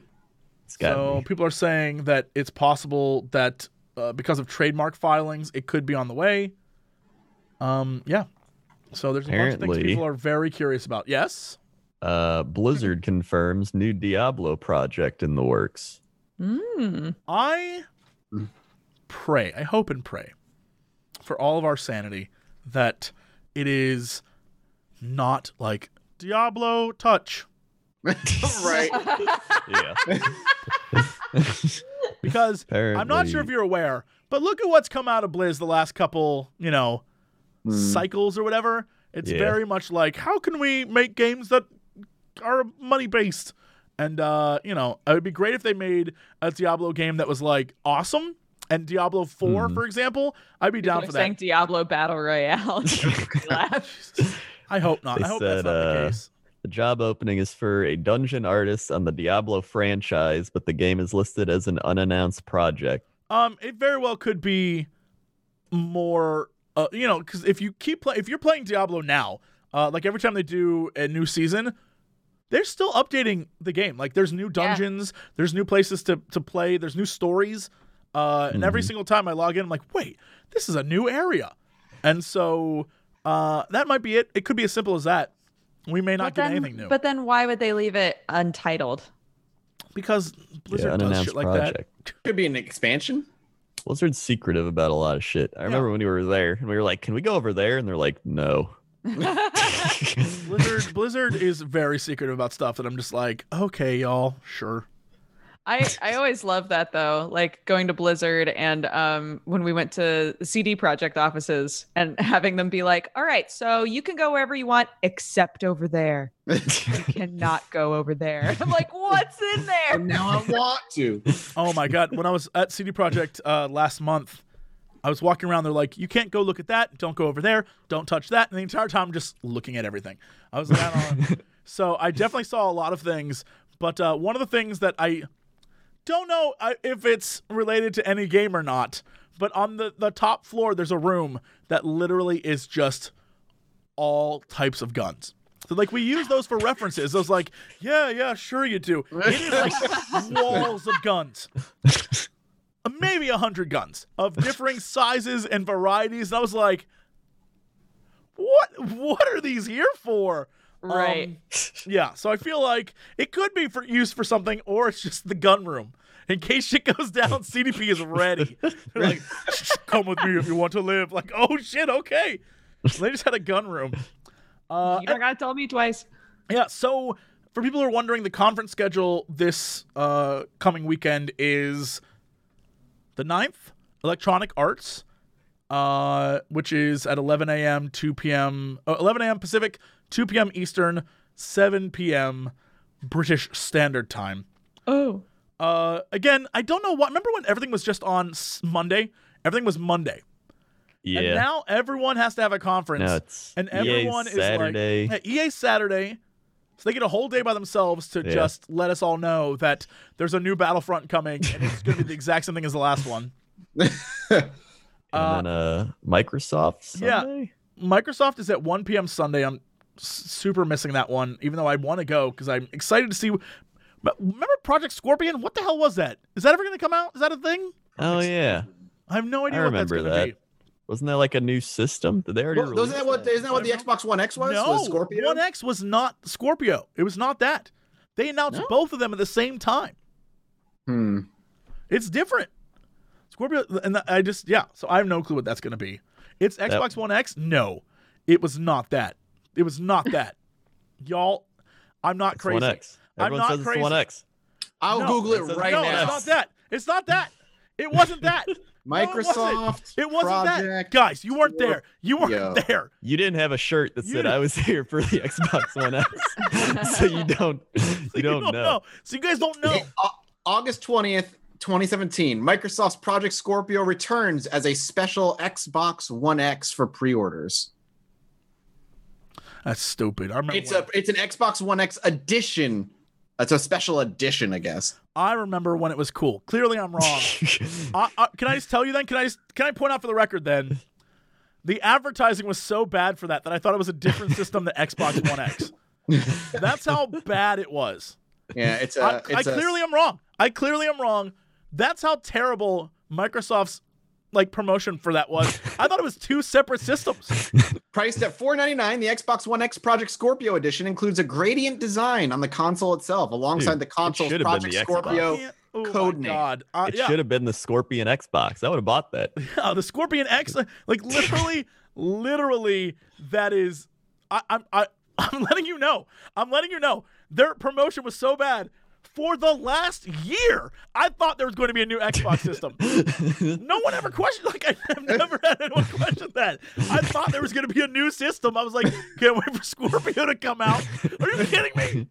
It's So me. people are saying that it's possible that uh, because of trademark filings, it could be on the way. Um, yeah. So there's a bunch of things Apparently- people are very curious about. Yes. Uh, Blizzard confirms new Diablo project in the works. Mm. I pray, I hope and pray for all of our sanity that it is not like Diablo Touch. [LAUGHS] right. Yeah, [LAUGHS] Because I'm not sure if you're aware, but look at what's come out of Blizz the last couple, you know, Mm. cycles or whatever. It's Yeah. very much like how can we make games that are money based? And uh, you know, it would be great if they made a Diablo game that was like awesome. And Diablo 4, Mhm. for example, I'd be down People for are saying that. Diablo Battle Royale. [LAUGHS] I hope not. They I hope that's said, not the uh, case. The job opening is for a dungeon artist on the Diablo franchise, but the game is listed as an unannounced project. Um, it very well could be more, uh, you know, because if you keep playing, if you're playing Diablo now, uh, like every time they do a new season, they're still updating the game. Like there's new dungeons, there's new places to to play, there's new stories, uh, and every Mhm. single time I log in, I'm like, wait, this is a new area, and so uh, that might be it. It could be as simple as that. We may not but get then, anything new But then why would they leave it untitled? because Blizzard yeah, does shit like project. Could be an expansion. Blizzard's secretive about a lot of shit. I remember when we were there and we were like, "Can we go over there?" And they're like, "No." [LAUGHS] [LAUGHS] Blizzard Blizzard is very secretive about stuff that I'm just like, okay, y'all, sure. I, [LAUGHS] I always love that though, like going to Blizzard and um, when we went to CD Projekt offices and [LAUGHS] having them be like, "All right, so you can go wherever you want except over there. You cannot [LAUGHS] go over there." I'm like, "What's in there?" And now I want to. Oh my god, when I was at CD Projekt uh, last month, I was walking around. They're like, "You can't go look at that. Don't go over there. Don't touch that." And the entire time, I'm just looking at everything. I was like, I don't know. so I definitely saw a lot of things. But uh, one of the things that I don't know uh, if it's related to any game or not, but on the the top floor, there's a room that literally is just all types of guns. So like we use those for references. I was like, yeah, yeah, sure you do. It is like [LAUGHS] walls of guns. Uh, Maybe a hundred guns of differing sizes and varieties. And I was like, what what are these here for? Right. Um, yeah, so I feel like it could be for use for something, or it's just the gun room. In case shit goes down, [LAUGHS] CDP is ready. They're like, come with me if you want to live. Like, oh shit, okay. So they just had a gun room. Uh, you don't gotta tell me twice. yeah, so for people who are wondering, the conference schedule this uh, coming weekend is the 9th, Electronic Arts, uh, which is at 11 a.m., 2 p.m., uh, 11 a.m. Pacific, 2 p.m. Eastern, 7 p.m. British Standard Time. Oh. Uh, again, I don't know what. Remember when everything was just on Monday? Everything was Monday. yeah. And now everyone has to have a conference. No, it's and EA everyone is Saturday. like, yeah, EA Saturday. So they get a whole day by themselves to Yeah. just let us all know that there's a new Battlefront coming, and it's going to be the exact same thing as the last one. [LAUGHS] and Uh, then uh, Microsoft. yeah. Microsoft is at 1 p.m. Sunday. I'm s- super missing that one, even though I want to go because I'm excited to see. But remember Project Scorpion? What the hell was that? Is that ever going to come out? Is that a thing? Oh yeah, I have no idea I what that's remember going to that. wasn't that like a new system? Did they already? Well, release isn't that what isn't that what the I don't know. Xbox One X be. was? No, was Scorpio? One X was not Scorpio. It was not that. They announced No? both of them at the same time. Hmm. It's different. Scorpio, and I just yeah. So I have no clue what that's going to be. It's Xbox One X. No, it was not that. It was not that. Y'all, I'm not It's crazy. One X. I'm Everyone not says it's crazy. the One X. I'll No, Google that's it a- right no, now. it's not that. It's not that. It wasn't that. [LAUGHS] it wasn't. Microsoft. It wasn't that. Project Guys, you weren't there. You weren't Scorpio. there. You didn't have a shirt that You said didn't- I was [LAUGHS] here for the Xbox One X, [LAUGHS] so you don't you don't know. So you guys don't know. It- uh, August 20th, 2017. Microsoft's Project Scorpio returns as a special Xbox One X for pre-orders. That's stupid. I remember. It's a it's an Xbox One X edition. It's a special edition, I guess. I remember when it was cool. Clearly, I'm wrong. [LAUGHS] I, I, can I just tell you then? Can I just can I point out for the record then? The advertising was so bad for that that I thought it was a different [LAUGHS] system than Xbox One X. That's how bad it was. Yeah, it's I, a. I it's a- clearly am wrong. I clearly am wrong. That's how terrible Microsoft's like promotion for that was. [LAUGHS] I thought it was two separate systems. Priced at 499, the Xbox One X Project Scorpio edition includes a gradient design on the console itself, alongside Dude, the it console's should Project the Xbox. Scorpio. Yeah. Oh code my name. God. Uh, It yeah. should have been the Scorpion Xbox. I would have bought that. [LAUGHS] Yeah, the Scorpion X, like literally, literally, that is. I, I'm I, [LAUGHS] I'm letting you know. I'm letting you know. Their promotion was so bad for the last year. I thought there was going to be a new Xbox system. [LAUGHS] no one ever questioned. Like I've never had anyone question that. I thought there was going to be a new system. I was like, can't wait for Scorpio to come out. Are you kidding me?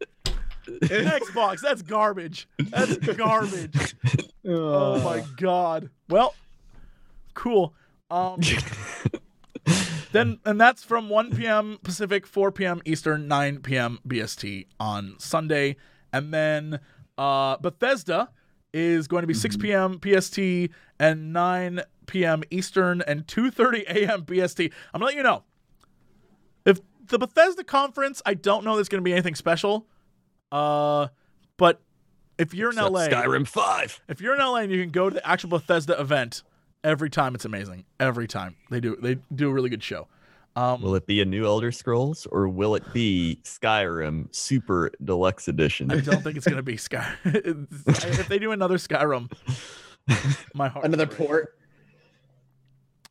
Xbox, that's garbage. That's garbage. Oh my god. Well, cool. Um [LAUGHS] then and that's from 1 p.m. Pacific, 4 p.m. Eastern, 9 p.m. BST on Sunday. And then uh Bethesda is going to be 6 p.m. PST and 9 p.m. Eastern and 2:30 a.m. BST. I'm gonna let you know. If the Bethesda conference, I don't know there's going to be anything special. Uh but if you're in Except LA, Skyrim Five. if you're in LA and you can go to the actual Bethesda event, every time it's amazing. Every time they do, they do a really good show. Um, Will it be a new Elder Scrolls or will it be Skyrim Super Deluxe Edition? I don't think it's gonna be [LAUGHS] Sky. [LAUGHS] if they do another Skyrim, my heart. Another break. port.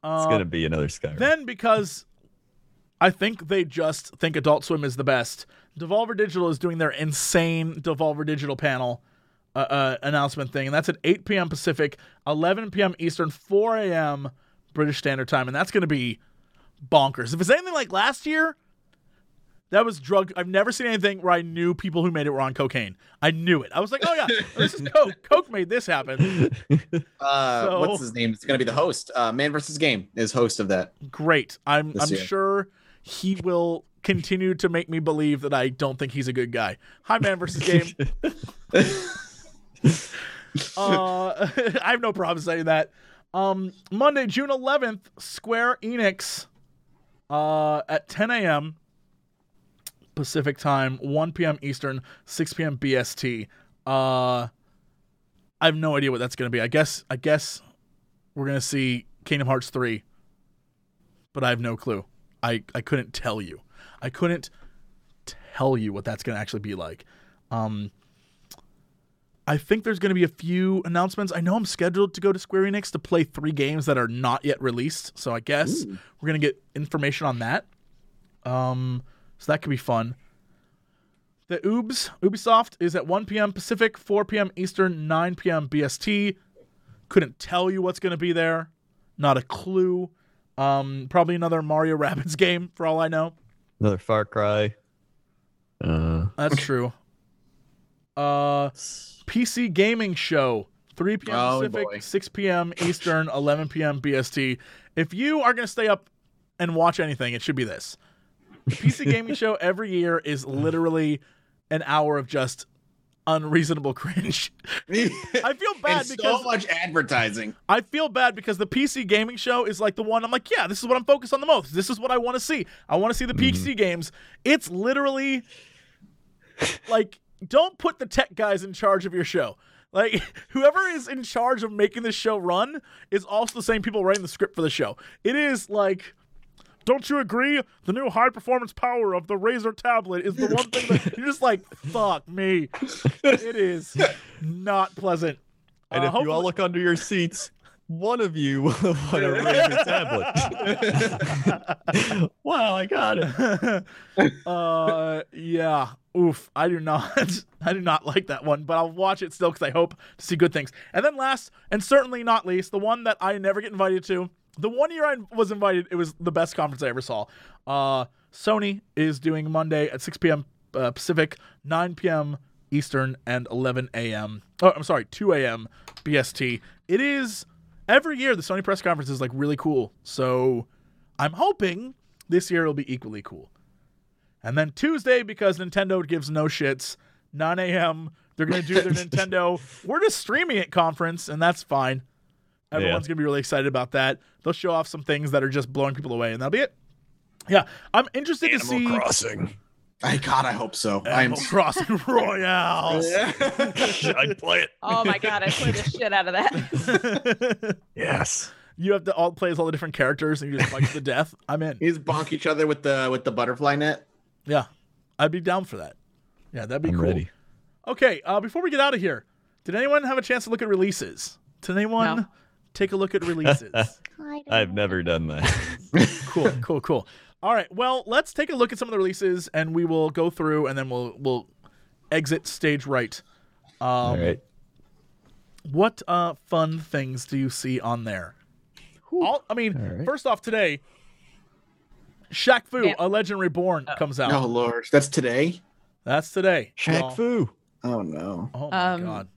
Uh, It's gonna be another Skyrim. Then because I think they just think Adult Swim is the best. Devolver Digital is doing their insane Devolver Digital panel uh, uh, announcement thing, and that's at 8 p.m. Pacific, 11 p.m. Eastern, 4 a.m. British Standard Time, and that's going to be bonkers. If it's anything like last year, that was drug. I've never seen anything where I knew people who made it were on cocaine. I knew it. I was like, oh yeah, [LAUGHS] this is Coke. Coke made this happen. [LAUGHS] Uh, So- what's his name? It's going to be the host. Uh, Man versus Game is host of that. great. I'm I'm year. sure he will continue to make me believe that I don't think he's a good guy. Hi man versus game. [LAUGHS] uh, I have no problem saying that. Um, Monday, June 11th, Square Enix uh, at 10 a.m. Pacific time, 1 p.m. Eastern, 6 p.m. BST. Uh, I have no idea what that's going to be. I guess I guess we're going to see Kingdom Hearts 3, but I have no clue. I, I couldn't tell you. I couldn't tell you what that's going to actually be like. Um, I think there's going to be a few announcements. I know I'm scheduled to go to Square Enix to play three games that are not yet released, so I guess we're going to get information on that. Um, so that could be fun. The Oobs, Ubisoft is at 1 p.m. Pacific, 4 p.m. Eastern, 9 p.m. BST. Couldn't tell you what's going to be there. Not a clue. Um, probably another Mario [LAUGHS] Rabbids game for all I know. Another Far Cry. Uh, That's [LAUGHS] true. Uh, PC gaming show, 3 p.m. Oh, Pacific, boy. 6 p.m. Eastern, 11 p.m. BST. If you are going to stay up and watch anything, it should be this. The PC [LAUGHS] gaming show every year is literally an hour of just unreasonable [LAUGHS] cringe. [LAUGHS] I feel bad because so much advertising. I feel bad because the PC gaming show is like the one I'm like, yeah, this is what I'm focused on the most. This is what I want to see. I want to see the PC mm-hmm. games. It's literally like don't put the tech guys in charge of your show. Like [LAUGHS] whoever is in charge of making this show run is also the same people writing the script for the show. It is like don't you agree? The new high performance power of the Razer tablet is the one thing that [LAUGHS] you're just like, fuck me. It is [LAUGHS] not pleasant. And Uh, if you all look under your seats, one of you will want to raise your tablet. [LAUGHS] wow, I got it. [LAUGHS] uh yeah. Oof i do not [LAUGHS] i do not like that one but i'll watch it still because i hope to see good things. And then last and certainly not least the one that i never get invited to the one year i was invited it was the best conference i ever saw. Uh sony is doing monday at 6 p.m uh, pacific 9 p.m eastern and 11 a.m oh i'm sorry 2 a.m bst it is every year the sony press conference is like really cool so i'm hoping this year it'll be equally cool and then Tuesday, because Nintendo gives no shits, 9 a.m., they're going to do their [LAUGHS] Nintendo, we're just streaming it conference, and that's fine. Everyone's going to be really excited about that. They'll show off some things that are just blowing people away, and that'll be it. Yeah, I'm interested to see Crossing. I God, I hope so. I'm Animal Crossing [LAUGHS] Royale. I'd play it. Oh my god, I played the shit out of that. [LAUGHS] Yes. you have to all play as all the different characters, and you just fight to the death. I'm in. He's bonk each other with the with the butterfly net. Yeah, I'd be down for that. Yeah, that'd be I'm cool. ready. Okay, uh, before we get out of here, did anyone have a chance to look at releases? Did anyone No. take a look at releases? [LAUGHS] I've never done that. cool, cool, cool. All right, well, let's take a look at some of the releases, and we will go through, and then we'll we'll exit stage right. Um, All right. What uh, fun things do you see on there? All, I mean, All right. first off, today, Shaq Fu, Yeah. A Legend Reborn, comes out. Oh Lord, that's today. That's today. Shaq Well, Fu. Oh no. Oh my Um, god.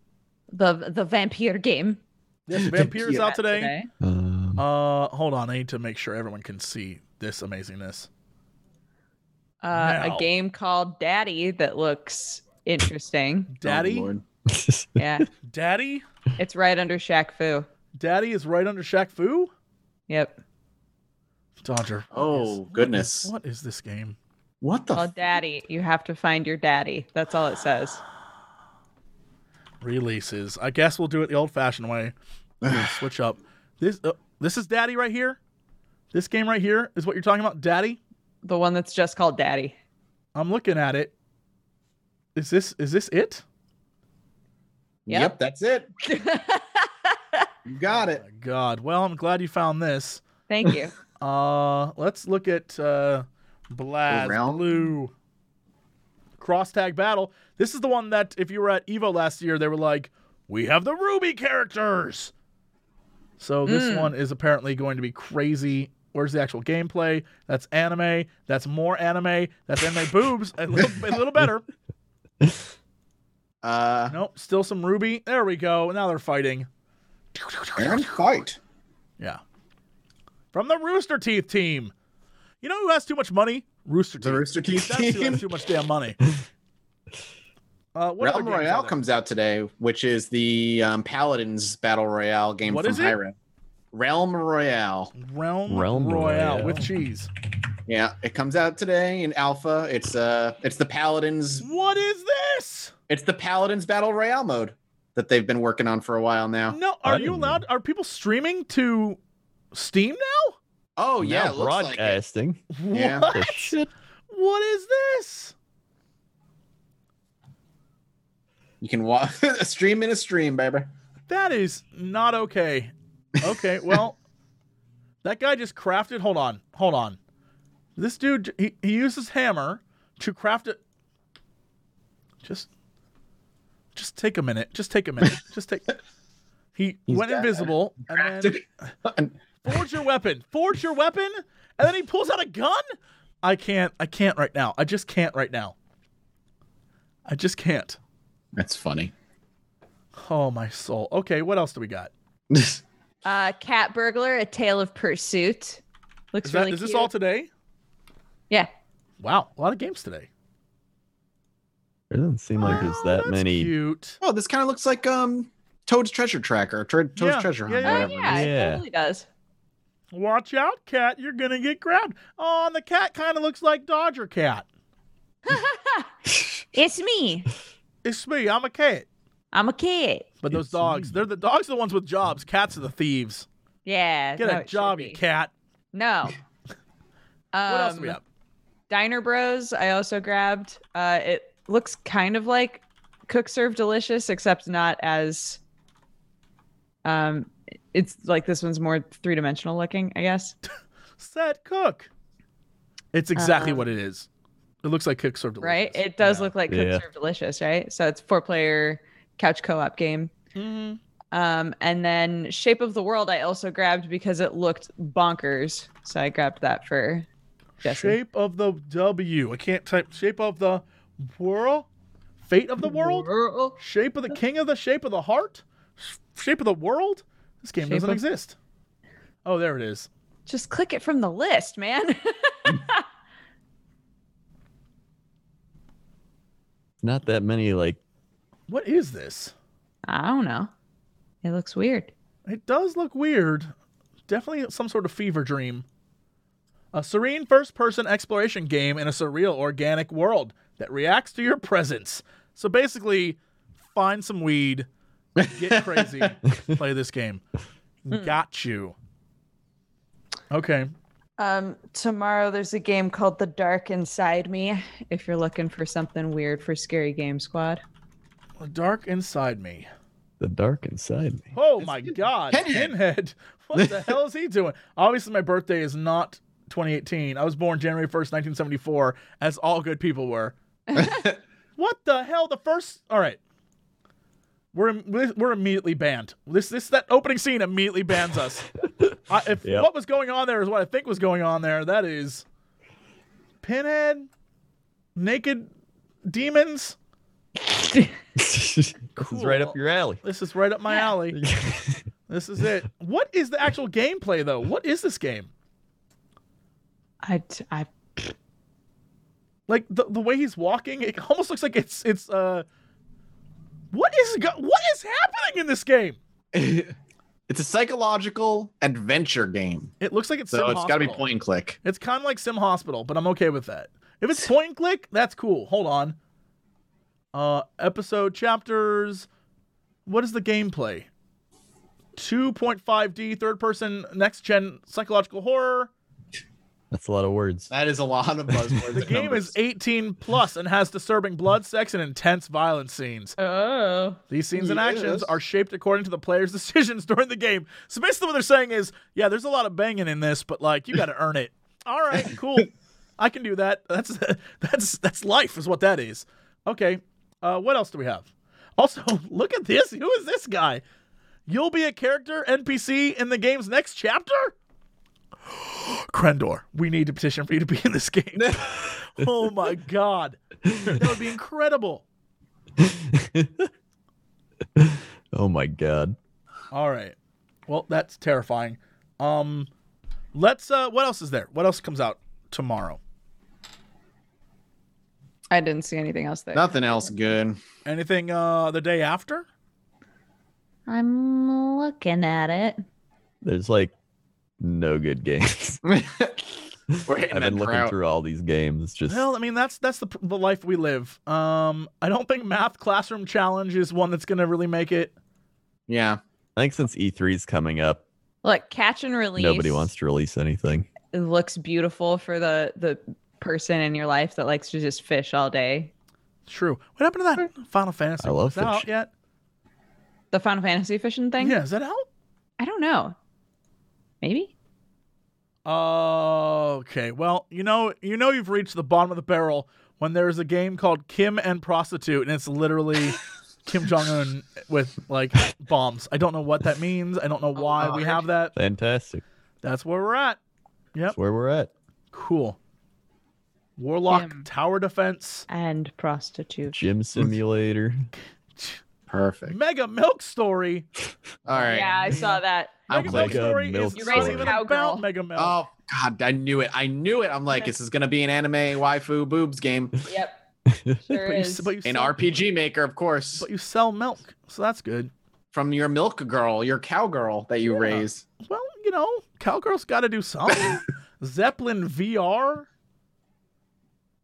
the the vampire game. Yes, Vampyr's out today. Today. Um, Uh, hold on. I need to make sure everyone can see this amazingness. Uh, Now. a game called Daddy that looks interesting. [LAUGHS] Daddy, Oh, [LAUGHS] [LAUGHS] Yeah, Daddy, it's right under Shaq Fu. Daddy is right under Shaq Fu. Yep. Dodger. Oh, is- goodness. What is this game? What the? Well, f- Daddy, you have to find your daddy. That's all it says. Releases. I guess we'll do it the old-fashioned way. We'll switch up. This uh, this is Daddy right here. This game right here is what you're talking about, Daddy. The one that's just called Daddy. I'm looking at it. Is this is this it? Yep. Yep, that's it. [LAUGHS] You got it. My God. Well, I'm glad you found this. Thank you. [LAUGHS] Uh, let's look at uh, BlazBlue Cross Tag Battle. This is the one that if you were at Evo last year, they were like, "We have the RWBY characters." So this Mm. one is apparently going to be crazy. Where's the actual gameplay? That's anime. That's more anime. That's anime [LAUGHS] boobs. A little, a little better. [LAUGHS] Uh, Nope. Still some RWBY. There we go. Now they're fighting. and fight. Yeah. From the Rooster Teeth team. You know who has too much money? Rooster Teeth. The Rooster Teeth That's team. has too much damn money. [LAUGHS] Uh, what other Realm games are Royale there? comes out today, which is the um, Paladins Battle Royale game What from is it? Hi-Rez. Realm Royale. Realm, Realm Royale, Royale. with cheese. Yeah, it comes out today in alpha. It's uh it's the Paladins What is this? it's the Paladins Battle Royale mode that they've been working on for a while now. No, are you allowed? Are people streaming to Steam now? Oh yeah, now it looks like it. broadcasting. Yeah. What? What is this? You can watch [LAUGHS] a stream in a stream, baby. That is not okay. Okay, well, that guy just crafted. Hold on, hold on. This dude, he, he used his hammer to craft it. Just, just take a minute. Just take a minute. [LAUGHS] Just take. He He's went invisible and then forge your weapon. Forge your weapon, and then he pulls out a gun. I can't. I can't right now. I just can't right now. I just can't. That's funny. Oh my soul. Okay, what else do we got? [LAUGHS] Uh, Cat Burglar: A Tale of Pursuit. Looks Is, that, really is this all today? yeah. Wow, a lot of games today. It doesn't seem like there's Oh, that that's many. Cute. Oh, this kind of looks like um Toad's Treasure Tracker or Toad's Yeah, Treasure Hunt, yeah, or yeah. Oh whatever. yeah, Yeah. it totally does. Watch out, cat. You're gonna get grabbed. Oh, and the cat kind of looks like Dodger Cat. [LAUGHS] It's me. It's me. I'm a cat. I'm a kid. But those It's dogs, me. they're the dogs, are the ones with jobs. Cats are the thieves. Yeah. Get a it job, you cat. No. [LAUGHS] What else do we Um, have? Diner Bros. I also grabbed. Uh, it looks kind of like Cook Serve Delicious, except not as. Um, it's like this one's more three dimensional looking, I guess. [LAUGHS] Set cook. It's exactly Um, what it is. It looks like Cook Serve Delicious. Right? It does Yeah. look like Cook Yeah. Serve Delicious, right? So it's four player couch co op game. Mhm. Um, and then Shape of the World I also grabbed because it looked bonkers. So I grabbed that for Jesse. Shape of the W. I can't type. Shape of the world. Fate of the world. World. Shape of the king of the shape of the heart. Shape of the world. This game Shape doesn't of- exist. Oh, there it is. Just click it from the list, man. [LAUGHS] [LAUGHS] Not that many like What is this? I don't know. It looks weird. It does look weird. Definitely some sort of fever dream. A serene first person exploration game in a surreal organic world that reacts to your presence. So basically, find some weed, get [LAUGHS] crazy, play this game. Got you. Okay. Um, tomorrow there's a game called The Dark Inside Me. If you're looking for something weird for Scary Game Squad. The dark inside me. the dark inside me. Oh my god. Pinhead. Pinhead. [LAUGHS] What the hell is he doing? Obviously, my birthday is not 2018. I was born January 1st, 1974, as all good people were. [LAUGHS] what the hell? The first. All right. We're, we're immediately banned. This this that opening scene immediately bans us. I, if [LAUGHS] Yep. what was going on there is what I think was going on there, that is Pinhead, naked demons. This is right up your alley. This is right up my Yeah. alley. [LAUGHS] This is it. What is the actual gameplay though? What is this game? I, I Like the the way he's walking, it almost looks like it's it's uh what is go- what is happening in this game? [LAUGHS] it's a psychological adventure game. It looks like it's So Sim it's got to be point and click. It's kind of like Sim Hospital, but I'm okay with that. If it's [LAUGHS] point and click, that's cool. Hold on. Uh episode chapters what is the gameplay? 2.5D third person next gen psychological horror. That's a lot of words. That is a lot of buzzwords. [LAUGHS] The game is 18 plus and has disturbing blood, sex, and intense violence scenes. oh These scenes and actions are shaped according to the player's [LAUGHS] decisions during the game. So basically, what they're saying is, yeah, there's a lot of banging in this, but like you got to earn it. All right, cool. [LAUGHS] I can do that. That's that's that's life, is what that is. Okay. Uh, what else do we have? [LAUGHS] Also, look at this. Who is this guy? You'll be a character NPC in the game's next chapter. [GASPS] Crendor, we need to petition for you to be in this game. [LAUGHS] oh my god, that would be incredible. [LAUGHS] oh my god. All right. Well, that's terrifying. Um let's uh what else is there? What else comes out tomorrow? I didn't see anything else there. Nothing else good. Anything uh the day after? I'm looking at it. There's like no good games. [LAUGHS] I've been looking crowd. through all these games. Just Well, I mean that's that's the the life we live. Um I don't think math classroom challenge is one that's going to really make it. Yeah. I think since E3 is coming up, Look, catch and release. nobody wants to release anything. It looks beautiful for the the person in your life that likes to just fish all day. True. What happened to that hmm. Final Fantasy? I love is that out fish. yet? The Final Fantasy fishing thing. Yeah, is that out? I don't know. Maybe. Okay. Well, you know, you know, you've reached the bottom of the barrel when there's a game called Kim and Prostitute, and it's literally [LAUGHS] Kim Jong Un with like bombs. I don't know what that means. I don't know oh, why we have that. Fantastic. That's where we're at. Yep. That's where we're at. Cool. Warlock Kim. Tower Defense, And prostitute. Gym simulator. [LAUGHS] Perfect. Mega Milk Story. [LAUGHS] All right. Yeah, I saw that. I'll Mega Milk it. Story Milk is You're not raising even about Mega Milk. Oh God, I knew it. I knew it. I'm like, this is gonna be an anime waifu boobs game. Yep. [LAUGHS] Sure but, you, is. but, you An sell, RPG maker, of course, but you sell milk, so that's good. from your milk girl, your cowgirl that you Yeah. raise. Well, you know, cowgirls got to do something. Zeppelin VR.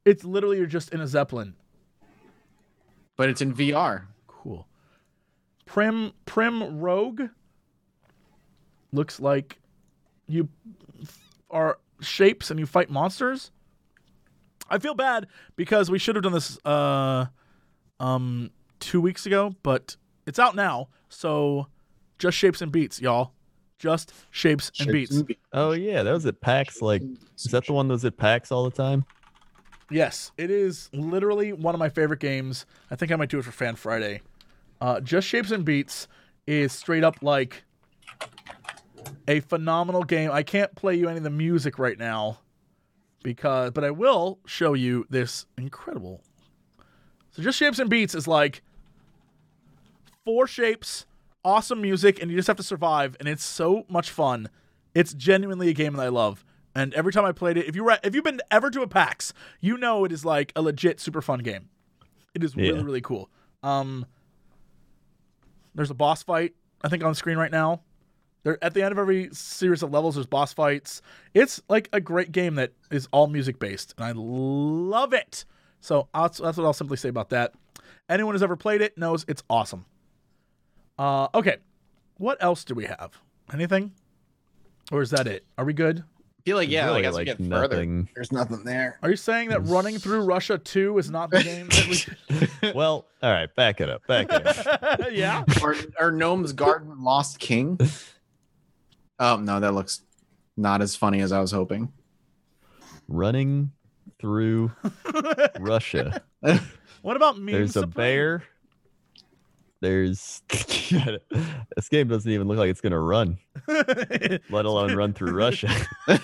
It's literally you're just in a Zeppelin. But it's in VR. Cool. Prim Prim Rogue looks like you are shapes and you fight monsters. I feel bad because we should have done this uh um 2 weeks ago, but it's out now. So just shapes and beats, y'all. Just shapes and beats. Oh yeah, that was at PAX. Like, is that the one that was at PAX all the time? Yes, it is literally one of my favorite games. I think I might do it for Fan Friday. Uh, Just Shapes and Beats is straight up like a phenomenal game. I can't play you any of the music right now because, but I will show you this incredible. So Just Shapes and Beats is like four shapes, awesome music, and you just have to survive, and it's so much fun. It's genuinely a game that I love. And every time I played it, if you were if you've been ever to a PAX, you know it is like a legit super fun game. It is really Yeah. really cool. Um, there's a boss fight I think on screen right now. There at the end of every series of levels, there's boss fights. It's like a great game that is all music based, and I love it. So that's, that's what I'll simply say about that. Anyone who's ever played it knows it's awesome. Uh, okay, what else do we have? Anything, or is that it? Are we good? I feel like yeah, Really, like as we like, get further, there's nothing there. Are you saying that running through Russia 2 is not the game that we [LAUGHS] [LAUGHS] well, all right, back it up, back it up. [LAUGHS] Yeah. or, or Gnome's Garden Lost King. Oh no, that looks not as funny as I was hoping. Running through Russia. What about me? There's a bear. There's [LAUGHS] this game doesn't even look like it's gonna run, let alone run through Russia. [LAUGHS]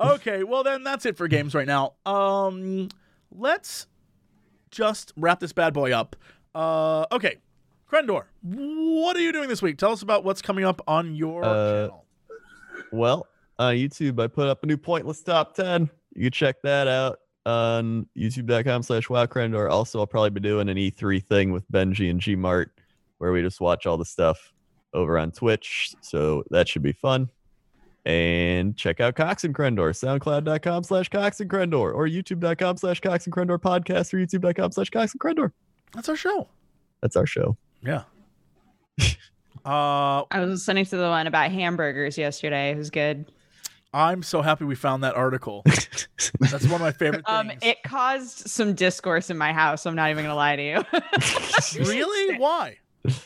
okay, well then that's it for games right now. Um let's just wrap this bad boy up. Uh okay. Crendor, what are you doing this week? Tell us about what's coming up on your Uh, channel. Well, on YouTube, I put up a new pointless top 10. You can check that out on youtube.com slash wowcrendor. Also, I'll probably be doing an E3 thing with Benji and Gmart where we just watch all the stuff over on Twitch. So that should be fun. And check out Cox and Crendor, soundcloud.com slash Cox and Crendor, or youtube.com slash Cox and Crendor podcast, or youtube.com slash Cox and Crendor. That's our show. That's our show. Yeah. [LAUGHS] uh I was listening to the one about hamburgers yesterday. It was good. I'm so happy we found that article. [LAUGHS] That's one of my favorite Um, things. it caused some discourse in my house. I'm not even gonna lie to you. [LAUGHS] really? [LAUGHS] Why?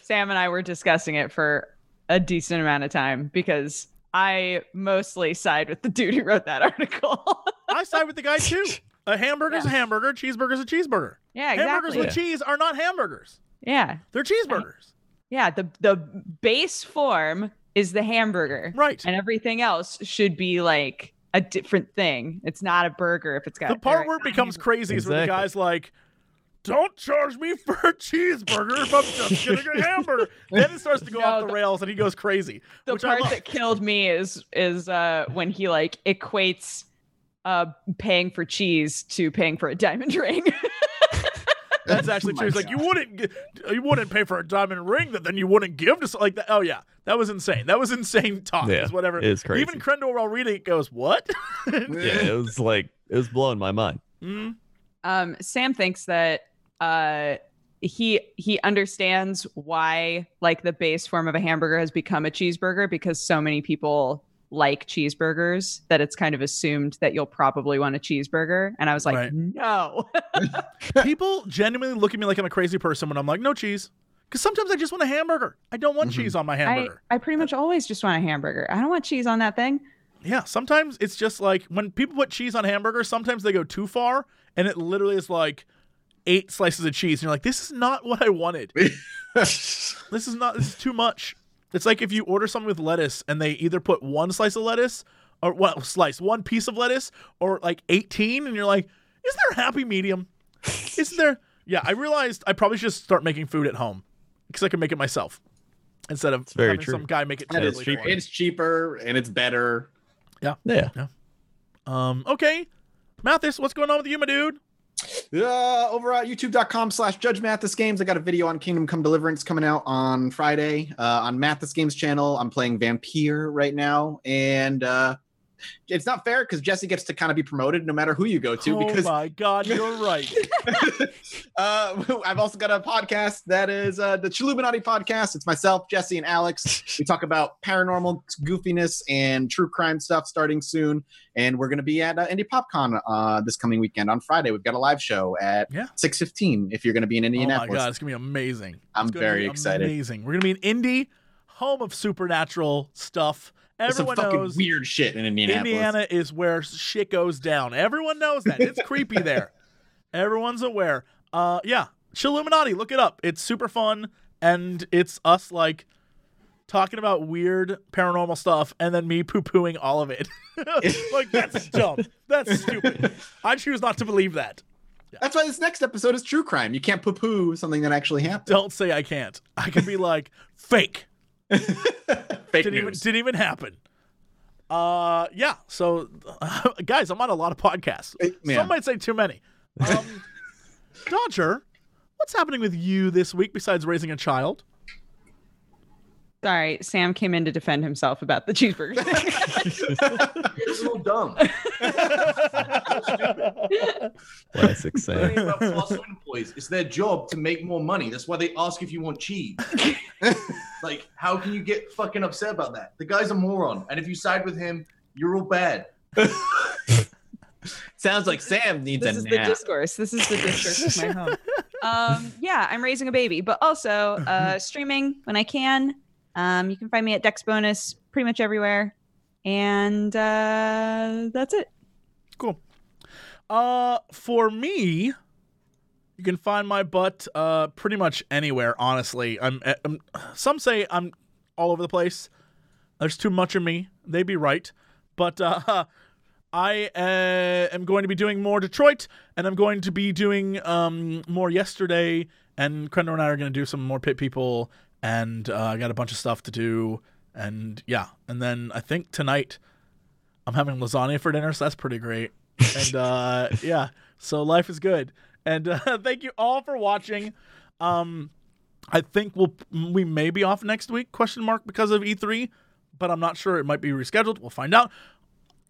Sam and I were discussing it for a decent amount of time because I mostly side with the dude who wrote that article. I side with the guy too. A hamburger's a hamburger, cheeseburger's a cheeseburger. yeah, Hamburgers exactly. with cheese are not hamburgers. Yeah, They're cheeseburgers. yeah. The the base form is the hamburger, Right. and everything else should be like a different thing. It's not a burger if it's got The part or where it becomes hamburger. crazy is where the guy's like, don't charge me [LAUGHS] for a cheeseburger if I'm just [LAUGHS] getting a hamburger. then it starts to go No, off the the- rails and he goes crazy. the which part love. that killed me is is uh when he like equates uh paying for cheese to paying for a diamond [LAUGHS] ring. That's [LAUGHS] actually true. It's like you wouldn't you wouldn't pay for a diamond ring that then you wouldn't give to s- like that. Oh yeah, that was insane. That was insane talk. Yeah, is whatever. it's crazy. Even Crendor while reading it goes, "What?" [LAUGHS] Yeah, it was like, it was blowing my mind. Mm, um Sam thinks that uh he he understands why like the base form of a hamburger has become a cheeseburger because so many people like cheeseburgers that it's kind of assumed that you'll probably want a cheeseburger and I was like Right. no [LAUGHS] People genuinely look at me like I'm a crazy person when I'm like, "No cheese," because sometimes I just want a hamburger. I don't want Mhm. cheese on my I, hamburger. I pretty much always just want a hamburger. I don't want cheese on that thing. Yeah, sometimes it's just like when people put cheese on hamburgers, sometimes they go too far and it literally is like eight slices of cheese. And you're like, this is not what I wanted. [LAUGHS] This is not, this is too much. It's like if you order something with lettuce and they either put one slice of lettuce or well, slice, one piece of lettuce or like 18. And you're like, is there a happy medium? Isn't there? [LAUGHS] Yeah, I realized I probably should start making food at home because I can make it myself instead of very having true. some guy make it That is terribly cheap. It's cheaper and it's better. Yeah. Yeah. Yeah. Um, okay. Mathas, what's going on with you, my dude? Uh, over at youtube.com slash judge Mathas games. I got a video on kingdom come deliverance coming out on friday uh, on Mathas games channel. I'm playing Vampyr right now and uh, it's not fair because jesse gets to kind of be promoted no matter who you go to oh because my god, you're right. [LAUGHS] uh, I've also got a podcast that is uh, the Chilluminati podcast. It's myself, Jesse, and Alex. We talk about paranormal goofiness and true crime stuff starting soon. And we're going to be at uh, Indie PopCon uh, this coming weekend on Friday. We've got a live show at Yeah. 6.15 if you're going to be in oh my Indianapolis. god, it's gonna be amazing. I'm It's very be excited. Amazing. We're gonna be in Indy, home of supernatural stuff. Some Everyone fucking knows weird shit in Indianapolis. Indiana is where shit goes down. Everyone knows that. It's creepy there. [LAUGHS] Everyone's aware. Uh, yeah, Chilluminati. Look it up. It's super fun, and it's us like talking about weird paranormal stuff, and then me poo pooing all of it. [LAUGHS] like that's [LAUGHS] dumb. That's stupid. I choose not to believe that. That's why this next episode is true crime. You can't poo-poo something that actually happened. Don't say I can't. I can be like fake. Fake didn't even didn't even happen. Uh, yeah. So, [LAUGHS] guys, I'm on a lot of podcasts. Some might say too many. Um, [LAUGHS] Dodger, what's happening with you this week besides raising a child? Sorry, Sam came in to defend himself about the cheeseburger. It's a little dumb. [LAUGHS] Classic Sam. thing about fast food employees, it's their job to make more money. That's why they ask if you want cheese. [LAUGHS] like, how can you get fucking upset about that? The guy's a moron, and if you side with him, you're all bad. [LAUGHS] Sounds like Sam needs this a is the discourse. This is the discourse of my home. Um, yeah, I'm raising a baby, but also uh, streaming when I can. Um, you can find me at Dex Bonus pretty much everywhere, and uh, that's it. Cool. Uh, for me, you can find my butt uh pretty much anywhere. Honestly, I'm, I'm. Some say I'm all over the place. There's too much of me. They'd be right, but uh, [LAUGHS] I uh, am going to be doing more Detroit, and I'm going to be doing um more yesterday. And Crendor and I are going to do some more pit people, and uh, I got a bunch of stuff to do. And yeah, and then I think tonight I'm having lasagna for dinner, so that's pretty great. And uh, [LAUGHS] yeah, so life is good. And uh, [LAUGHS] thank you all for watching. Um, I think we'll we may be off next week question mark because of E3, but I'm not sure. It might be rescheduled. We'll find out.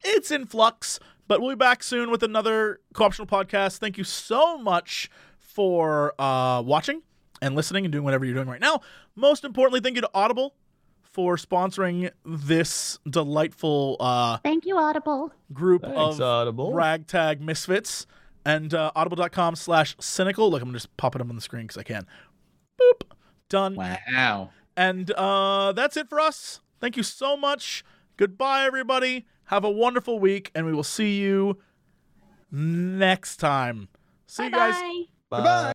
It's in flux, but we'll be back soon with another co-optional podcast. Thank you so much for uh, watching and listening and doing whatever you're doing right now. Most importantly, thank you to Audible for sponsoring this delightful uh, Thank you, Audible. group Thanks, of Audible. ragtag misfits and uh, audible.com slash cynical look i'm just popping them on the screen because i can boop done Wow. and uh, that's it for us thank you so much goodbye everybody have a wonderful week and we will see you next time see you guys Bye-bye. Bye.